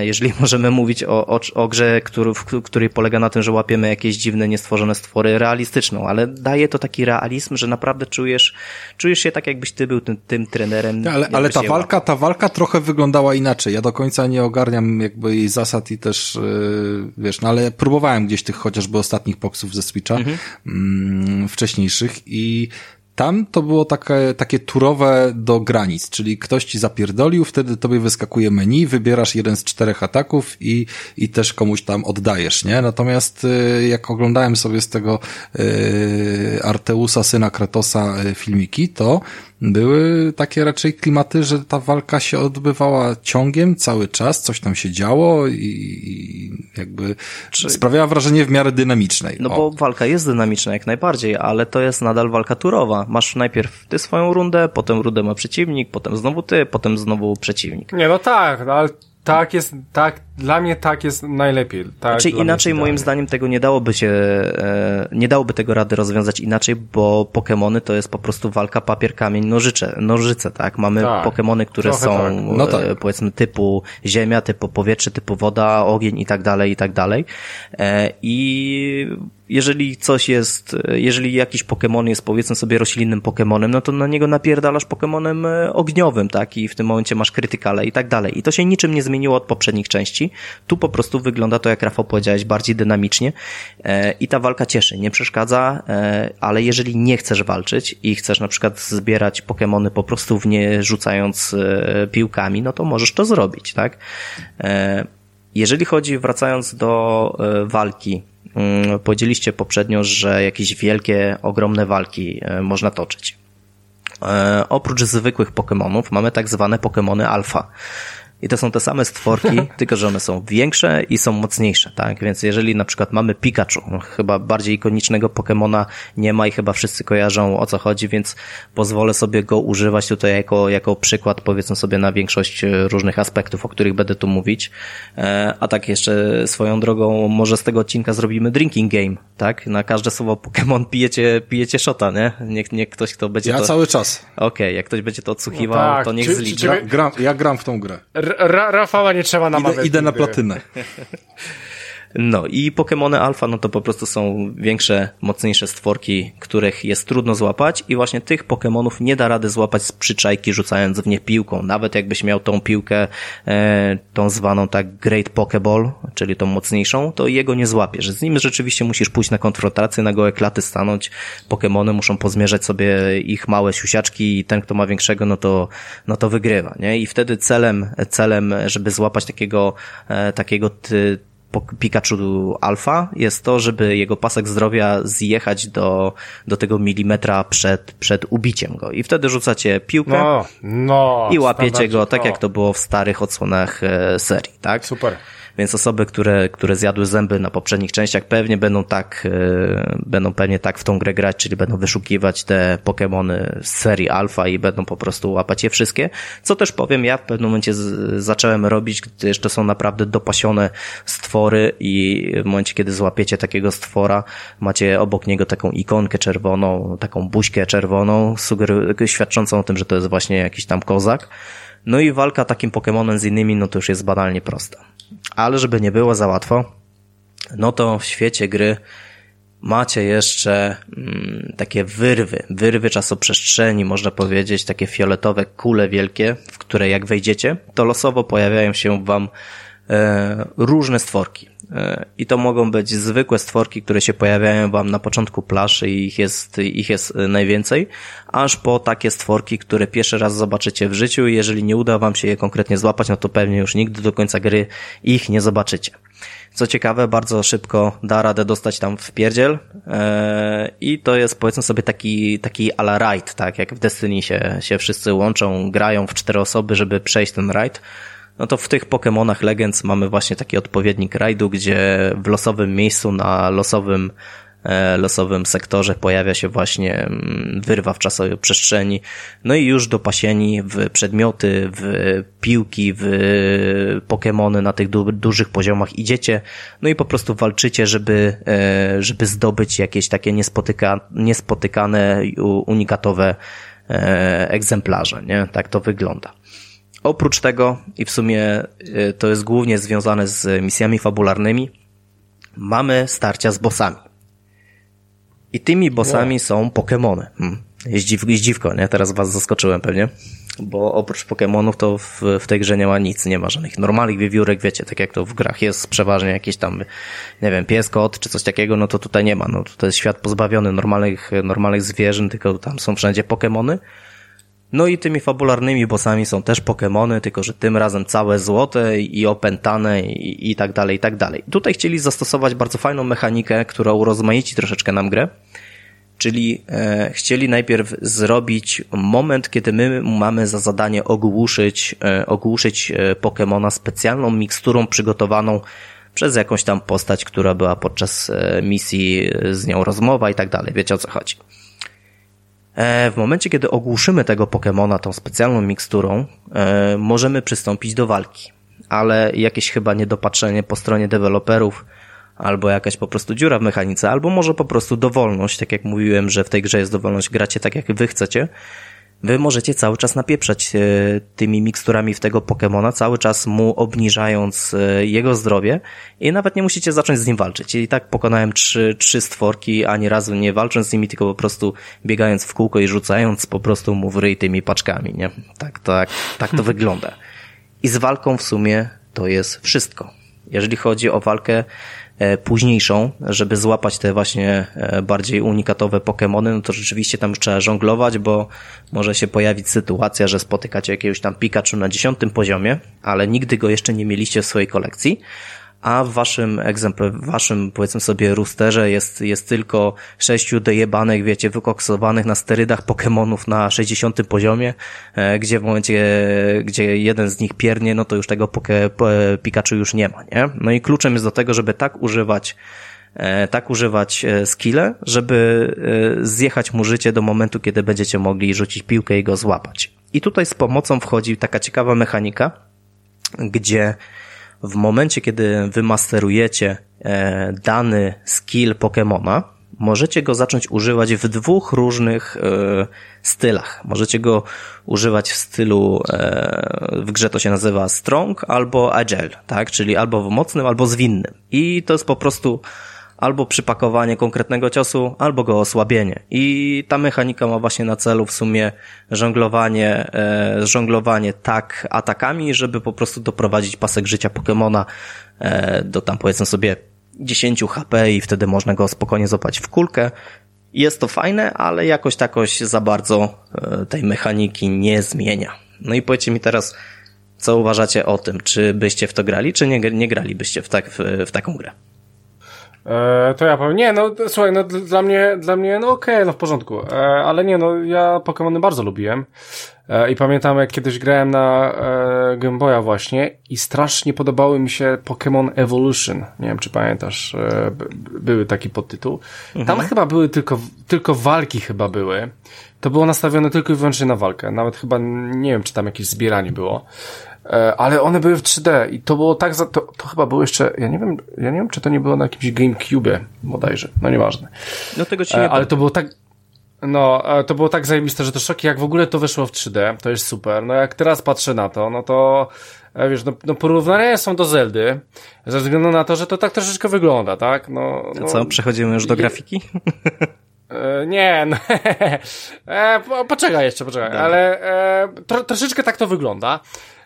jeżeli możemy mówić o, o, o grze, który, w której polega na tym, że łapiemy jakieś dziwne, niestworzone stwory realistyczną, ale daje to taki realizm, że naprawdę czujesz, czujesz się tak, jakbyś ty był tym, tym trenerem. Ale, ale ta walka, ta walka trochę wyglądała inaczej. Ja do końca nie ogarniam jakby jej zasad i też, yy, wiesz, no ale próbowałem gdzieś tych chociażby ostatnich boksów ze Switcha, mhm. mm, wcześniejszych i tam to było takie, takie turowe do granic, czyli ktoś ci zapierdolił, wtedy tobie wyskakuje menu, wybierasz jeden z czterech ataków i, i też komuś tam oddajesz, nie? Natomiast y, jak oglądałem sobie z tego y, Arteusa, syna Kratosa y, filmiki, to były takie raczej klimaty, że ta walka się odbywała ciągiem cały czas, coś tam się działo i, i jakby Czy... sprawiała wrażenie w miarę dynamicznej. No o. bo walka jest dynamiczna jak najbardziej, ale to jest nadal walka turowa. Masz najpierw ty swoją rundę, potem rundę ma przeciwnik, potem znowu ty, potem znowu przeciwnik. Nie, no tak, no ale tak jest, tak, dla mnie tak jest najlepiej. Tak, znaczy inaczej moim zdaniem tego nie dałoby się, e, nie dałoby tego rady rozwiązać inaczej, bo Pokémony to jest po prostu walka papier, kamień, nożyce, nożyce, tak? Mamy tak, Pokémony, które są tak. No tak. E, powiedzmy typu ziemia, typu powietrze, typu woda, ogień i tak dalej, i tak dalej. E, I jeżeli coś jest, jeżeli jakiś Pokémon jest powiedzmy sobie roślinnym Pokémonem, no to na niego napierdalasz Pokémonem e, ogniowym, tak? I w tym momencie masz krytykale i tak dalej. I to się niczym nie zmieniło od poprzednich części. Tu po prostu wygląda to, jak Rafał powiedziałeś, bardziej dynamicznie e, i ta walka cieszy, nie przeszkadza, e, ale jeżeli nie chcesz walczyć i chcesz na przykład zbierać Pokémony po prostu w nie rzucając piłkami, no to możesz to zrobić, tak? Jeżeli chodzi, wracając do walki powiedzieliście poprzednio, że jakieś wielkie, ogromne walki e, można toczyć. E, oprócz zwykłych Pokémonów mamy tak zwane Pokémony alfa. I to są te same stworki, tylko że one są większe i są mocniejsze, tak? Więc jeżeli na przykład mamy Pikachu, chyba bardziej ikonicznego Pokemona nie ma i chyba wszyscy kojarzą o co chodzi, więc pozwolę sobie go używać tutaj jako, jako przykład, powiedzmy sobie, na większość e, różnych aspektów, o których będę tu mówić. E, a tak jeszcze swoją drogą, może z tego odcinka zrobimy drinking game, tak? Na każde słowo Pokémon pijecie, pijecie shota, nie? Niech, niech ktoś, kto będzie ja to... cały czas. Okej, okay, jak ktoś będzie to odsłuchiwał, no tak. to niech czy, zlicza. Ja gram, ja gram w tą grę Ra Rafała nie trzeba namawiać. Idę, idę na platynę. No i Pokémony Alpha, no to po prostu są większe, mocniejsze stworki, których jest trudno złapać i właśnie tych Pokémonów nie da rady złapać z przyczajki rzucając w nie piłką. Nawet jakbyś miał tą piłkę, e, tą zwaną tak Great Pokeball, czyli tą mocniejszą, to jego nie złapiesz. Z nim rzeczywiście musisz pójść na konfrontację, na gołe klaty stanąć. Pokémony muszą pozmierzać sobie ich małe siusiaczki i ten, kto ma większego, no to, no to wygrywa, nie? I wtedy celem, celem, żeby złapać takiego, e, takiego ty, Pikachu Alpha jest to, żeby jego pasek zdrowia zjechać do, do tego milimetra przed, przed ubiciem go. I wtedy rzucacie piłkę no, no, i łapiecie go tak, jak to było w starych odsłonach e, serii, tak? Super. Więc osoby, które, które zjadły zęby na poprzednich częściach pewnie będą tak, yy, będą pewnie tak w tą grę grać, czyli będą wyszukiwać te Pokémony z serii Alpha i będą po prostu łapać je wszystkie. Co też powiem, ja w pewnym momencie z, zacząłem robić, gdyż to są naprawdę dopasione stwory i w momencie, kiedy złapiecie takiego stwora, macie obok niego taką ikonkę czerwoną, taką buźkę czerwoną, sugeru- świadczącą o tym, że to jest właśnie jakiś tam kozak. No i walka takim Pokémonem z innymi, no to już jest banalnie prosta. Ale żeby nie było za łatwo, no to w świecie gry macie jeszcze mm, takie wyrwy, wyrwy czasoprzestrzeni, można powiedzieć, takie fioletowe kule wielkie, w które jak wejdziecie, to losowo pojawiają się wam e, różne stworki. E, I to mogą być zwykłe stworki, które się pojawiają wam na początku plaży i ich jest, ich jest najwięcej, aż po takie stworki, które pierwszy raz zobaczycie w życiu. I jeżeli nie uda wam się je konkretnie złapać, no to pewnie już nigdy do końca gry ich nie zobaczycie. Co ciekawe, bardzo szybko da radę dostać tam w pierdziel. E, i to jest powiedzmy sobie taki, taki ala raid, tak? Jak w Destiny się, się wszyscy łączą, grają w cztery osoby, żeby przejść ten raid no to w tych Pokémonach Legends mamy właśnie taki odpowiednik rajdu, gdzie w losowym miejscu na losowym e, losowym sektorze pojawia się właśnie mm, wyrwa w czasowej przestrzeni, no i już dopasieni w przedmioty, w piłki, w Pokémony na tych du dużych poziomach idziecie, no i po prostu walczycie, żeby, e, żeby zdobyć jakieś takie niespotyka niespotykane, unikatowe e, egzemplarze, nie? Tak to wygląda. Oprócz tego, i w sumie y, to jest głównie związane z misjami fabularnymi, mamy starcia z bossami. I tymi bossami wow. są Pokémony. Hmm. Zdziw, zdziwko, nie? Teraz was zaskoczyłem pewnie. Bo oprócz Pokémonów to w, w tej grze nie ma nic, nie ma żadnych normalnych wiewiórek, wiecie, tak jak to w grach jest przeważnie jakieś tam, nie wiem, pies, kot czy coś takiego, no to tutaj nie ma. No to jest świat pozbawiony normalnych, normalnych zwierząt, tylko tam są wszędzie Pokémony. No i tymi fabularnymi bossami są też Pokémony, tylko że tym razem całe złote i opętane i, i tak dalej, i tak dalej. Tutaj chcieli zastosować bardzo fajną mechanikę, która urozmaici troszeczkę nam grę, czyli e, chcieli najpierw zrobić moment, kiedy my mamy za zadanie ogłuszyć, e, ogłuszyć e, Pokémona specjalną miksturą przygotowaną przez jakąś tam postać, która była podczas e, misji z nią rozmowa i tak dalej. Wiecie o co chodzi. E, w momencie, kiedy ogłuszymy tego Pokemona tą specjalną miksturą, e, możemy przystąpić do walki. Ale jakieś chyba niedopatrzenie po stronie deweloperów, albo jakaś po prostu dziura w mechanice, albo może po prostu dowolność, tak jak mówiłem, że w tej grze jest dowolność, gracie tak jak wy chcecie, wy możecie cały czas napieprzać e, tymi miksturami w tego Pokemona, cały czas mu obniżając e, jego zdrowie i nawet nie musicie zacząć z nim walczyć. I tak pokonałem trzy, trzy stworki, ani razu nie walcząc z nimi, tylko po prostu biegając w kółko i rzucając po prostu mu w ryj tymi paczkami, nie? Tak, tak, tak to wygląda. I z walką w sumie to jest wszystko. Jeżeli chodzi o walkę, późniejszą, żeby złapać te właśnie e, bardziej unikatowe Pokémony, no to rzeczywiście tam trzeba żonglować, bo może się pojawić sytuacja, że spotykacie jakiegoś tam Pikachu na dziesiątym poziomie, ale nigdy go jeszcze nie mieliście w swojej kolekcji, a w waszym egzempl, w waszym powiedzmy sobie rusterze jest, jest tylko sześciu dojebanych, wiecie, wykoksowanych na sterydach Pokémonów na 60 poziomie, e, gdzie w momencie, gdzie jeden z nich piernie, no to już tego poke, Pikachu już nie ma, nie? No i kluczem jest do tego, żeby tak używać e, tak używać e, skille, żeby zjechać mu życie do momentu, kiedy będziecie mogli rzucić piłkę i go złapać. I tutaj z pomocą wchodzi taka ciekawa mechanika, gdzie w momencie, kiedy wymasterujecie e, dany skill Pokemona, możecie go zacząć używać w dwóch różnych e, stylach. Możecie go używać w stylu, e, w grze to się nazywa strong albo agile, tak? Czyli albo w mocnym, albo zwinnym. I to jest po prostu albo przypakowanie konkretnego ciosu, albo go osłabienie. I ta mechanika ma właśnie na celu w sumie żonglowanie, e, żonglowanie tak atakami, żeby po prostu doprowadzić pasek życia Pokemona e, do tam powiedzmy sobie 10 HP i wtedy można go spokojnie złapać w kulkę. Jest to fajne, ale jakoś takoś za bardzo e, tej mechaniki nie zmienia. No i powiedzcie mi teraz, co uważacie o tym? Czy byście w to grali, czy nie, nie gralibyście w, tak, w, w taką grę? E, to ja powiem, nie, no słuchaj, no dla mnie, dla mnie, no okej, okay, no w porządku, e, ale nie, no ja Pokémony bardzo lubiłem. E, i pamiętam jak kiedyś grałem na e, Game Boya właśnie i strasznie podobały mi się Pokémon Evolution, nie wiem czy pamiętasz, e, były taki podtytuł, mhm. tam chyba były tylko, tylko walki chyba były, to było nastawione tylko i wyłącznie na walkę, nawet chyba nie wiem czy tam jakieś zbieranie było, ale one były w 3D i to było tak, za, to, to chyba było jeszcze, ja nie wiem, ja nie wiem, czy to nie było na jakimś GameCube bodajże, no nieważne. No tego ci nie e, Ale to było tak, no, e, to było tak zajebiste, że to szoki, jak w ogóle to wyszło w 3D, to jest super. No jak teraz patrzę na to, no to wiesz, no, no porównania są do Zeldy, ze względu na to, że to tak troszeczkę wygląda, tak? No, no co, przechodzimy już do grafiki? Nie, no, e, poczekaj jeszcze, poczekaj, Dobra. ale e, tro, troszeczkę tak to wygląda.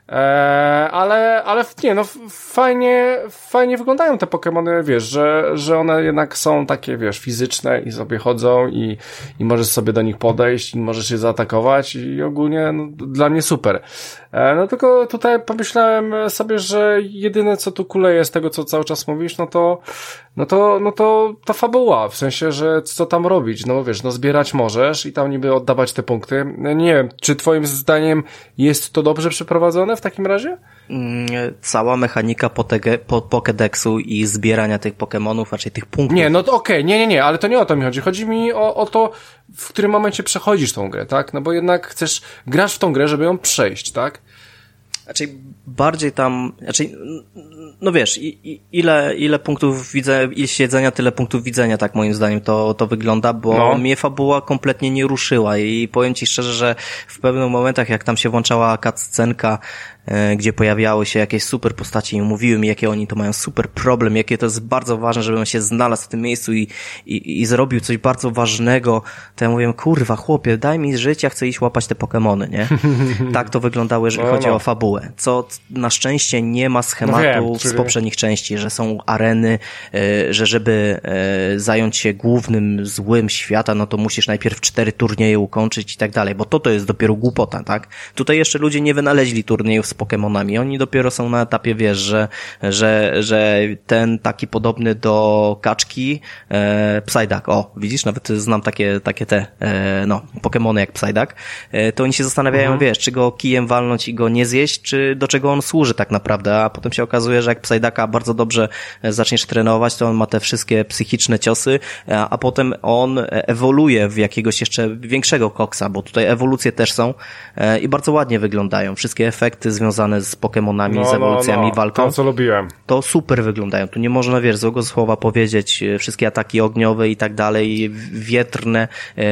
Eee, ale, ale nie, no fajnie, fajnie wyglądają te Pokémony, wiesz, że, że one jednak są takie, wiesz, fizyczne i sobie chodzą i, i możesz sobie do nich podejść i możesz je zaatakować i ogólnie no, dla mnie super. Eee, no tylko tutaj pomyślałem sobie, że jedyne co tu kuleje z tego, co cały czas mówisz, no to, no to, no to ta fabuła, w sensie, że co tam robić, no wiesz, no zbierać możesz i tam niby oddawać te punkty. Nie wiem, czy twoim zdaniem jest to dobrze przeprowadzone? w takim razie? Mm, cała mechanika po Pokédexu i zbierania tych Pokémonów, raczej tych punktów. Nie, no to okej, okay. nie, nie, nie, ale to nie o to mi chodzi. Chodzi mi o, o to, w którym momencie przechodzisz tą grę, tak? No bo jednak chcesz, grasz w tą grę, żeby ją przejść, tak? Raczej bardziej tam, raczej, no wiesz, ile, ile punktów widzę, ile siedzenia, tyle punktów widzenia, tak moim zdaniem to, to wygląda, bo no. mnie fabuła kompletnie nie ruszyła i powiem ci szczerze, że w pewnych momentach, jak tam się włączała cutscenka gdzie pojawiały się jakieś super postacie i mówiły mi, jakie oni to mają super problem, jakie to jest bardzo ważne, żebym się znalazł w tym miejscu i, i, i zrobił coś bardzo ważnego, to ja mówię, kurwa, chłopie, daj mi życie, chcę iść łapać te Pokemony, nie? tak to wyglądało, jeżeli no, chodzi no. o fabułę. Co na szczęście nie ma schematu no wiem, z poprzednich części, że są areny, e, że żeby e, zająć się głównym złym świata, no to musisz najpierw cztery turnieje ukończyć i tak dalej, bo to to jest dopiero głupota, tak? Tutaj jeszcze ludzie nie wynaleźli turniejów Pokémonami. Oni dopiero są na etapie, wiesz, że, że, że ten taki podobny do kaczki, e, Psyduck, o, widzisz, nawet znam takie, takie te, e, no, Pokémony jak Psyduck, e, to oni się zastanawiają, mhm. wiesz, czy go kijem walnąć i go nie zjeść, czy do czego on służy tak naprawdę, a potem się okazuje, że jak Psyducka bardzo dobrze e, zaczniesz trenować, to on ma te wszystkie psychiczne ciosy, a, a potem on ewoluuje w jakiegoś jeszcze większego koksa, bo tutaj ewolucje też są e, i bardzo ładnie wyglądają. Wszystkie efekty związane związane z Pokémonami, no, z ewolucjami, no, no. walką. To, co lubiłem. To super wyglądają. Tu nie można, wiesz, złego słowa powiedzieć. E, wszystkie ataki ogniowe i tak dalej, wietrne, e,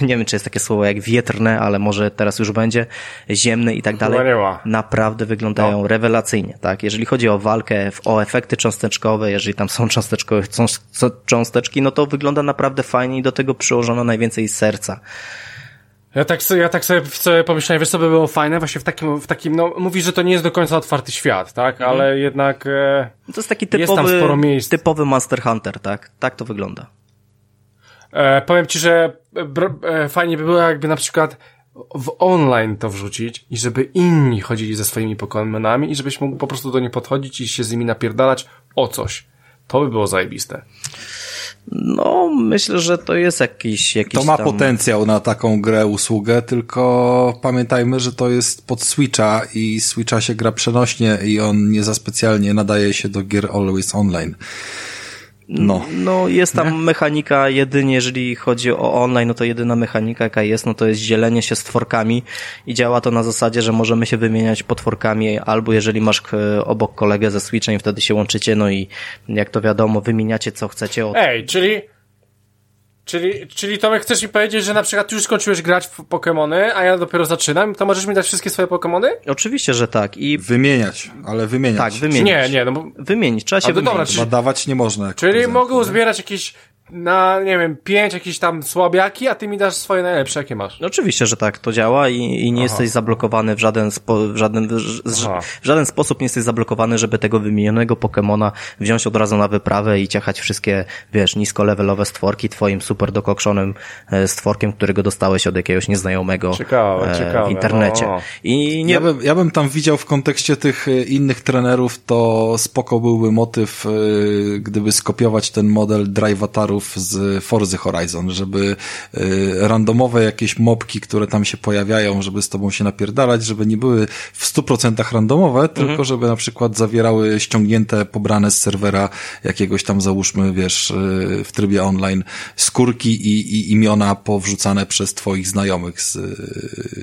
nie wiem, czy jest takie słowo jak wietrne, ale może teraz już będzie, ziemne i tak dalej. nie ma. Naprawdę wyglądają no. rewelacyjnie, tak? Jeżeli chodzi o walkę, o efekty cząsteczkowe, jeżeli tam są cząsteczkowe, cząsteczki, no to wygląda naprawdę fajnie i do tego przyłożono najwięcej serca. Ja tak, sobie, ja tak sobie, sobie pomyślałem, wiesz co by było fajne właśnie w takim, w takim, no mówisz, że to nie jest do końca otwarty świat, tak, mhm. ale jednak e, To jest taki typowy, jest typowy Monster Hunter, tak, tak to wygląda. E, powiem ci, że e, fajnie by było jakby na przykład w online to wrzucić i żeby inni chodzili ze swoimi Pokémonami i żebyś mógł po prostu do nich podchodzić i się z nimi napierdalać o coś. To by było zajebiste. No, myślę, że to jest jakiś, jakiś To ma tam... potencjał na taką grę, usługę, tylko pamiętajmy, że to jest pod Switcha i Switcha się gra przenośnie i on nie za specjalnie nadaje się do gier Always Online. No. no jest tam nie? mechanika jedynie, jeżeli chodzi o online, no to jedyna mechanika jaka jest, no to jest dzielenie się stworkami i działa to na zasadzie, że możemy się wymieniać potworkami albo jeżeli masz e, obok kolegę ze Switchem, wtedy się łączycie, no i jak to wiadomo, wymieniacie co chcecie. Od... Ej, czyli Czyli, czyli Tomek, chcesz mi powiedzieć, że na przykład już skończyłeś grać w Pokémony, a ja dopiero zaczynam, to możesz mi dać wszystkie swoje Pokémony? Oczywiście, że tak. I Wymieniać, ale wymieniać. tak, wymienić. Nie, nie, no bo... Wymienić, trzeba się A, dobra, wymienić. czy- Chyba dawać nie można. Czyli prezent, mogę nie? zbierać jakieś na, nie wiem, pięć jakieś tam słabiaki, a ty mi dasz swoje najlepsze, jakie masz. No Oczywiście, że tak to działa i, i nie jesteś zablokowany w żaden, spo, w, żaden, w, ż- Aha. w żaden sposób nie jesteś zablokowany, żeby tego wymienionego Pokemona wziąć od razu na wyprawę i ciachać wszystkie, wiesz, niskolevelowe stworki twoim super dokokszonym e, stworkiem, którego dostałeś od jakiegoś nieznajomego Ciekawe, e, ciekawe, w internecie. no. I nie, Ja bym, ja bym tam widział w kontekście tych e, innych trenerów, to spoko byłby motyw, e, gdyby skopiować ten model drivatarów z Forzy Horizon, żeby e, randomowe jakieś mopki, które tam się pojawiają, żeby z tobą się napierdalać, żeby nie były w 100% randomowe, tylko żeby na przykład zawierały ściągnięte, pobrane z serwera jakiegoś tam załóżmy, wiesz, e, w trybie online skórki i, i imiona powrzucane przez twoich znajomych z e,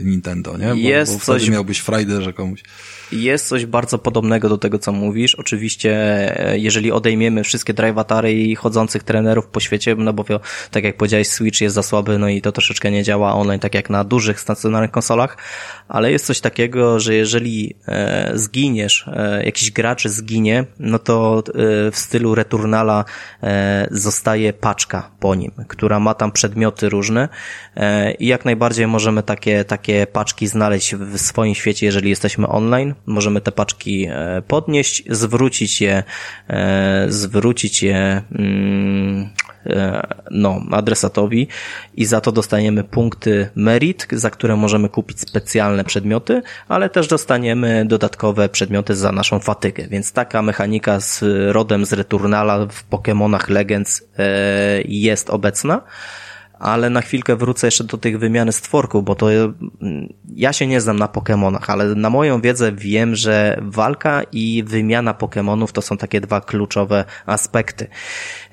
Nintendo, nie? Bo, Jest bo wtedy coś- miałbyś frajdę, że komuś... Jest coś bardzo podobnego do tego, co mówisz. Oczywiście, e, jeżeli odejmiemy wszystkie drivatary i chodzących trenerów po świecie, no bo tak jak powiedziałeś, Switch jest za słaby, no i to troszeczkę nie działa online, tak jak na dużych stacjonarnych konsolach, ale jest coś takiego, że jeżeli e, zginiesz, e, jakiś gracz zginie, no to e, w stylu Returnala e, zostaje paczka po nim, która ma tam przedmioty różne e, i jak najbardziej możemy takie, takie paczki znaleźć w swoim świecie, jeżeli jesteśmy online. Możemy te paczki e, podnieść, zwrócić je, e, zwrócić je mm, e, no, adresatowi i za to dostaniemy punkty merit, za które możemy kupić specjalne przedmioty, ale też dostaniemy dodatkowe przedmioty za naszą fatygę, więc taka mechanika z rodem z Returnala w Pokémonach Legends jest obecna ale na chwilkę wrócę jeszcze do tych wymiany stworków, bo to mm, ja się nie znam na Pokemonach, ale na moją wiedzę wiem, że walka i wymiana Pokemonów to są takie dwa kluczowe aspekty.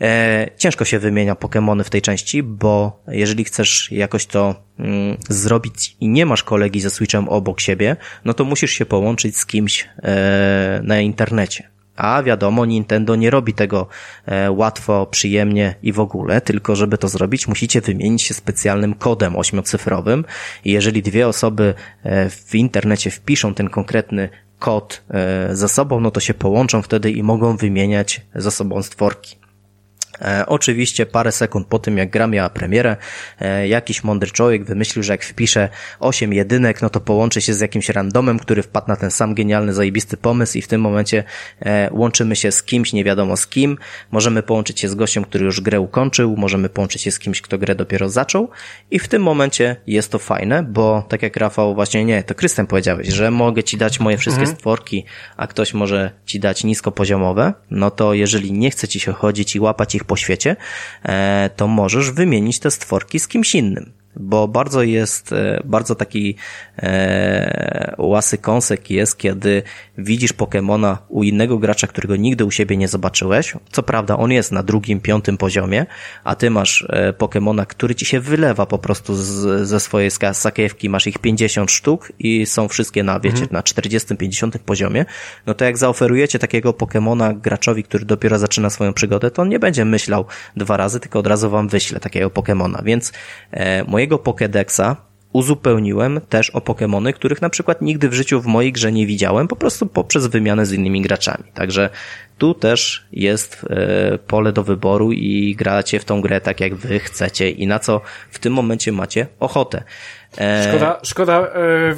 E, ciężko się wymienia Pokemony w tej części, bo jeżeli chcesz jakoś to mm, zrobić i nie masz kolegi ze Switchem obok siebie, no to musisz się połączyć z kimś e, na internecie. A wiadomo, Nintendo nie robi tego e, łatwo, przyjemnie i w ogóle, tylko żeby to zrobić, musicie wymienić się specjalnym kodem ośmiocyfrowym i jeżeli dwie osoby e, w internecie wpiszą ten konkretny kod e, ze sobą, no to się połączą wtedy i mogą wymieniać ze sobą stworki. E, oczywiście parę sekund po tym, jak gra miała premierę, e, jakiś mądry człowiek wymyślił, że jak wpisze 8 jedynek, no to połączy się z jakimś randomem, który wpadł na ten sam genialny, zajebisty pomysł i w tym momencie e, łączymy się z kimś, nie wiadomo z kim. Możemy połączyć się z gościem, który już grę ukończył, możemy połączyć się z kimś, kto grę dopiero zaczął i w tym momencie jest to fajne, bo tak jak Rafał właśnie, nie, to Krystem powiedziałeś, że mogę ci dać moje wszystkie stworki, a ktoś może ci dać niskopoziomowe, no to jeżeli nie chce ci się chodzić i łapać ich po świecie, e, to możesz wymienić te stworki z kimś innym. Bo bardzo jest, e, bardzo taki e, łasy kąsek jest, kiedy widzisz Pokemona u innego gracza, którego nigdy u siebie nie zobaczyłeś. Co prawda on jest na drugim, piątym poziomie, a ty masz e, Pokemona, który ci się wylewa po prostu z, ze swojej sakiewki, masz ich 50 sztuk i są wszystkie na, wiecie, na 40-50 poziomie, no to jak zaoferujecie takiego Pokemona graczowi, który dopiero zaczyna swoją przygodę, to on nie będzie myślał dwa razy, tylko od razu wam wyśle takiego Pokemona, więc e, mojego Pokédexa uzupełniłem też o Pokemony, których na przykład nigdy w życiu w mojej grze nie widziałem, po prostu poprzez wymianę z innymi graczami. Także tu też jest e, pole do wyboru i gracie w tą grę tak jak wy chcecie i na co w tym momencie macie ochotę. E, Szkoda, szkoda,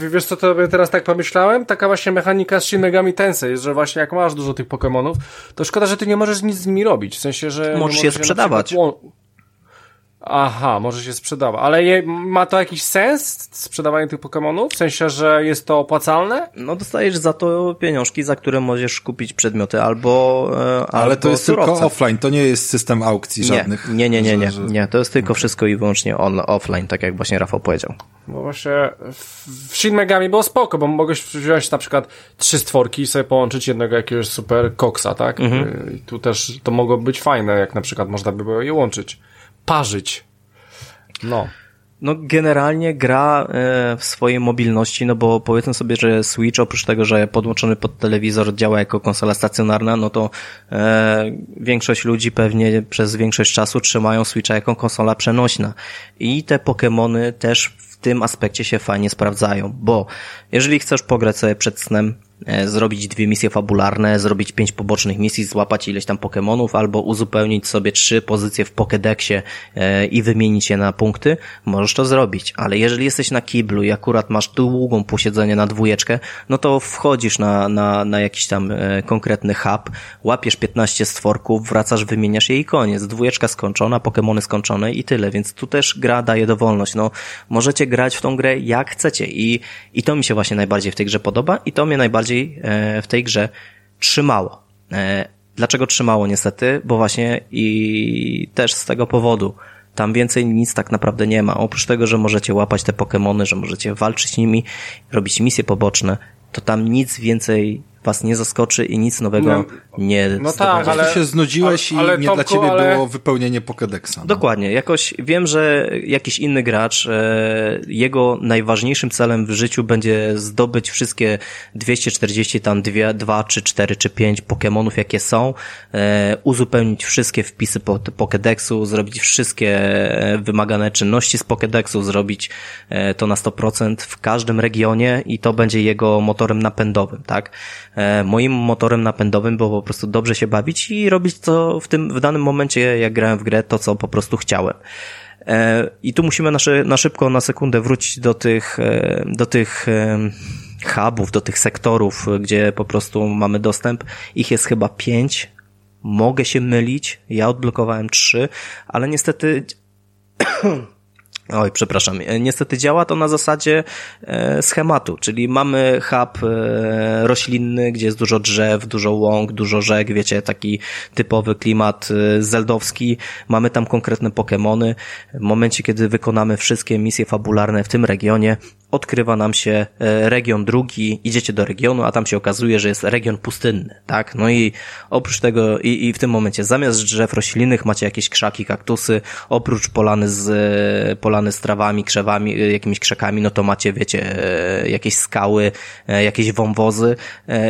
yy, wiesz co, to teraz tak pomyślałem? Taka właśnie mechanika z Shin Megami Tensei jest, że właśnie jak masz dużo tych Pokémonów, to szkoda, że ty nie możesz nic z nimi robić, w sensie, że... Możesz je możesz na sprzedawać. przykład Aha, może się sprzedawać. Ale je, ma to jakiś sens, sprzedawanie tych Pokémonów? W sensie, że jest to opłacalne? No dostajesz za to pieniążki, za które możesz kupić przedmioty albo e, Ale albo to jest surowce. tylko offline, to nie jest system aukcji żadnych. Nie, nie, nie, nie, że- że- nie. To jest tylko wszystko i wyłącznie on, offline, tak jak właśnie Rafał powiedział. Bo właśnie w, w Shin Megami było spoko, bo mogłeś wziąć na przykład trzy stworki i sobie połączyć jednego jakiegoś super koksa, tak? Mhm. I tu też to mogło być fajne, jak na przykład można by było je łączyć. Parzyć. No. No generalnie gra e, w swojej mobilności, no bo powiedzmy sobie, że Switch oprócz tego, że podłączony pod telewizor działa jako konsola stacjonarna, no to e, większość ludzi pewnie przez większość czasu trzymają Switcha jako konsola przenośna. I te Pokémony też w tym aspekcie się fajnie sprawdzają, bo jeżeli chcesz pograć sobie przed snem, zrobić dwie misje fabularne, zrobić pięć pobocznych misji, złapać ileś tam Pokémonów, albo uzupełnić sobie trzy pozycje w Pokédexie e, i wymienić je na punkty, możesz to zrobić. Ale jeżeli jesteś na kiblu i akurat masz długą posiedzenie na dwójeczkę, no to wchodzisz na, na, na jakiś tam e, konkretny hub, łapiesz 15 stworków, wracasz, wymieniasz je i koniec. Dwójeczka skończona, Pokémony skończone i tyle, więc tu też gra daje dowolność. No, możecie grać w tą grę jak chcecie i, i to mi się właśnie najbardziej w tej grze podoba i to mnie najbardziej e, w tej grze trzymało. E, dlaczego trzymało niestety? Bo właśnie i też z tego powodu. Tam więcej nic tak naprawdę nie ma. Oprócz tego, że możecie łapać te Pokémony, że możecie walczyć z nimi, robić misje poboczne, to tam nic więcej was nie zaskoczy i nic nowego no, nie No tak, ale ty się znudziłeś ale, ale i nie Tomku, dla ciebie ale... było wypełnienie Pokédexa. No. Dokładnie. Jakoś wiem, że jakiś inny gracz, e, jego najważniejszym celem w życiu będzie zdobyć wszystkie 240 tam dwie, 2 czy 4 czy 5 Pokémonów jakie są, e, uzupełnić wszystkie wpisy po Pokédexu, zrobić wszystkie e, wymagane czynności z Pokédexu, zrobić e, to na 100% w każdym regionie i to będzie jego motorem napędowym, tak? E, moim motorem napędowym było po prostu dobrze się bawić i robić to w tym, w danym momencie, jak grałem w grę, to co po prostu chciałem. E, I tu musimy na, szybko, na sekundę wrócić do tych, e, do tych hubów, do tych sektorów, gdzie po prostu mamy dostęp. Ich jest chyba pięć. Mogę się mylić. Ja odblokowałem trzy, ale niestety Oj, przepraszam. E, niestety działa to na zasadzie e, schematu, czyli mamy hub e, roślinny, gdzie jest dużo drzew, dużo łąk, dużo rzek, wiecie, taki typowy klimat zeldowski. Mamy tam konkretne Pokémony. W momencie, kiedy wykonamy wszystkie misje fabularne w tym regionie, odkrywa nam się e, region drugi, idziecie do regionu, a tam się okazuje, że jest region pustynny, tak? No i oprócz tego, i, i w tym momencie zamiast drzew roślinnych macie jakieś krzaki, kaktusy, oprócz polany z, e, polany z trawami, krzewami, e, jakimiś krzakami, no to macie, wiecie, jakieś skały, jakieś wąwozy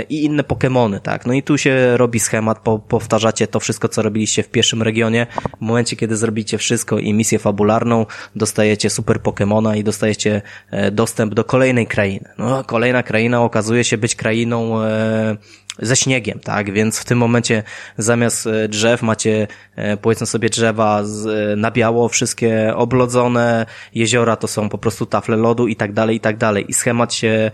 i inne Pokemony, tak? No i tu się robi schemat, po, powtarzacie to wszystko, co robiliście w pierwszym regionie. W momencie, kiedy zrobicie wszystko i misję fabularną, dostajecie super Pokemona i dostajecie dostęp dostęp do kolejnej krainy. No, kolejna kraina okazuje się być krainą e, ze śniegiem, tak? Więc w tym momencie zamiast e, drzew macie, e, powiedzmy sobie, drzewa z, e, na biało, wszystkie oblodzone, jeziora to są po prostu tafle lodu i tak dalej, i tak dalej. I schemat się,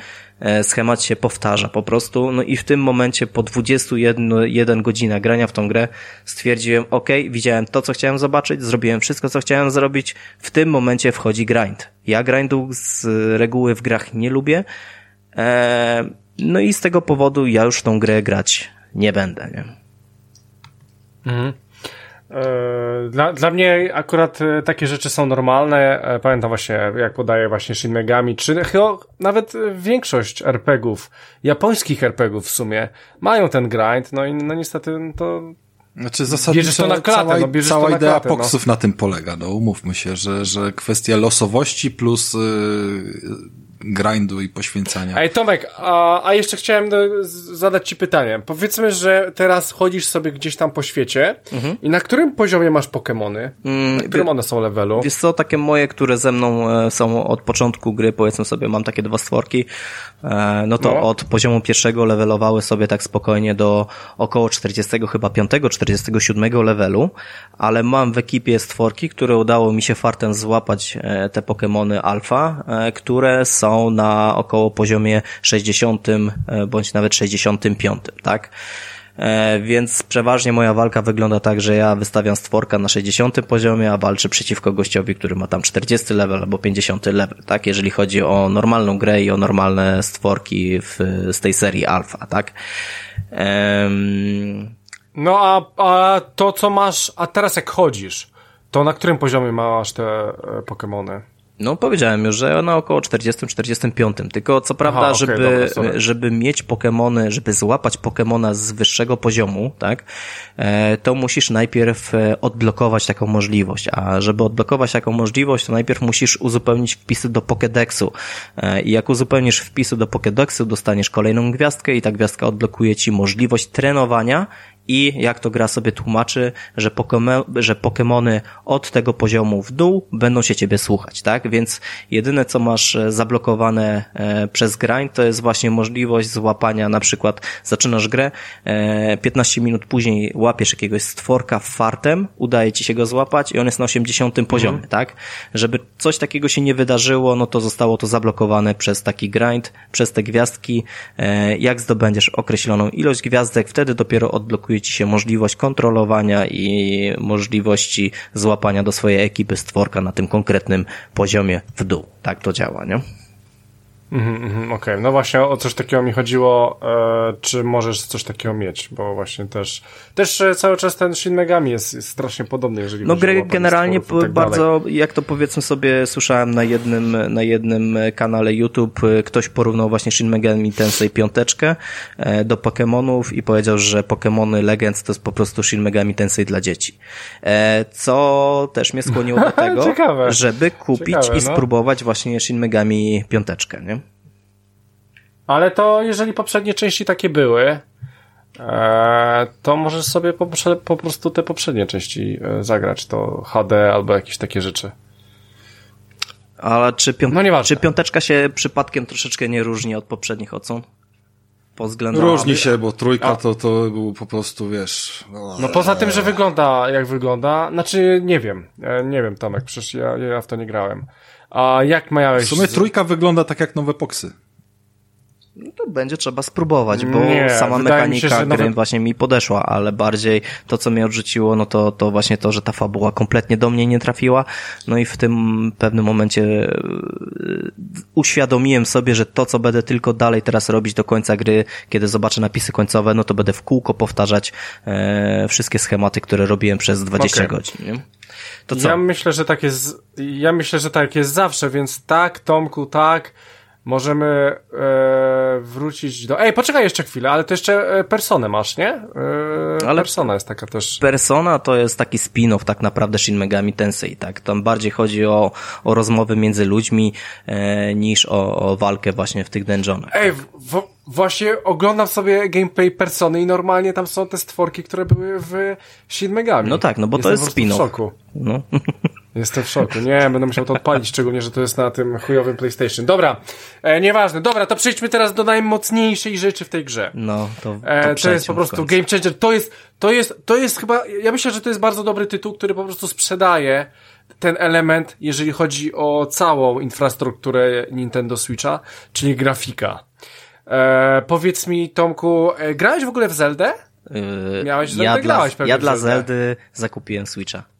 schemat się powtarza po prostu. No i w tym momencie po 21 godzinach grania w tą grę stwierdziłem, ok, widziałem to, co chciałem zobaczyć, zrobiłem wszystko, co chciałem zrobić. W tym momencie wchodzi grind. Ja grindu z reguły w grach nie lubię. Eee, no i z tego powodu ja już tą grę grać nie będę, nie? Mhm. E, dla, dla mnie akurat e, takie rzeczy są normalne. E, pamiętam właśnie, jak podaję właśnie Shin Megami, czy chyba nawet większość RPGów, japońskich RPGów w sumie, mają ten grind, no i no niestety to znaczy zasadniczo bierzesz to na klatę, cała, no bierzesz cała to na idea klatę, poksów no. na tym polega, no umówmy się, że, że kwestia losowości plus yy, grindu i poświęcania. Ej, Tomek, a, a jeszcze chciałem do, zadać ci pytanie. Powiedzmy, że teraz chodzisz sobie gdzieś tam po świecie mhm. i na którym poziomie masz Pokémony? Mm, na którym one są levelu? Wiesz co, takie moje, które ze mną e, są od początku gry, powiedzmy sobie, mam takie dwa stworki, e, no to no. od poziomu pierwszego levelowały sobie tak spokojnie do około 40 chyba 5, 47 levelu, ale mam w ekipie stworki, które udało mi się fartem złapać e, te Pokémony alfa, które są na około poziomie 60 e, bądź nawet 65, tak? E, więc przeważnie moja walka wygląda tak, że ja wystawiam stworka na 60 poziomie, a walczę przeciwko gościowi, który ma tam 40 level albo 50 level, tak? Jeżeli chodzi o normalną grę i o normalne stworki w, z tej serii alfa, tak? Um... No a, a to co masz, a teraz jak chodzisz, to na którym poziomie masz te e, Pokémony? No powiedziałem już, że na około 40-45. Tylko co prawda, Aha, okay, żeby, dobra, żeby mieć Pokémony, żeby złapać Pokémona z wyższego poziomu, tak, e, to musisz najpierw e, odblokować taką możliwość. A żeby odblokować taką możliwość, to najpierw musisz uzupełnić wpisy do Pokédexu. E, I jak uzupełnisz wpisy do Pokédexu, dostaniesz kolejną gwiazdkę i ta gwiazdka odblokuje ci możliwość trenowania i jak to gra sobie tłumaczy, że, pokeme, że Pokemony od tego poziomu w dół będą się ciebie słuchać, tak? Więc jedyne co masz e, zablokowane e, przez grind to jest właśnie możliwość złapania, na przykład zaczynasz grę, 15 e, minut później łapiesz jakiegoś stworka fartem, udaje ci się go złapać i on jest na 80 poziomie, mhm. tak? Żeby coś takiego się nie wydarzyło, no to zostało to zablokowane przez taki grind, przez te gwiazdki. Jak zdobędziesz określoną ilość gwiazdek, wtedy dopiero odblokujesz ci się możliwość kontrolowania i możliwości złapania do swojej ekipy stworka na tym konkretnym poziomie w dół. Tak to działa, nie? Mm, mm, Okej, okay. no właśnie o coś takiego mi chodziło, e, czy możesz coś takiego mieć, bo właśnie też też e, cały czas ten Shin Megami jest, jest strasznie podobny, jeżeli No gry generalnie tak bardzo, dalej. jak to powiedzmy sobie słyszałem na jednym, na jednym kanale YouTube, e, ktoś porównał właśnie Shin Megami Tensei piąteczkę e, do Pokémonów i powiedział, że Pokémony Legends to jest po prostu Shin Megami Tensei dla dzieci. E, co też mnie skłoniło do tego, żeby kupić Ciekawe, i no. spróbować właśnie Shin Megami piąteczkę, nie? Ale to jeżeli poprzednie części takie były, e, to możesz sobie po, po prostu te poprzednie części e, zagrać, to HD albo jakieś takie rzeczy. Ale czy, piąt... no czy piąteczka się przypadkiem troszeczkę nie różni od poprzednich ocen? Pod względem... Różni się, bo trójka to, to był po prostu, wiesz... No, no poza tym, że wygląda jak wygląda, znaczy nie wiem, e, nie wiem Tomek, przecież ja, ja w to nie grałem. A jak miałeś... W sumie trójka wygląda tak jak nowe poksy. No to będzie trzeba spróbować, bo nie, sama mechanika się, gry nawet... właśnie mi podeszła, ale bardziej to, co mnie odrzuciło, no to, to właśnie to, że ta fabuła kompletnie do mnie nie trafiła, no i w tym pewnym momencie e, uświadomiłem sobie, że to, co będę tylko dalej teraz robić do końca gry, kiedy zobaczę napisy końcowe, no to będę w kółko powtarzać e, wszystkie schematy, które robiłem przez 20 okay. godzin, nie? To co? Ja myślę, że tak jest, ja myślę, że tak jest zawsze, więc tak, Tomku, tak, możemy e, wrócić do... Ej, poczekaj jeszcze chwilę, ale to jeszcze e, Personę masz, nie? E, ale Persona jest taka też... Persona to jest taki spin-off tak naprawdę Shin Megami Tensei, tak? Tam bardziej chodzi o, o rozmowy między ludźmi e, niż o, o walkę właśnie w tych dungeonach. Ej, w, właśnie oglądam sobie gameplay Persony i normalnie tam są te stworki, które były w Shin Megami. No tak, no bo Jestem to jest spin-off. No. Jestem w szoku. Nie, będę musiał to odpalić, szczególnie, że to jest na tym chujowym PlayStation. Dobra, e, nieważne. Dobra, to przejdźmy teraz do najmocniejszej rzeczy w tej grze. No, to, to, e, to jest po prostu game changer. To jest, to jest, to jest chyba, ja myślę, że to jest bardzo dobry tytuł, który po prostu sprzedaje ten element, jeżeli chodzi o całą infrastrukturę Nintendo Switcha, czyli grafika. E, powiedz mi, Tomku, e, grałeś w ogóle w Zeldę? Yy, Miałeś Zeldę? Ja grałeś pewnie Ja dla Zeldy zakupiłem Switcha.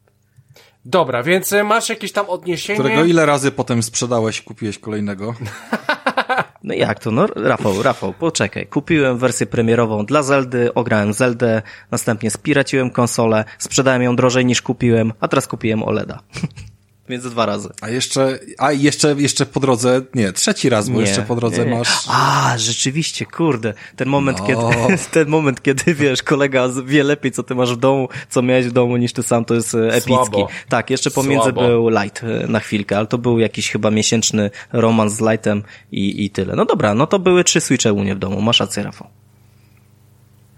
Dobra, więc e, masz jakieś tam odniesienie. Którego ile razy potem sprzedałeś i kupiłeś kolejnego? No jak to? No Rafał, Rafał, poczekaj. Kupiłem wersję premierową dla Zeldy, ograłem Zeldę, następnie spiraciłem konsolę, sprzedałem ją drożej niż kupiłem, a teraz kupiłem OLEDa. Więc dwa razy. A jeszcze, a jeszcze, jeszcze po drodze, nie, trzeci raz, bo nie, jeszcze po drodze nie, nie. masz... A, rzeczywiście, kurde. Ten moment, no. kiedy, ten moment, kiedy wiesz, kolega wie lepiej, co ty masz w domu, co miałeś w domu, niż ty sam, to jest e, epicki. Słabo. Tak, jeszcze pomiędzy Słabo. był Light e, na chwilkę, ale to był jakiś chyba miesięczny romans z Lightem i, i tyle. No dobra, no to były trzy switche u mnie w domu. Masz rację, Rafał.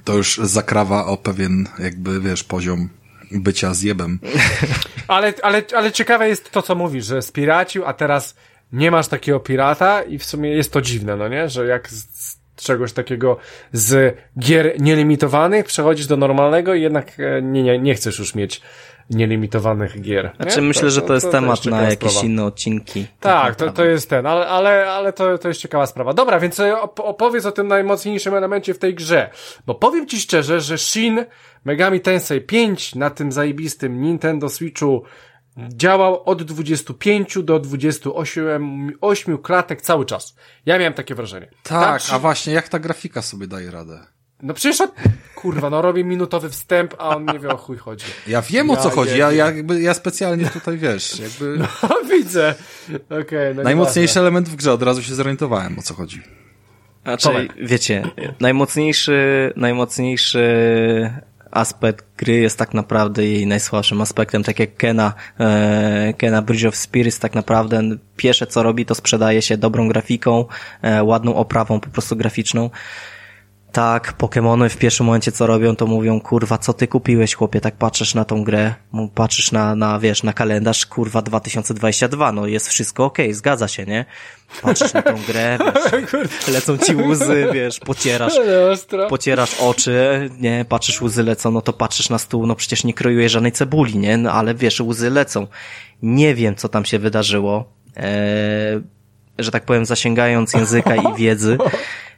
To już zakrawa o pewien, jakby, wiesz, poziom bycia zjebem. ale, ale, ale ciekawe jest to, co mówisz, że spiracił, a teraz nie masz takiego pirata i w sumie jest to dziwne, no nie? Że jak z czegoś takiego z gier nielimitowanych przechodzisz do normalnego i jednak e, nie, nie, nie chcesz już mieć nielimitowanych gier. Znaczy myślę, to, że to jest to, temat to jest na jakieś sprawa. inne odcinki. Tak, to, to jest ten, ale, ale, ale to, to jest ciekawa sprawa. Dobra, więc e, opowiedz o tym najmocniejszym elemencie w tej grze. Bo powiem ci szczerze, że Shin Megami Tensei 5 na tym zajebistym Nintendo Switchu działał od 25 do 28 8 klatek cały czas. Ja miałem takie wrażenie. Tak, a właśnie, jak ta grafika sobie daje radę? No przecież on, kurwa, no robi minutowy wstęp, a on nie wie o chuj chodzi. Ja wiem o co chodzi, ja, ja, jakby, ja specjalnie tutaj, wiesz, jakby... No widzę. Okej, okay, no Najmocniejszy element w grze, od razu się zorientowałem o co chodzi. Znaczy, wiecie, najmocniejszy, najmocniejszy aspekt gry jest tak naprawdę jej najsłabszym aspektem, tak jak Kena, e, Kena Bridge of Spirits tak naprawdę pierwsze co robi to sprzedaje się dobrą grafiką, e, ładną oprawą po prostu graficzną tak, Pokémony w pierwszym momencie co robią, to mówią, kurwa, co ty kupiłeś, chłopie, tak patrzysz na tą grę, patrzysz na, na wiesz, na kalendarz, kurwa, 2022, no jest wszystko okej, okay, zgadza się, nie? Patrzysz na tą grę, wiesz, lecą ci łzy, wiesz, pocierasz, pocierasz oczy, nie, patrzysz, łzy lecą, no to patrzysz na stół, no przecież nie krojuję żadnej cebuli, nie, no ale wiesz, łzy lecą. Nie wiem, co tam się wydarzyło, eee, że tak powiem, zasięgając języka i wiedzy,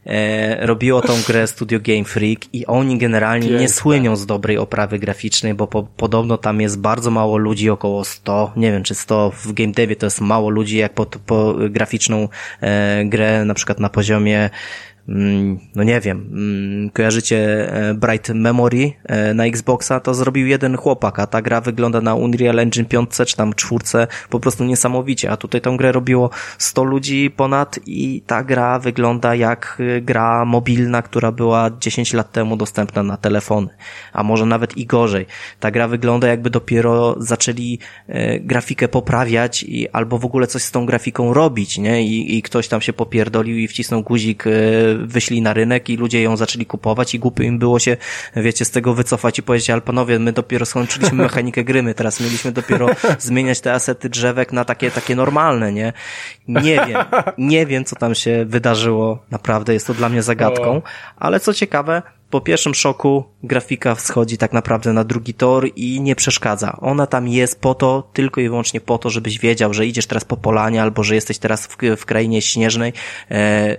e, robiło tą grę Studio Game Freak i oni generalnie Piękne. nie słynią z dobrej oprawy graficznej, bo po, podobno tam jest bardzo mało ludzi, około 100, nie wiem czy 100 w game devie to jest mało ludzi jak po, po graficzną e, grę na przykład na poziomie no nie wiem, mm, kojarzycie e, Bright Memory e, na Xboxa, to zrobił jeden chłopak, a ta gra wygląda na Unreal Engine 5 czy tam 4 po prostu niesamowicie, a tutaj tą grę robiło 100 ludzi ponad i ta gra wygląda jak e, gra mobilna, która była 10 lat temu dostępna na telefony, a może nawet i gorzej. Ta gra wygląda jakby dopiero zaczęli grafikę poprawiać i albo w ogóle coś z tą grafiką robić, nie? I, i ktoś tam się popierdolił i wcisnął guzik wyszli na rynek i ludzie ją zaczęli kupować i głupio im było się, wiecie, z tego wycofać i powiedzieć, ale panowie, my dopiero skończyliśmy mechanikę gry, my teraz mieliśmy dopiero zmieniać te asety drzewek na takie, takie normalne, nie? Nie wiem, nie wiem, co tam się wydarzyło, naprawdę jest to dla mnie zagadką, ale co ciekawe, po pierwszym szoku grafika wschodzi tak naprawdę na drugi tor i nie przeszkadza. Ona tam jest po to, tylko i wyłącznie po to, żebyś wiedział, że idziesz teraz po polanie albo że jesteś teraz w, w krainie śnieżnej. E,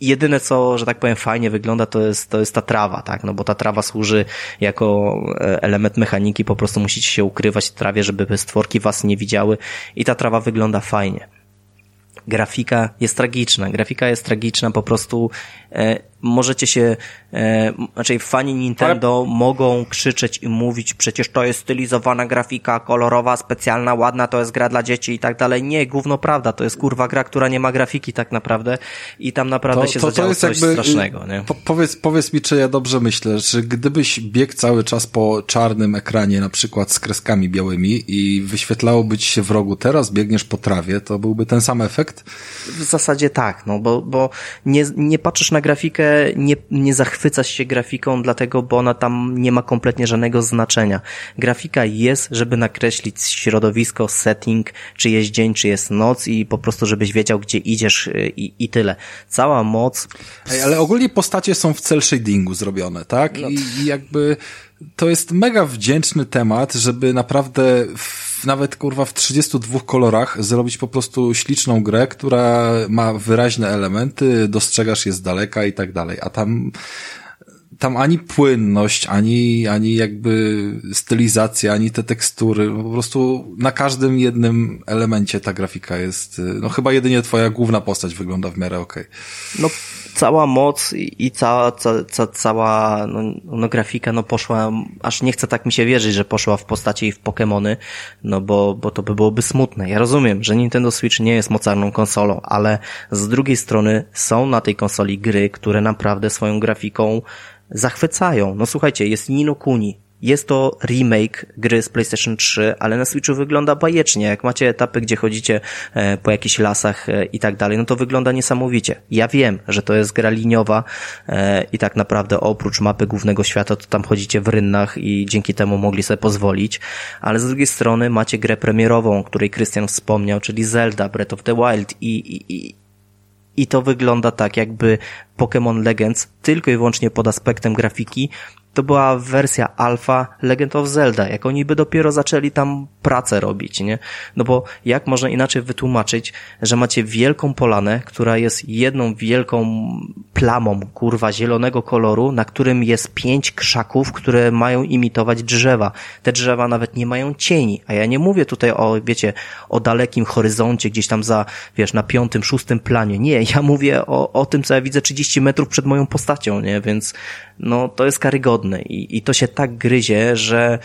jedyne co, że tak powiem, fajnie wygląda, to jest, to jest ta trawa, tak? No bo ta trawa służy jako e, element mechaniki, po prostu musicie się ukrywać w trawie, żeby stworki was nie widziały i ta trawa wygląda fajnie. Grafika jest tragiczna. Grafika jest tragiczna, po prostu e, możecie się, e, znaczy fani Nintendo Ale... mogą krzyczeć i mówić, przecież to jest stylizowana grafika, kolorowa, specjalna, ładna, to jest gra dla dzieci i tak dalej. Nie, gówno prawda, to jest kurwa gra, która nie ma grafiki tak naprawdę i tam naprawdę to, się to, to coś jakby, strasznego, nie? Po, powiedz, powiedz mi, czy ja dobrze myślę, że gdybyś biegł cały czas po czarnym ekranie, na przykład z kreskami białymi i wyświetlałoby ci się w rogu, teraz biegniesz po trawie, to byłby ten sam efekt? W zasadzie tak, no bo, bo nie, nie patrzysz na grafikę nie, nie zachwycasz się grafiką, dlatego, bo ona tam nie ma kompletnie żadnego znaczenia. Grafika jest, żeby nakreślić środowisko, setting, czy jest dzień, czy jest noc i po prostu, żebyś wiedział, gdzie idziesz y, i, i tyle. Cała moc... Ej, ale ogólnie postacie są w cel shadingu zrobione, tak? No. I, I jakby to jest mega wdzięczny temat, żeby naprawdę w, nawet kurwa w 32 kolorach zrobić po prostu śliczną grę, która ma wyraźne elementy, dostrzegasz je z daleka i tak dalej, a tam tam ani płynność, ani, ani jakby stylizacja, ani te tekstury, po prostu na każdym jednym elemencie ta grafika jest, no chyba jedynie twoja główna postać wygląda w miarę okej. Okay. No cała moc i cała, ca, ca, cała no, no, grafika no poszła, aż nie chcę tak mi się wierzyć, że poszła w postaci i w Pokémony, no bo, bo to by byłoby smutne. Ja rozumiem, że Nintendo Switch nie jest mocarną konsolą, ale z drugiej strony są na tej konsoli gry, które naprawdę swoją grafiką zachwycają. No słuchajcie, jest Nino Kuni, jest to remake gry z PlayStation 3, ale na Switchu wygląda bajecznie. Jak macie etapy, gdzie chodzicie e, po jakichś lasach e, i tak dalej, no to wygląda niesamowicie. Ja wiem, że to jest gra liniowa e, i tak naprawdę oprócz mapy głównego świata, to tam chodzicie w rynnach i dzięki temu mogli sobie pozwolić, ale z drugiej strony macie grę premierową, o której Krystian wspomniał, czyli Zelda Breath of the Wild i, i, i i to wygląda tak, jakby Pokémon Legends tylko i wyłącznie pod aspektem grafiki to była wersja alfa Legend of Zelda. Jak oni by dopiero zaczęli tam pracę robić, nie? No bo jak można inaczej wytłumaczyć, że macie wielką polanę, która jest jedną wielką plamą, kurwa, zielonego koloru, na którym jest pięć krzaków, które mają imitować drzewa. Te drzewa nawet nie mają cieni, a ja nie mówię tutaj o, wiecie, o dalekim horyzoncie, gdzieś tam za, wiesz, na piątym, szóstym planie. Nie, ja mówię o, o tym, co ja widzę 30 metrów przed moją postacią, nie? Więc no to jest karygodne i, i to się tak gryzie, że,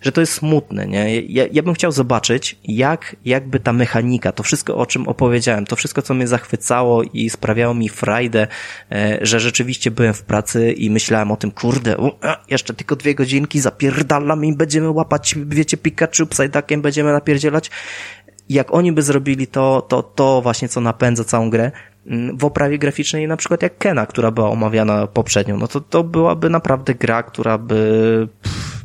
że to jest smutne, nie? Ja, ja bym chciał zobaczyć, jak, jakby ta mechanika, to wszystko, o czym opowiedziałem, to wszystko, co mnie zachwycało i sprawiało mi frajdę, e, że rzeczywiście byłem w pracy i myślałem o tym, kurde, u, jeszcze tylko dwie godzinki, zapierdalam i będziemy łapać, wiecie, Pikachu, Psyduckiem będziemy napierdzielać. Jak oni by zrobili to, to, to właśnie, co napędza całą grę, w oprawie graficznej, na przykład jak Kena, która była omawiana poprzednio, no to to byłaby naprawdę gra, która by,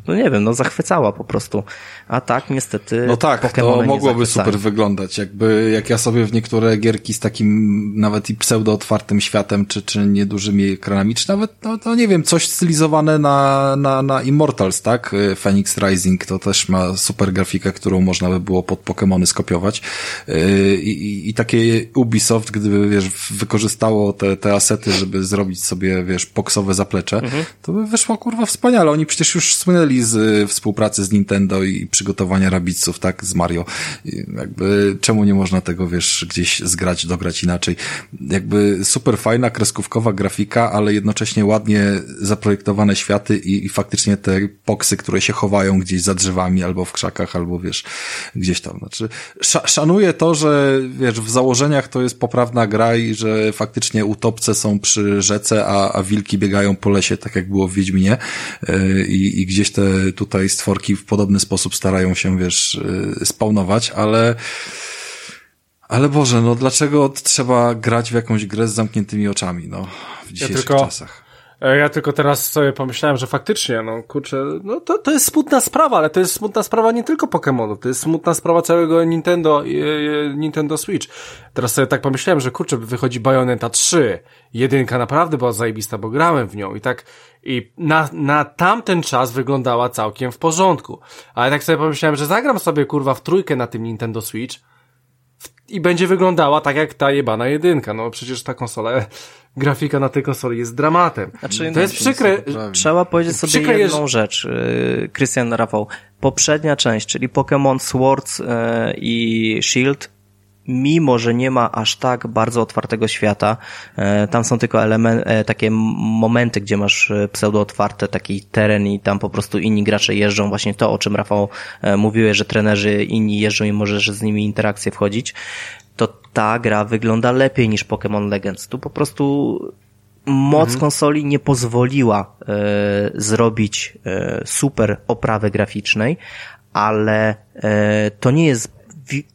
no nie wiem, no zachwycała po prostu. A tak, niestety. No tak, to mogłoby super wyglądać. Jakby, jak ja sobie w niektóre gierki z takim nawet i pseudo otwartym światem, czy, czy niedużymi ekranami, czy nawet, no, no nie wiem, coś stylizowane na, na, na Immortals, tak? Phoenix Rising to też ma super grafikę, którą można by było pod Pokémony skopiować. Yy, I, i, i takie Ubisoft, gdyby, wiesz, wykorzystało te, te asety, żeby zrobić sobie, wiesz, poksowe zaplecze, mhm. to by wyszło kurwa wspaniale. Oni przecież już słynęli z y, współpracy z Nintendo i przygotowania rabiców, tak, z Mario. Jakby czemu nie można tego, wiesz, gdzieś zgrać, dograć inaczej. Jakby super fajna, kreskówkowa grafika, ale jednocześnie ładnie zaprojektowane światy i, i faktycznie te poksy, które się chowają gdzieś za drzewami albo w krzakach, albo wiesz, gdzieś tam. Znaczy, szanuję to, że wiesz, w założeniach to jest poprawna gra i że faktycznie utopce są przy rzece, a, a wilki biegają po lesie, tak jak było w Wiedźminie yy, i, i gdzieś te tutaj stworki w podobny sposób starają się, wiesz, yy, spawnować, ale ale Boże, no dlaczego trzeba grać w jakąś grę z zamkniętymi oczami, no, w dzisiejszych ja tylko, czasach? E, ja tylko teraz sobie pomyślałem, że faktycznie, no kurczę, no to, to jest smutna sprawa, ale to jest smutna sprawa nie tylko Pokémonów, to jest smutna sprawa całego Nintendo, Nintendo Switch. Teraz sobie tak pomyślałem, że kurczę, wychodzi Bayonetta 3. Jedynka naprawdę była zajebista, bo grałem w nią i tak, i na, na tamten czas wyglądała całkiem w porządku. Ale tak sobie pomyślałem, że zagram sobie kurwa w trójkę na tym Nintendo Switch i będzie wyglądała tak jak ta jebana jedynka. No przecież ta konsola grafika na tej konsoli jest dramatem. Znaczy, to jest przykre. Trzeba powiedzieć sobie przykre jedną jest... rzecz, y, Krystian Rafał. Poprzednia część, czyli Pokémon Swords y, i Shield mimo że nie ma aż tak bardzo otwartego świata, y, tam są tylko elementy, takie momenty, gdzie masz pseudo otwarte taki teren i tam po prostu inni gracze jeżdżą, właśnie to, o czym Rafał mówiłeś, że trenerzy inni jeżdżą i możesz z nimi interakcję wchodzić to ta gra wygląda lepiej niż Pokémon Legends. Tu po prostu moc mhm. konsoli nie pozwoliła e, zrobić e, super oprawy graficznej, ale e, to nie jest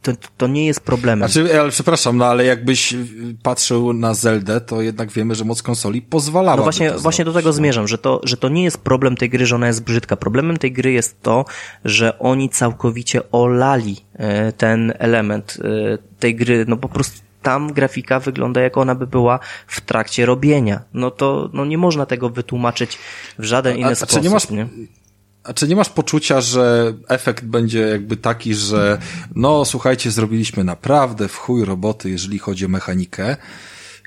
to, to nie jest problemem. Znaczy, ale przepraszam, no ale jakbyś patrzył na Zeldę, to jednak wiemy, że moc konsoli pozwalała. No właśnie, właśnie do tego zmierzam, że to, że to nie jest problem tej gry, że ona jest brzydka. Problemem tej gry jest to, że oni całkowicie olali e, ten element e, tej gry, no po prostu tam grafika wygląda jak ona by była w trakcie robienia. No to no nie można tego wytłumaczyć w żaden inny a sposób. Czy nie masz, nie? A czy nie masz poczucia, że efekt będzie jakby taki, że no słuchajcie, zrobiliśmy naprawdę w chuj roboty, jeżeli chodzi o mechanikę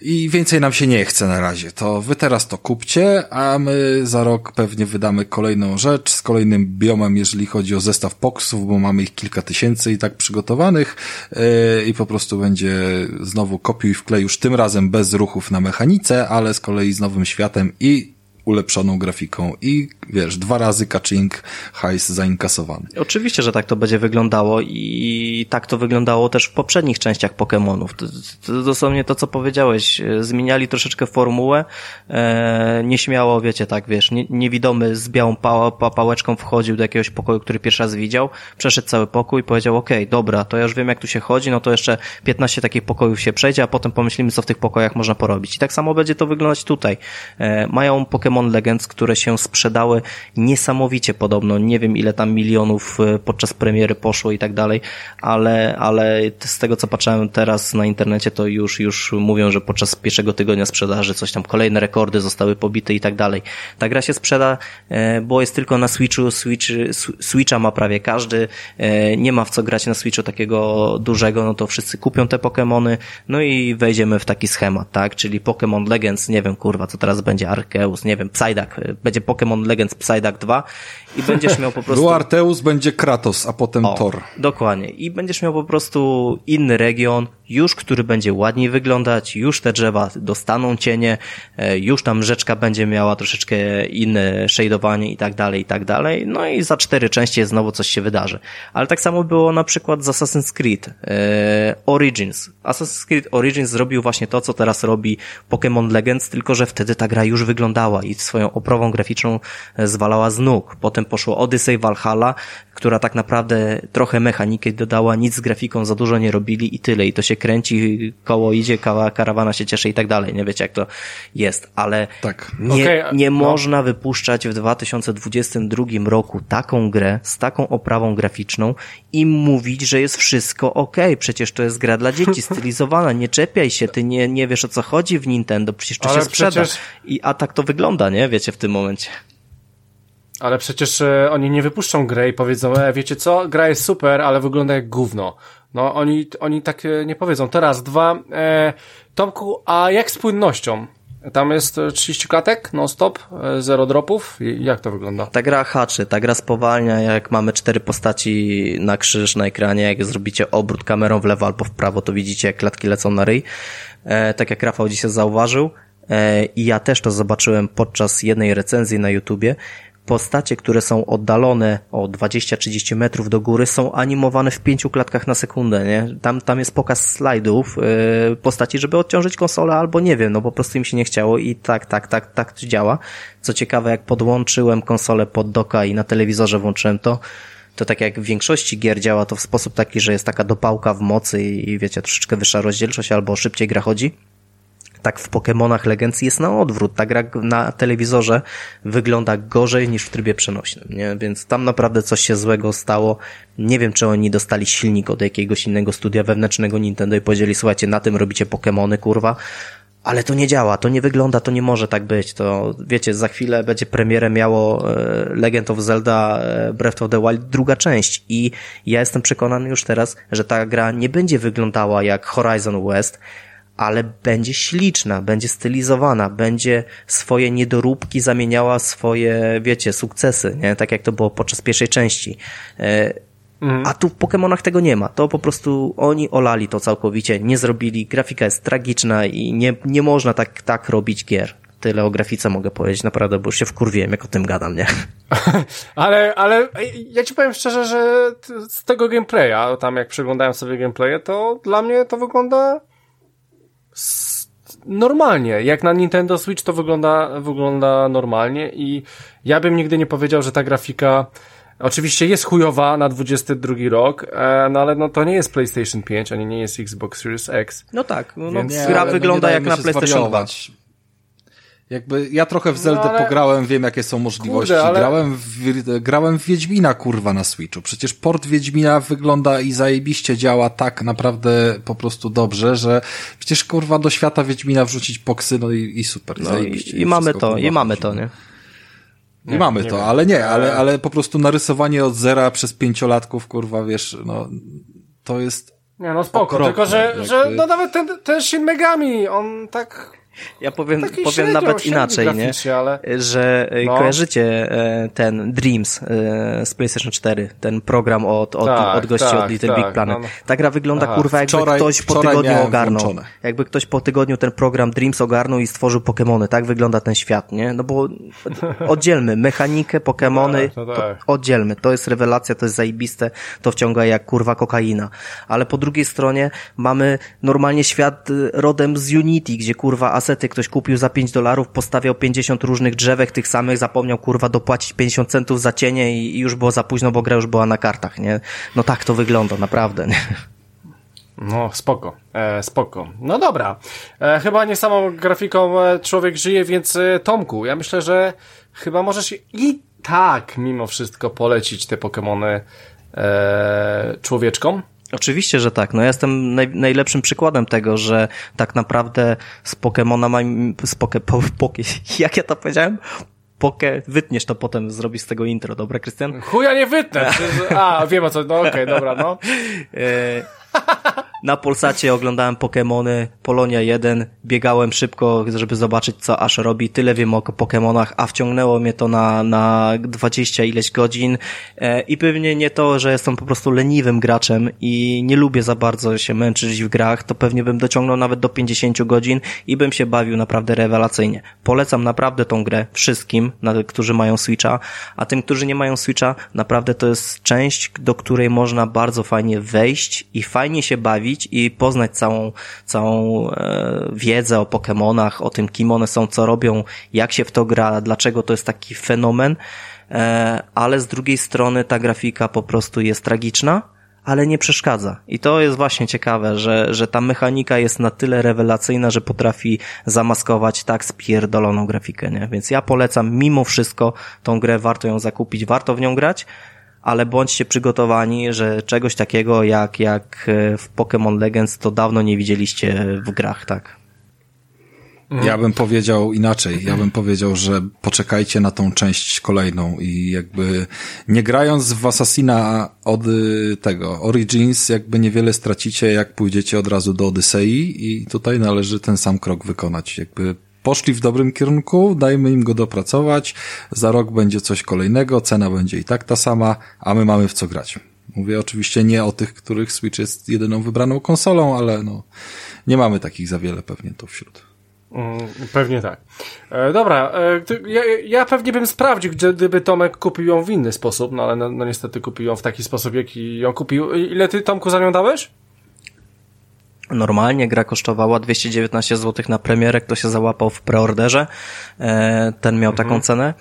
i więcej nam się nie chce na razie, to wy teraz to kupcie, a my za rok pewnie wydamy kolejną rzecz z kolejnym biomem, jeżeli chodzi o zestaw poksów, bo mamy ich kilka tysięcy i tak przygotowanych yy, i po prostu będzie znowu kopiuj wklej już tym razem bez ruchów na mechanice, ale z kolei z nowym światem i ulepszoną grafiką i wiesz, dwa razy kaczyng hajs zainkasowany. Oczywiście, że tak to będzie wyglądało i tak to wyglądało też w poprzednich częściach Pokémonów. To, to dosłownie to, co powiedziałeś. Zmieniali troszeczkę formułę, e, nieśmiało, wiecie, tak, wiesz, nie, niewidomy z białą pa, pa, pałeczką wchodził do jakiegoś pokoju, który pierwszy raz widział, przeszedł cały pokój i powiedział, okej, okay, dobra, to ja już wiem, jak tu się chodzi, no to jeszcze 15 takich pokojów się przejdzie, a potem pomyślimy, co w tych pokojach można porobić. I tak samo będzie to wyglądać tutaj. E, mają Pokémon Pokémon Legends, które się sprzedały niesamowicie podobno. Nie wiem ile tam milionów e, podczas premiery poszło i tak dalej, ale, ale z tego co patrzyłem teraz na internecie, to już, już mówią, że podczas pierwszego tygodnia sprzedaży coś tam, kolejne rekordy zostały pobite i tak dalej. Ta gra się sprzeda, e, bo jest tylko na Switchu, Switch, Switcha ma prawie każdy, e, nie ma w co grać na Switchu takiego dużego, no to wszyscy kupią te Pokémony, no i wejdziemy w taki schemat, tak, czyli Pokémon Legends, nie wiem kurwa, co teraz będzie Arceus, nie wiem, Psyduck, e, będzie Pokémon Legends Psyduck 2 i będziesz miał po prostu... Był Arceus, będzie Kratos, a potem o, Thor. Dokładnie. I będziesz miał po prostu inny region, już który będzie ładniej wyglądać, już te drzewa dostaną cienie, e, już tam rzeczka będzie miała troszeczkę inne shadowanie i tak dalej, i tak dalej. No i za cztery części znowu coś się wydarzy. Ale tak samo było na przykład z Assassin's Creed e, Origins. Assassin's Creed Origins zrobił właśnie to, co teraz robi Pokémon Legends, tylko że wtedy ta gra już wyglądała i swoją oprawą graficzną e, zwalała z nóg. Potem poszło Odyssey Valhalla, która tak naprawdę trochę mechaniki dodała, nic z grafiką za dużo nie robili i tyle. I to się kręci, koło idzie, karawana się cieszy i tak dalej. Nie wiecie jak to jest, ale tak. nie, okay, nie no. można wypuszczać w 2022 roku taką grę z taką oprawą graficzną i mówić, że jest wszystko ok. Przecież to jest gra dla dzieci, stylizowana, nie czepiaj się, ty nie, nie wiesz o co chodzi w Nintendo, przecież to ale się sprzeda. Przecież... I, a tak to wygląda, nie? Wiecie, w tym momencie. Ale przecież e, oni nie wypuszczą grę i powiedzą, e, wiecie co, gra jest super, ale wygląda jak gówno. No, oni, oni tak e, nie powiedzą. Teraz dwa, e, Tomku, a jak z płynnością? Tam jest 30 klatek, non-stop, e, zero dropów. Jak to wygląda? Ta gra haczy, ta gra spowalnia, jak mamy cztery postaci na krzyż na ekranie, jak zrobicie obrót kamerą w lewo albo w prawo, to widzicie, jak klatki lecą na ryj. E, tak jak Rafał dzisiaj zauważył. E, I ja też to zobaczyłem podczas jednej recenzji na YouTubie postacie, które są oddalone o 20-30 metrów do góry, są animowane w pięciu klatkach na sekundę, nie? Tam, tam jest pokaz slajdów yy, postaci, żeby odciążyć konsolę, albo nie wiem, no po prostu im się nie chciało i tak, tak, tak, tak to działa. Co ciekawe, jak podłączyłem konsolę pod doka i na telewizorze włączyłem to, to tak jak w większości gier działa to w sposób taki, że jest taka dopałka w mocy i, i wiecie, troszeczkę wyższa rozdzielczość albo szybciej gra chodzi tak w Pokémonach Legends jest na odwrót. Ta gra na telewizorze wygląda gorzej niż w trybie przenośnym, nie? Więc tam naprawdę coś się złego stało. Nie wiem, czy oni dostali silnik od jakiegoś innego studia wewnętrznego Nintendo i powiedzieli, słuchajcie, na tym robicie Pokémony, kurwa. Ale to nie działa, to nie wygląda, to nie może tak być. To wiecie, za chwilę będzie premierę miało e, Legend of Zelda e, Breath of the Wild druga część i ja jestem przekonany już teraz, że ta gra nie będzie wyglądała jak Horizon West, ale będzie śliczna, będzie stylizowana, będzie swoje niedoróbki zamieniała swoje, wiecie, sukcesy, nie? Tak jak to było podczas pierwszej części. E, mhm. A tu w Pokémonach tego nie ma. To po prostu oni olali to całkowicie, nie zrobili. Grafika jest tragiczna i nie, nie można tak, tak robić gier. Tyle o grafice mogę powiedzieć, naprawdę, bo już się wkurwiłem, jak o tym gadam, nie? ale, ale ja ci powiem szczerze, że z tego gameplaya, tam jak przeglądałem sobie gameplaye, to dla mnie to wygląda normalnie. Jak na Nintendo Switch to wygląda, wygląda normalnie i ja bym nigdy nie powiedział, że ta grafika oczywiście jest chujowa na 22 rok, e, no ale no to nie jest PlayStation 5, ani nie jest Xbox Series X. No tak, no, Więc... nie, gra wygląda no jak na PlayStation 2. Jakby ja trochę w Zeldę no, ale... pograłem, wiem jakie są możliwości. Kurde, ale... grałem, w, grałem w Wiedźmina kurwa na Switchu. Przecież port Wiedźmina wygląda i zajebiście działa tak naprawdę po prostu dobrze, że przecież kurwa do świata Wiedźmina wrzucić poksy, no i, i super. No i, i mamy to, i mamy to, nie? I mamy nie to, wiem. ale nie, ale, ale po prostu narysowanie od zera przez pięciolatków, kurwa, wiesz, no, to jest... Nie, no spoko, okropne, tylko że, jakby... że no nawet ten, ten Shin Megami, on tak ja powiem, powiem średnio, nawet inaczej, nie? Ale... Że e, no. kojarzycie e, ten Dreams e, z PlayStation 4, ten program od, od, tak, od gości tak, od Little tak, Big Planet. No, no. Ta gra wygląda Aha, kurwa jakby wczoraj, ktoś po tygodniu ogarnął. Włączone. Jakby ktoś po tygodniu ten program Dreams ogarnął i stworzył Pokémony. Tak wygląda ten świat, nie? No bo oddzielmy mechanikę, Pokémony, no tak, tak. oddzielmy. To jest rewelacja, to jest zajebiste, to wciąga jak kurwa kokaina. Ale po drugiej stronie mamy normalnie świat rodem z Unity, gdzie kurwa asety ktoś kupił za 5 dolarów, postawiał 50 różnych drzewek tych samych, zapomniał kurwa dopłacić 50 centów za cienie i już było za późno, bo gra już była na kartach, nie? No tak to wygląda, naprawdę, nie? No, spoko, e, spoko. No dobra, e, chyba nie samą grafiką e, człowiek żyje, więc e, Tomku, ja myślę, że chyba możesz i tak mimo wszystko polecić te Pokémony e, człowieczkom. Oczywiście, że tak. No ja jestem naj, najlepszym przykładem tego, że tak naprawdę z Pokémonami, z poke, po, poke, jak ja to powiedziałem? Poke, wytniesz to potem, zrobisz z tego intro, dobra, Krystian? Chuja nie wytnę! A, wiem o co, no okej, okay, dobra, no. Na Polsacie oglądałem Pokémony, Polonia 1, biegałem szybko, żeby zobaczyć, co Ash robi. Tyle wiem o Pokémonach, a wciągnęło mnie to na, na 20 ileś godzin. E, I pewnie nie to, że jestem po prostu leniwym graczem i nie lubię za bardzo się męczyć w grach, to pewnie bym dociągnął nawet do 50 godzin i bym się bawił naprawdę rewelacyjnie. Polecam naprawdę tą grę wszystkim, którzy mają Switcha, a tym, którzy nie mają Switcha, naprawdę to jest część, do której można bardzo fajnie wejść i fajnie się bawić i poznać całą, całą e, wiedzę o Pokémonach, o tym, kim one są, co robią, jak się w to gra, dlaczego to jest taki fenomen, e, ale z drugiej strony ta grafika po prostu jest tragiczna, ale nie przeszkadza. I to jest właśnie ciekawe, że, że ta mechanika jest na tyle rewelacyjna, że potrafi zamaskować tak spierdoloną grafikę, nie? Więc ja polecam mimo wszystko tą grę, warto ją zakupić, warto w nią grać, ale bądźcie przygotowani, że czegoś takiego jak, jak e, w Pokémon Legends to dawno nie widzieliście w grach, tak? Ja bym powiedział inaczej. Ja bym powiedział, że poczekajcie na tą część kolejną i jakby nie grając w Assassina od y, tego Origins, jakby niewiele stracicie, jak pójdziecie od razu do Odyssei i tutaj należy ten sam krok wykonać. Jakby poszli w dobrym kierunku, dajmy im go dopracować, za rok będzie coś kolejnego, cena będzie i tak ta sama, a my mamy w co grać. Mówię oczywiście nie o tych, których Switch jest jedyną wybraną konsolą, ale no, nie mamy takich za wiele pewnie tu wśród. Mm, pewnie tak. E, dobra, e, ja, ja, pewnie bym sprawdził, gdyby Tomek kupił ją w inny sposób, no ale no, no niestety kupił ją w taki sposób, jaki ją kupił. Ile ty, Tomku, za nią dałeś? Normalnie gra kosztowała 219 zł na premierę, kto się załapał w preorderze, e, ten miał taką mhm. cenę.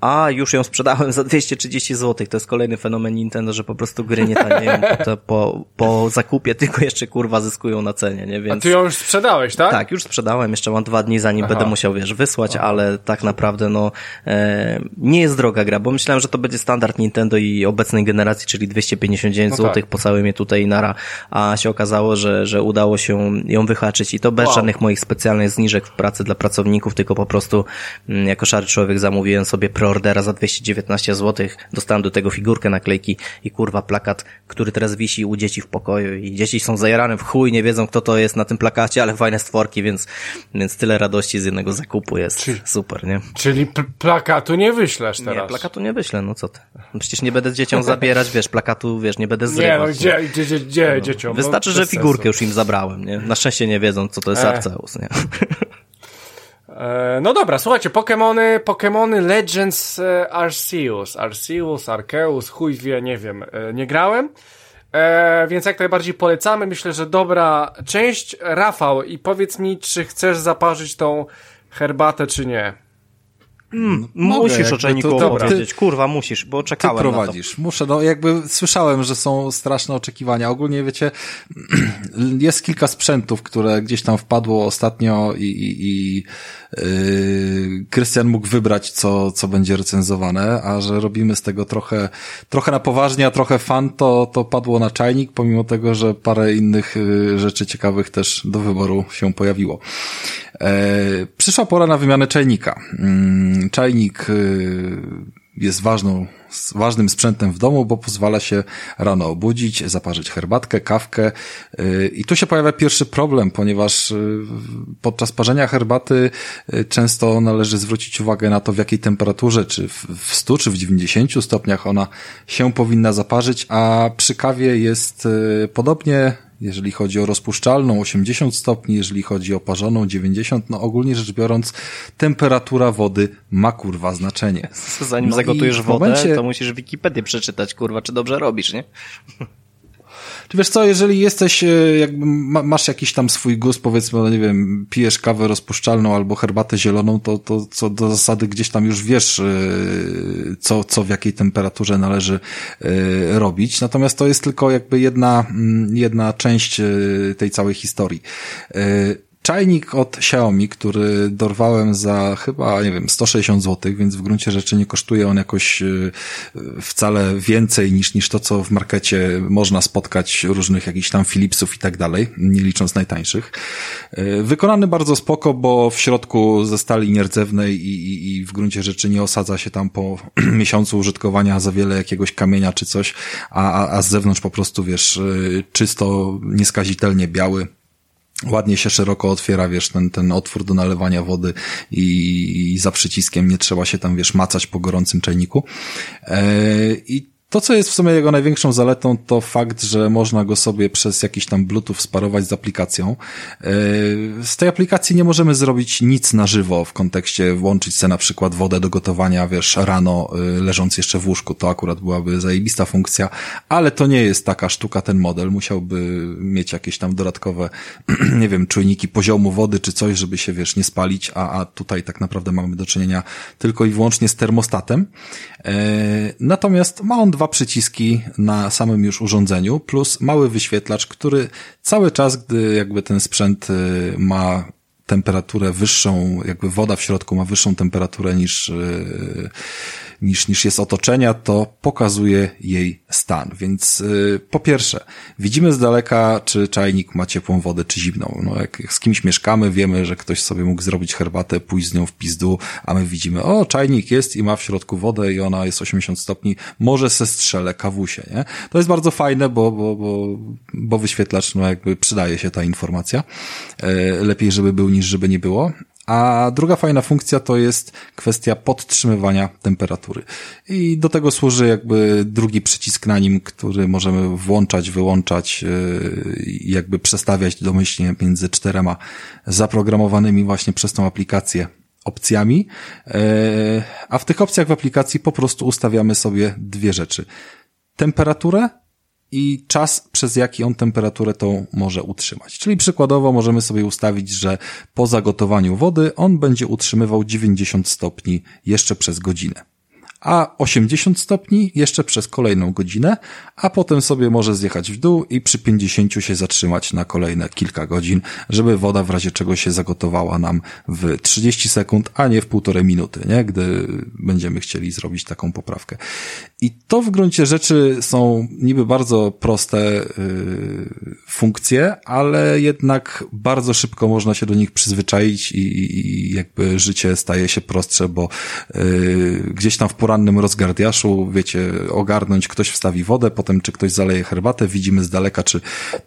A już ją sprzedałem za 230 zł. To jest kolejny fenomen Nintendo, że po prostu gry nie tanieją po, po, po zakupie, tylko jeszcze kurwa zyskują na cenie, nie? Więc... A ty ją już sprzedałeś, tak? Tak, już sprzedałem, jeszcze mam dwa dni zanim Aha. będę musiał, wiesz, wysłać, Aha. ale tak naprawdę no e, nie jest droga gra, bo myślałem, że to będzie standard Nintendo i obecnej generacji, czyli 259 no zł tak. po całym je tutaj nara, a się okazało, że, że udało się ją wyhaczyć i to bez wow. żadnych moich specjalnych zniżek w pracy dla pracowników, tylko po prostu m, mm, jako szary człowiek zamówiłem sobie pro preordera za 219 zł. Dostałem do tego figurkę naklejki i kurwa plakat, który teraz wisi u dzieci w pokoju i dzieci są zajarane w chuj, nie wiedzą kto to jest na tym plakacie, ale fajne stworki, więc, więc tyle radości z jednego zakupu jest. Czyli, Super, nie? Czyli plakatu nie wyślesz teraz? Nie, plakatu nie wyślę, no co ty. No przecież nie będę dzieciom zabierać, wiesz, plakatu, wiesz, nie będę zrywać. Nie, no gdzie, gdzie, gdzie, gdzie no. dzieciom? Wystarczy, no, że figurkę sensu. już im zabrałem, nie? Na szczęście nie wiedzą, co to jest e. Arceus, nie? E, no dobra, słuchajcie, Pokémony, Pokémony Legends e, Arceus, Arceus, Arceus, chuj wie, nie wiem, e, nie grałem, e, więc jak najbardziej polecamy, myślę, że dobra część. Rafał, i powiedz mi, czy chcesz zaparzyć tą herbatę, czy nie? Mm, musisz o czajniku opowiedzieć, kurwa, musisz, bo czekałem ty prowadzisz. Muszę, no jakby słyszałem, że są straszne oczekiwania. Ogólnie wiecie, jest kilka sprzętów, które gdzieś tam wpadło ostatnio i, i, i Krystian mógł wybrać, co, co będzie recenzowane, a że robimy z tego trochę, trochę na poważnie, a trochę fan, to, to padło na czajnik, pomimo tego, że parę innych yy, rzeczy ciekawych też do wyboru się pojawiło. E, przyszła pora na wymianę czajnika. Czajnik jest ważną, ważnym sprzętem w domu, bo pozwala się rano obudzić, zaparzyć herbatkę, kawkę. Y, I tu się pojawia pierwszy problem, ponieważ y, podczas parzenia herbaty często należy zwrócić uwagę na to, w jakiej temperaturze, czy w 100 czy w 90 stopniach ona się powinna zaparzyć, a przy kawie jest podobnie jeżeli chodzi o rozpuszczalną 80 stopni, jeżeli chodzi o parzoną 90, no ogólnie rzecz biorąc temperatura wody ma kurwa znaczenie. Zanim no zagotujesz wodę, momencie... to musisz Wikipedię przeczytać, kurwa, czy dobrze robisz, nie? Czy wiesz co, jeżeli jesteś, e, jakby masz jakiś tam swój gust, powiedzmy, no nie wiem, pijesz kawę rozpuszczalną albo herbatę zieloną, to, to co do zasady gdzieś tam już wiesz, e, co, co w jakiej temperaturze należy e, robić. Natomiast to jest tylko jakby jedna, mm, jedna część tej całej historii czajnik od Xiaomi, który dorwałem za chyba, nie wiem, 160 zł, więc w gruncie rzeczy nie kosztuje on jakoś e, wcale więcej niż, niż to, co w markecie można spotkać różnych jakichś tam Philipsów i tak dalej, nie licząc najtańszych. E, wykonany bardzo spoko, bo w środku ze stali nierdzewnej i, i, i w gruncie rzeczy nie osadza się tam po miesiącu użytkowania za wiele jakiegoś kamienia czy coś, a, a, a z zewnątrz po prostu, wiesz, czysto, nieskazitelnie biały ładnie się szeroko otwiera, wiesz, ten, ten otwór do nalewania wody i, i za przyciskiem nie trzeba się tam, wiesz, macać po gorącym czajniku. E, I to, co jest w sumie jego największą zaletą, to fakt, że można go sobie przez jakiś tam Bluetooth sparować z aplikacją. E, z tej aplikacji nie możemy zrobić nic na żywo w kontekście włączyć sobie na przykład wodę do gotowania, wiesz, rano, e, leżąc jeszcze w łóżku. To akurat byłaby zajebista funkcja, ale to nie jest taka sztuka ten model. Musiałby mieć jakieś tam dodatkowe, nie wiem, czujniki poziomu wody czy coś, żeby się, wiesz, nie spalić, a, a tutaj tak naprawdę mamy do czynienia tylko i wyłącznie z termostatem. E, natomiast ma on dwa przyciski na samym już urządzeniu, plus mały wyświetlacz, który cały czas, gdy jakby ten sprzęt y, ma temperaturę wyższą, jakby woda w środku ma wyższą temperaturę niż y, niż, niż jest otoczenia, to pokazuje jej stan. Więc yy, po pierwsze, widzimy z daleka, czy czajnik ma ciepłą wodę, czy zimną. No, jak, z kimś mieszkamy, wiemy, że ktoś sobie mógł zrobić herbatę, pójść z nią w pizdu, a my widzimy, o, czajnik jest i ma w środku wodę i ona jest 80 stopni, może se strzelę kawusie, nie? To jest bardzo fajne, bo, bo, bo, bo wyświetlacz, no jakby przydaje się ta informacja. Yy, lepiej, żeby był, niż żeby nie było. A druga fajna funkcja to jest kwestia podtrzymywania temperatury. I do tego służy jakby drugi przycisk na nim, który możemy włączać, wyłączać, yy, jakby przestawiać domyślnie między czterema zaprogramowanymi właśnie przez tą aplikację opcjami. Yy, a w tych opcjach w aplikacji po prostu ustawiamy sobie dwie rzeczy. Temperaturę i czas, przez jaki on temperaturę tą może utrzymać. Czyli przykładowo możemy sobie ustawić, że po zagotowaniu wody on będzie utrzymywał 90 stopni jeszcze przez godzinę a 80 stopni jeszcze przez kolejną godzinę, a potem sobie może zjechać w dół i przy 50 się zatrzymać na kolejne kilka godzin, żeby woda w razie czego się zagotowała nam w 30 sekund, a nie w półtorej minuty, nie? Gdy będziemy chcieli zrobić taką poprawkę. I to w gruncie rzeczy są niby bardzo proste yy, funkcje, ale jednak bardzo szybko można się do nich przyzwyczaić i, i jakby życie staje się prostsze, bo yy, gdzieś tam w porannym rozgardiaszu, wiecie, ogarnąć, ktoś wstawi wodę, potem czy ktoś zaleje herbatę, widzimy z daleka, czy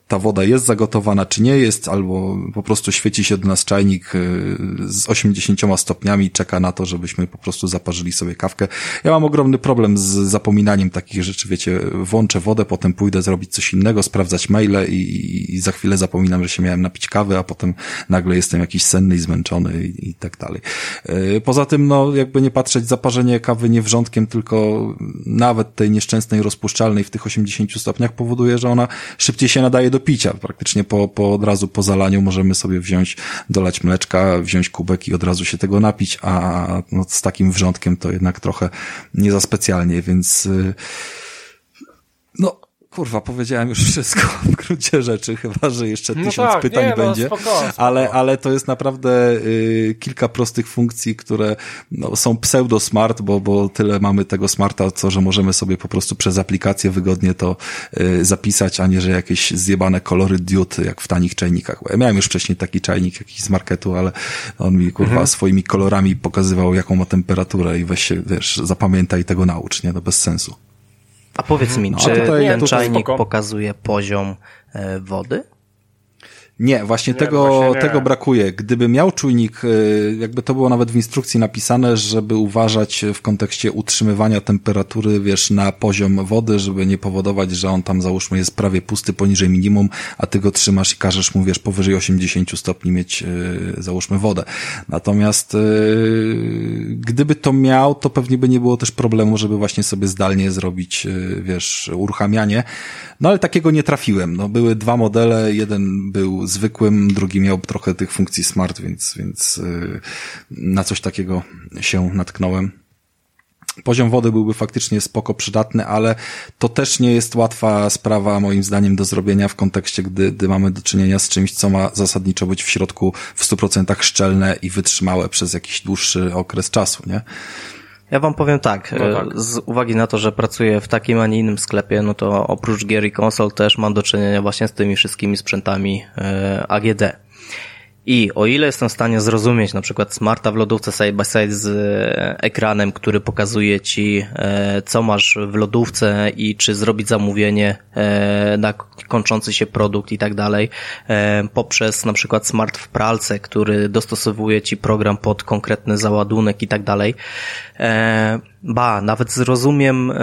ta woda jest zagotowana, czy nie jest, albo po prostu świeci się do nas czajnik y, z 80 stopniami, czeka na to, żebyśmy po prostu zaparzyli sobie kawkę. Ja mam ogromny problem z zapominaniem takich rzeczy, wiecie, włączę wodę, potem pójdę zrobić coś innego, sprawdzać maile i, i za chwilę zapominam, że się miałem napić kawy, a potem nagle jestem jakiś senny i zmęczony i, i tak dalej. Y, poza tym, no, jakby nie patrzeć, zaparzenie kawy nie wrzątkiem, tylko nawet tej nieszczęsnej rozpuszczalnej w tych 80 stopniach powoduje, że ona szybciej się nadaje do picia. Praktycznie po, po od razu po zalaniu możemy sobie wziąć, dolać mleczka, wziąć kubek i od razu się tego napić, a no, z takim wrzątkiem to jednak trochę nie za specjalnie, więc y, Kurwa, powiedziałem już wszystko w gruncie rzeczy, chyba, że jeszcze no tysiąc tak, pytań nie, no, będzie. No, spoko, spoko. Ale, ale to jest naprawdę y, kilka prostych funkcji, które no, są pseudo-smart, bo, bo tyle mamy tego smarta, co, że możemy sobie po prostu przez aplikację wygodnie to y, zapisać, a nie, że jakieś zjebane kolory diod, jak w tanich czajnikach. Bo ja miałem już wcześniej taki czajnik jakiś z marketu, ale on mi, kurwa, mhm. swoimi kolorami pokazywał, jaką ma temperaturę i weź się, wiesz, zapamiętaj tego naucz, nie? To bez sensu. A powiedz mi, no, czy tutaj, ten czajnik pokazuje poziom e, wody? Nie, właśnie nie, tego, właśnie tego brakuje. Gdyby miał czujnik, e, jakby to było nawet w instrukcji napisane, żeby uważać w kontekście utrzymywania temperatury, wiesz, na poziom wody, żeby nie powodować, że on tam załóżmy jest prawie pusty poniżej minimum, a ty go trzymasz i każesz mu, wiesz, powyżej 80 stopni mieć, e, załóżmy, wodę. Natomiast gdyby to miał, to pewnie by nie było też problemu, żeby właśnie sobie zdalnie zrobić, wiesz, uruchamianie. No ale takiego nie trafiłem. No, były dwa modele, jeden był zwykłym, drugi miał trochę tych funkcji smart, więc, więc yy, na coś takiego się natknąłem. Poziom wody byłby faktycznie spoko przydatny, ale to też nie jest łatwa sprawa moim zdaniem do zrobienia w kontekście, gdy, gdy mamy do czynienia z czymś, co ma zasadniczo być w środku w 100% szczelne i wytrzymałe przez jakiś dłuższy okres czasu, nie? Ja wam powiem tak, no tak, z uwagi na to, że pracuję w takim, a nie innym sklepie, no to oprócz gier i konsol też mam do czynienia właśnie z tymi wszystkimi sprzętami e, AGD. I o ile jestem w stanie zrozumieć na przykład smarta w lodówce side by side z e, ekranem, który pokazuje ci, e, co masz w lodówce i czy zrobić zamówienie e, na kończący się produkt i tak dalej, poprzez na przykład smart w pralce, który dostosowuje ci program pod konkretny załadunek i tak dalej. Ba, nawet zrozumiem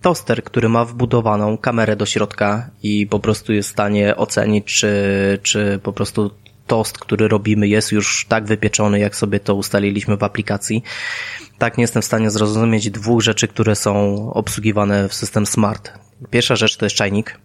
toster, który ma wbudowaną kamerę do środka i po prostu jest w stanie ocenić, czy, czy po prostu tost, który robimy jest już tak wypieczony, jak sobie to ustaliliśmy w aplikacji. Tak nie jestem w stanie zrozumieć dwóch rzeczy, które są obsługiwane w system smart. Pierwsza rzecz to jest czajnik,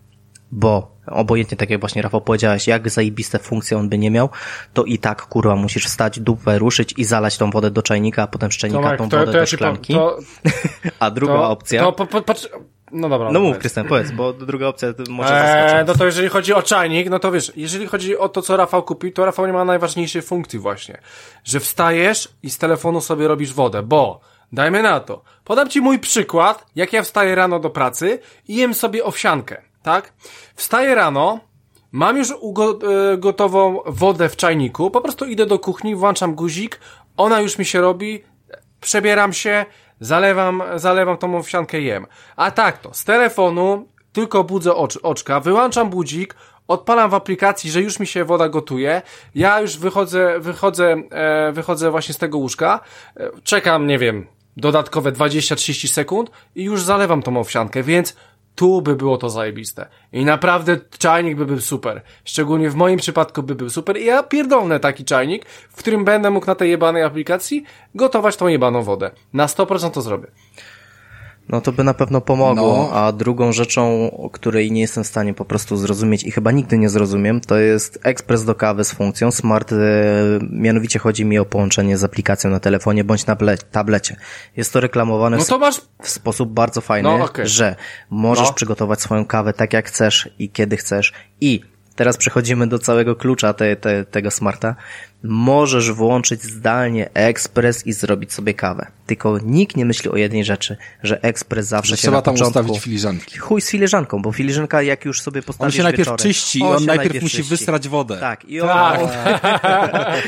bo obojętnie tak jak właśnie Rafał powiedziałeś, jak zajebiste funkcje on by nie miał, to i tak kurwa musisz wstać, dupę ruszyć i zalać tą wodę do czajnika, a potem z czajnika Tomek, tą wodę to, to do szklanki. To, a druga to, opcja... To, po, po, patrz, no dobra. No mów, Krystian, powiedz, bo druga opcja może eee, No to jeżeli chodzi o czajnik, no to wiesz, jeżeli chodzi o to, co Rafał kupił, to Rafał nie ma najważniejszej funkcji właśnie. Że wstajesz i z telefonu sobie robisz wodę, bo dajmy na to. Podam ci mój przykład, jak ja wstaję rano do pracy i jem sobie owsiankę, tak? Wstaję rano, mam już e, gotową wodę w czajniku, po prostu idę do kuchni, włączam guzik, ona już mi się robi, przebieram się, Zalewam, zalewam tą owsiankę jem. A tak to, z telefonu tylko budzę ocz, oczka, wyłączam budzik, odpalam w aplikacji, że już mi się woda gotuje, ja już wychodzę, wychodzę, e, wychodzę właśnie z tego łóżka, e, czekam, nie wiem, dodatkowe 20-30 sekund i już zalewam tą owsiankę, więc tu by było to zajebiste. I naprawdę czajnik by był super. Szczególnie w moim przypadku by był super. I ja pierdolnę taki czajnik, w którym będę mógł na tej jebanej aplikacji gotować tą jebaną wodę. Na 100% to zrobię. No to by na pewno pomogło, no. a drugą rzeczą, której nie jestem w stanie po prostu zrozumieć i chyba nigdy nie zrozumiem, to jest ekspres do kawy z funkcją smart, e, mianowicie chodzi mi o połączenie z aplikacją na telefonie bądź na tablecie. Jest to reklamowane no to masz... w sposób bardzo fajny, no, okay. że możesz no. przygotować swoją kawę tak jak chcesz i kiedy chcesz i teraz przechodzimy do całego klucza te, te, tego smarta możesz włączyć zdalnie ekspres i zrobić sobie kawę. Tylko nikt nie myśli o jednej rzeczy, że ekspres zawsze że się trzeba na tam początku... ustawić filiżanki. Chuj z filiżanką, bo filiżanka jak już sobie postawisz On się najpierw wieczorem, czyści, on, on najpierw, najpierw musi czyści. wysrać wodę. Tak, i on, tak.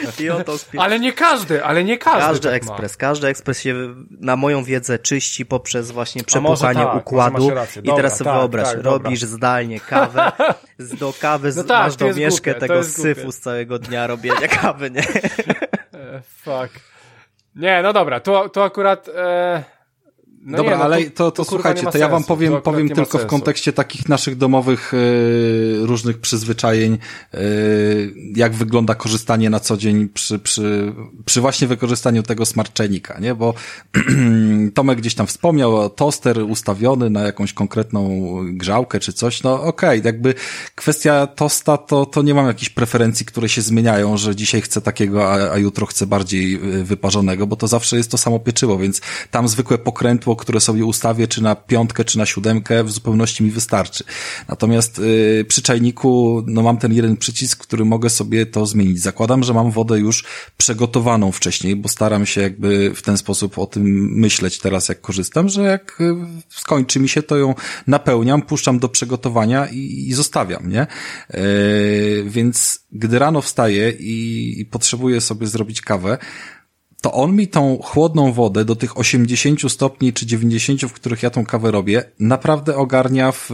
I on to spie... Ale nie każdy, ale nie każdy. Każdy tak ekspres, ma. każdy ekspres się na moją wiedzę czyści poprzez właśnie przepłukanie tak, układu. I teraz sobie tak, wyobraź, tak, robisz dobra. zdalnie kawę, do kawy no tak, masz domieszkę tego syfu z całego dnia robienia kawy, nie? fuck. Nie, no dobra, to, to akurat... E no Dobra, nie, no ale to, to, to słuchajcie, to ja wam powiem, powiem tylko w kontekście takich naszych domowych y, różnych przyzwyczajeń, y, jak wygląda korzystanie na co dzień przy, przy, przy właśnie wykorzystaniu tego smartczenika, nie? Bo Tomek gdzieś tam wspomniał toster ustawiony na jakąś konkretną grzałkę czy coś, no okej, okay, jakby kwestia tosta to, to nie mam jakichś preferencji, które się zmieniają, że dzisiaj chcę takiego, a, a jutro chcę bardziej wyparzonego, bo to zawsze jest to samo pieczywo, więc tam zwykłe pokrętło które sobie ustawię, czy na piątkę, czy na siódemkę, w zupełności mi wystarczy. Natomiast yy, przy czajniku, no mam ten jeden przycisk, który mogę sobie to zmienić. Zakładam, że mam wodę już przygotowaną wcześniej, bo staram się jakby w ten sposób o tym myśleć teraz, jak korzystam, że jak y, skończy mi się, to ją napełniam, puszczam do przygotowania i, i zostawiam, nie? Yy, więc gdy rano wstaję i, i potrzebuję sobie zrobić kawę, to on mi tą chłodną wodę do tych 80 stopni czy 90, w których ja tą kawę robię, naprawdę ogarnia w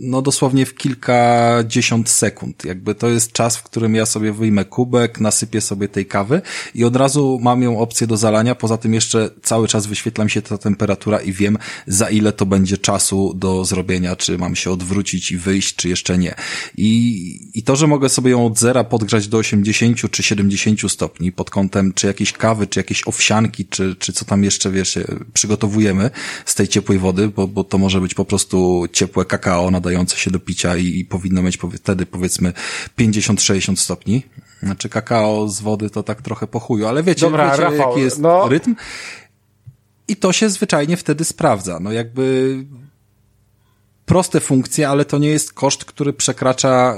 no dosłownie w kilkadziesiąt sekund. Jakby to jest czas, w którym ja sobie wyjmę kubek, nasypię sobie tej kawy i od razu mam ją opcję do zalania. Poza tym jeszcze cały czas wyświetla mi się ta temperatura i wiem za ile to będzie czasu do zrobienia, czy mam się odwrócić i wyjść, czy jeszcze nie. I, i to, że mogę sobie ją od zera podgrzać do 80 czy 70 stopni pod kątem czy jakiejś kawy, czy jakieś owsianki, czy, czy co tam jeszcze, wiesz, przygotowujemy z tej ciepłej wody, bo, bo to może być po prostu ciepłe kakao nadające się do picia i, i powinno mieć powie, wtedy powiedzmy 50-60 stopni. Znaczy kakao z wody to tak trochę po chuju, ale wiecie, Dobra, wiecie Rafał, jaki jest no... rytm. I to się zwyczajnie wtedy sprawdza. No jakby proste funkcje, ale to nie jest koszt, który przekracza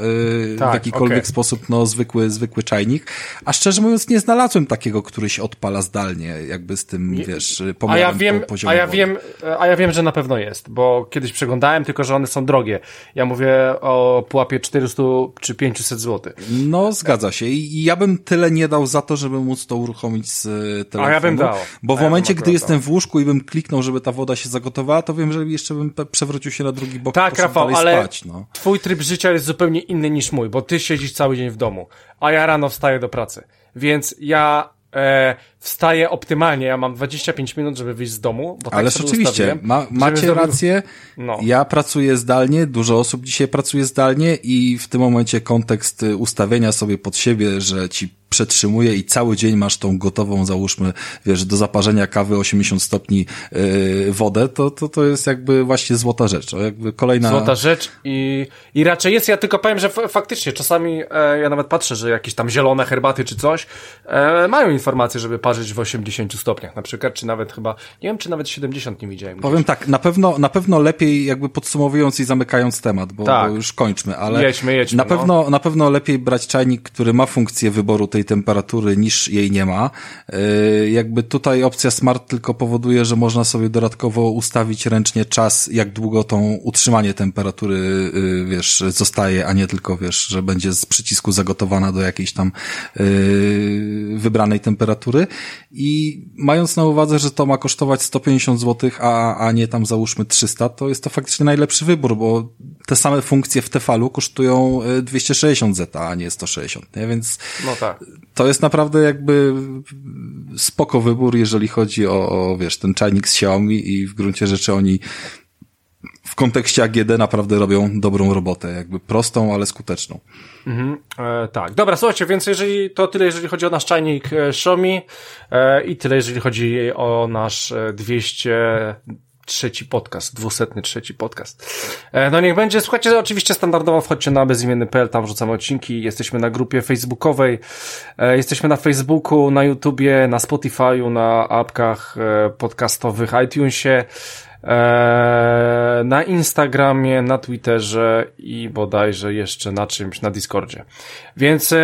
yy, tak, w jakikolwiek okay. sposób no, zwykły, zwykły czajnik. A szczerze mówiąc, nie znalazłem takiego, który się odpala zdalnie, jakby z tym, nie, wiesz, pomiarem a ja wiem, po, a ja wiem, A ja wiem, że na pewno jest, bo kiedyś przeglądałem, tylko że one są drogie. Ja mówię o pułapie 400 czy 500 zł. No, zgadza się. I ja bym tyle nie dał za to, żeby móc to uruchomić z telefonu. A ja bym dał. Bo w momencie, gdy jestem w łóżku i bym kliknął, żeby ta woda się zagotowała, to wiem, że jeszcze bym przewrócił się na drugi bo tak, Rafał, ale spać, no. twój tryb życia jest zupełnie inny niż mój, bo ty siedzisz cały dzień w domu, a ja rano wstaję do pracy. Więc ja e, wstaję optymalnie, ja mam 25 minut, żeby wyjść z domu. Bo tak Ale rzeczywiście, ma, macie rację, no. ja pracuję zdalnie, dużo osób dzisiaj pracuje zdalnie i w tym momencie kontekst ustawienia sobie pod siebie, że ci przetrzymuje i cały dzień masz tą gotową, załóżmy, wiesz, do zaparzenia kawy 80 stopni yy, wodę, to, to, to jest jakby właśnie złota rzecz. Jakby kolejna... Złota rzecz i, i raczej jest, ja tylko powiem, że faktycznie czasami e, ja nawet patrzę, że jakieś tam zielone herbaty czy coś e, mają informacje, żeby parzyć w 80 stopniach na przykład, czy nawet chyba, nie wiem, czy nawet 70 nie widziałem. Powiem tak, na pewno, na pewno lepiej jakby podsumowując i zamykając temat, bo, tak. bo już kończmy, ale jedźmy, jedźmy, na, pewno, no. na pewno lepiej brać czajnik, który ma funkcję wyboru tej temperatury niż jej nie ma. Yy, jakby tutaj opcja smart tylko powoduje, że można sobie dodatkowo ustawić ręcznie czas, jak długo tą utrzymanie temperatury, yy, wiesz, zostaje, a nie tylko, wiesz, że będzie z przycisku zagotowana do jakiejś tam yy, wybranej temperatury i mając na uwadze, że to ma kosztować 150 zł, a, a nie tam załóżmy 300, to jest to faktycznie najlepszy wybór, bo te same funkcje w Tefalu kosztują 260 zeta, a nie 160, nie? Więc no tak. To jest naprawdę jakby spoko wybór, jeżeli chodzi o, o wiesz, ten czajnik z Xiaomi i w gruncie rzeczy oni w kontekście AGD naprawdę robią dobrą robotę, jakby prostą, ale skuteczną. Mhm, e, tak. Dobra, słuchajcie, więc jeżeli to tyle, jeżeli chodzi o nasz czajnik e, Xiaomi e, i tyle, jeżeli chodzi o nasz 200 e, trzeci podcast, dwusetny trzeci podcast. E, no niech będzie, słuchajcie, oczywiście standardowo wchodźcie na bezimienny.pl, tam wrzucamy odcinki, jesteśmy na grupie facebookowej, e, jesteśmy na Facebooku, na YouTubie, na Spotify'u, na apkach e, podcastowych, iTunesie, na Instagramie, na Twitterze i bodajże jeszcze na czymś, na Discordzie. Więc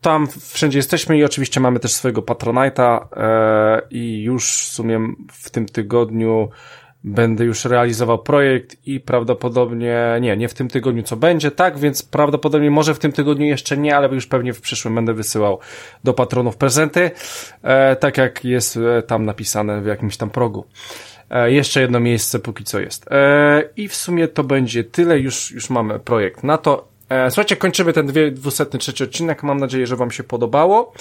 tam wszędzie jesteśmy i oczywiście mamy też swojego Patronite'a i już w sumie w tym tygodniu będę już realizował projekt i prawdopodobnie, nie, nie w tym tygodniu co będzie, tak, więc prawdopodobnie może w tym tygodniu jeszcze nie, ale już pewnie w przyszłym będę wysyłał do patronów prezenty, e, tak jak jest e, tam napisane w jakimś tam progu. E, jeszcze jedno miejsce póki co jest. E, I w sumie to będzie tyle, już, już mamy projekt na to słuchajcie, kończymy ten dwusetny trzeci odcinek. Mam nadzieję, że Wam się podobało.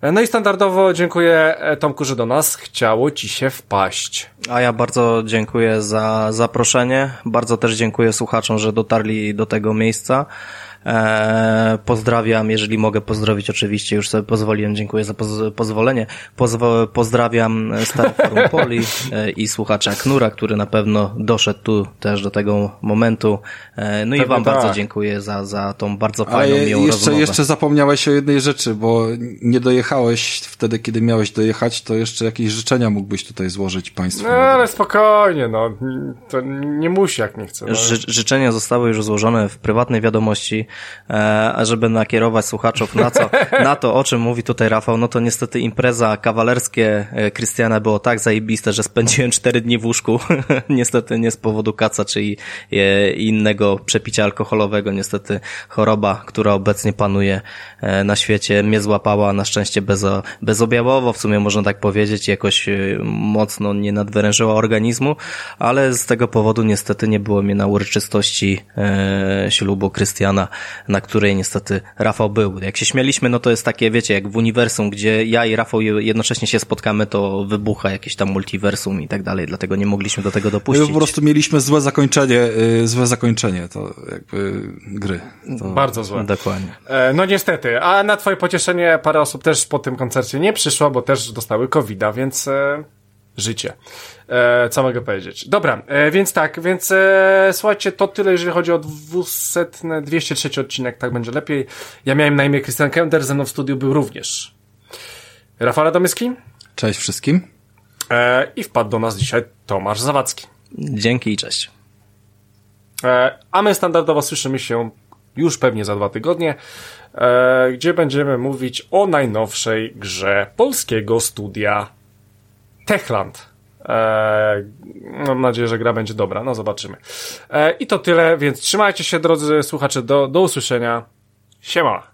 E, no i standardowo dziękuję e, Tomku, że do nas chciało Ci się wpaść. A ja bardzo dziękuję za zaproszenie. Bardzo też dziękuję słuchaczom, że dotarli do tego miejsca. E, pozdrawiam, jeżeli mogę pozdrowić, oczywiście już sobie pozwoliłem, dziękuję za poz pozwolenie. Pozwo pozdrawiam Stary Forum Poli e, i słuchacza Knura, który na pewno doszedł tu też do tego momentu. E, no Pewnie i wam tak. bardzo dziękuję za, za tą bardzo fajną, Ale miłą jeszcze, rozmowę. jeszcze zapomniałeś o jednej rzeczy, bo nie dojechałeś wtedy, kiedy miałeś dojechać, to jeszcze jakieś życzenia mógłbyś tutaj złożyć Państwu. No ale spokojnie, no. To nie musi, jak nie chce. No. Ży życzenia zostały już złożone w prywatnej wiadomości żeby nakierować słuchaczów na, co, na to, o czym mówi tutaj Rafał, no to niestety impreza kawalerskie Krystiana było tak zajebiste, że spędziłem cztery dni w łóżku, niestety nie z powodu kaca, czy innego przepicia alkoholowego, niestety choroba, która obecnie panuje na świecie, mnie złapała na szczęście bez, bezobjawowo, w sumie można tak powiedzieć, jakoś mocno nie nadwyrężyła organizmu, ale z tego powodu niestety nie było mnie na uroczystości e, ślubu Krystiana, na której niestety Rafał był. Jak się śmialiśmy, no to jest takie, wiecie, jak w uniwersum, gdzie ja i Rafał jednocześnie się spotkamy, to wybucha jakieś tam multiversum i tak dalej, dlatego nie mogliśmy do tego dopuścić. My po prostu mieliśmy złe zakończenie, y, złe zakończenie to jakby gry. To... Bardzo złe. Dokładnie. E, no niestety, a na twoje pocieszenie parę osób też po tym koncercie nie przyszło, bo też dostały covid więc e, życie. E, co mogę powiedzieć? Dobra, e, więc tak, więc e, słuchajcie, to tyle, jeżeli chodzi o 200, 203 odcinek, tak będzie lepiej. Ja miałem na imię Christian Kender, ze mną w studiu był również Rafał Radomyski. Cześć wszystkim. E, I wpadł do nas dzisiaj Tomasz Zawadzki. Dzięki i cześć. E, a my standardowo słyszymy się już pewnie za dwa tygodnie, e, gdzie będziemy mówić o najnowszej grze polskiego studia Techland. Eee, mam nadzieję, że gra będzie dobra. No, zobaczymy. Eee, I to tyle, więc trzymajcie się, drodzy słuchacze. Do, do usłyszenia. Siema.